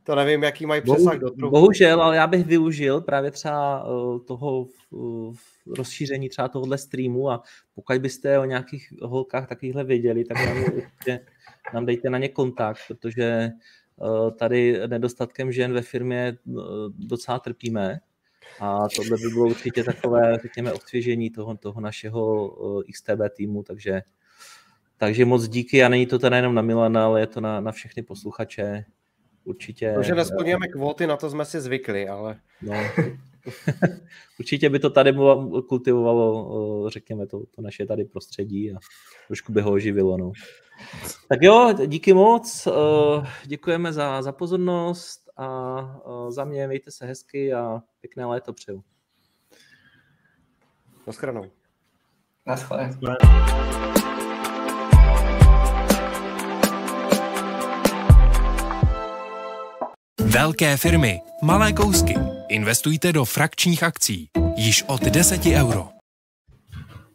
to nevím, jaký mají přesah do trhu. Bohužel, ale já bych využil právě třeba eh, toho rozšíření třeba tohohle streamu a pokud byste o nějakých holkách takovýchhle věděli, tak nám, určitě, nám dejte na ně kontakt, protože eh, tady nedostatkem žen ve firmě eh, docela trpíme a tohle by bylo určitě takové, řekněme, osvěžení toho, toho našeho XTB týmu, takže takže moc díky a není to teda jenom na Milana, ale je to na, na všechny posluchače. Určitě... To, že nesplňujeme kvóty, na to jsme si zvykli, ale... No, Určitě by to tady kultivovalo, řekněme, to, to naše tady prostředí a trošku by ho oživilo. No. Tak jo, díky moc, děkujeme za, za pozornost a za mě mějte se hezky a pěkné léto přeju. Naschledanou. Naschledanou. Velké firmy, malé kousky. Investujte do frakčních akcí. Již od 10 euro.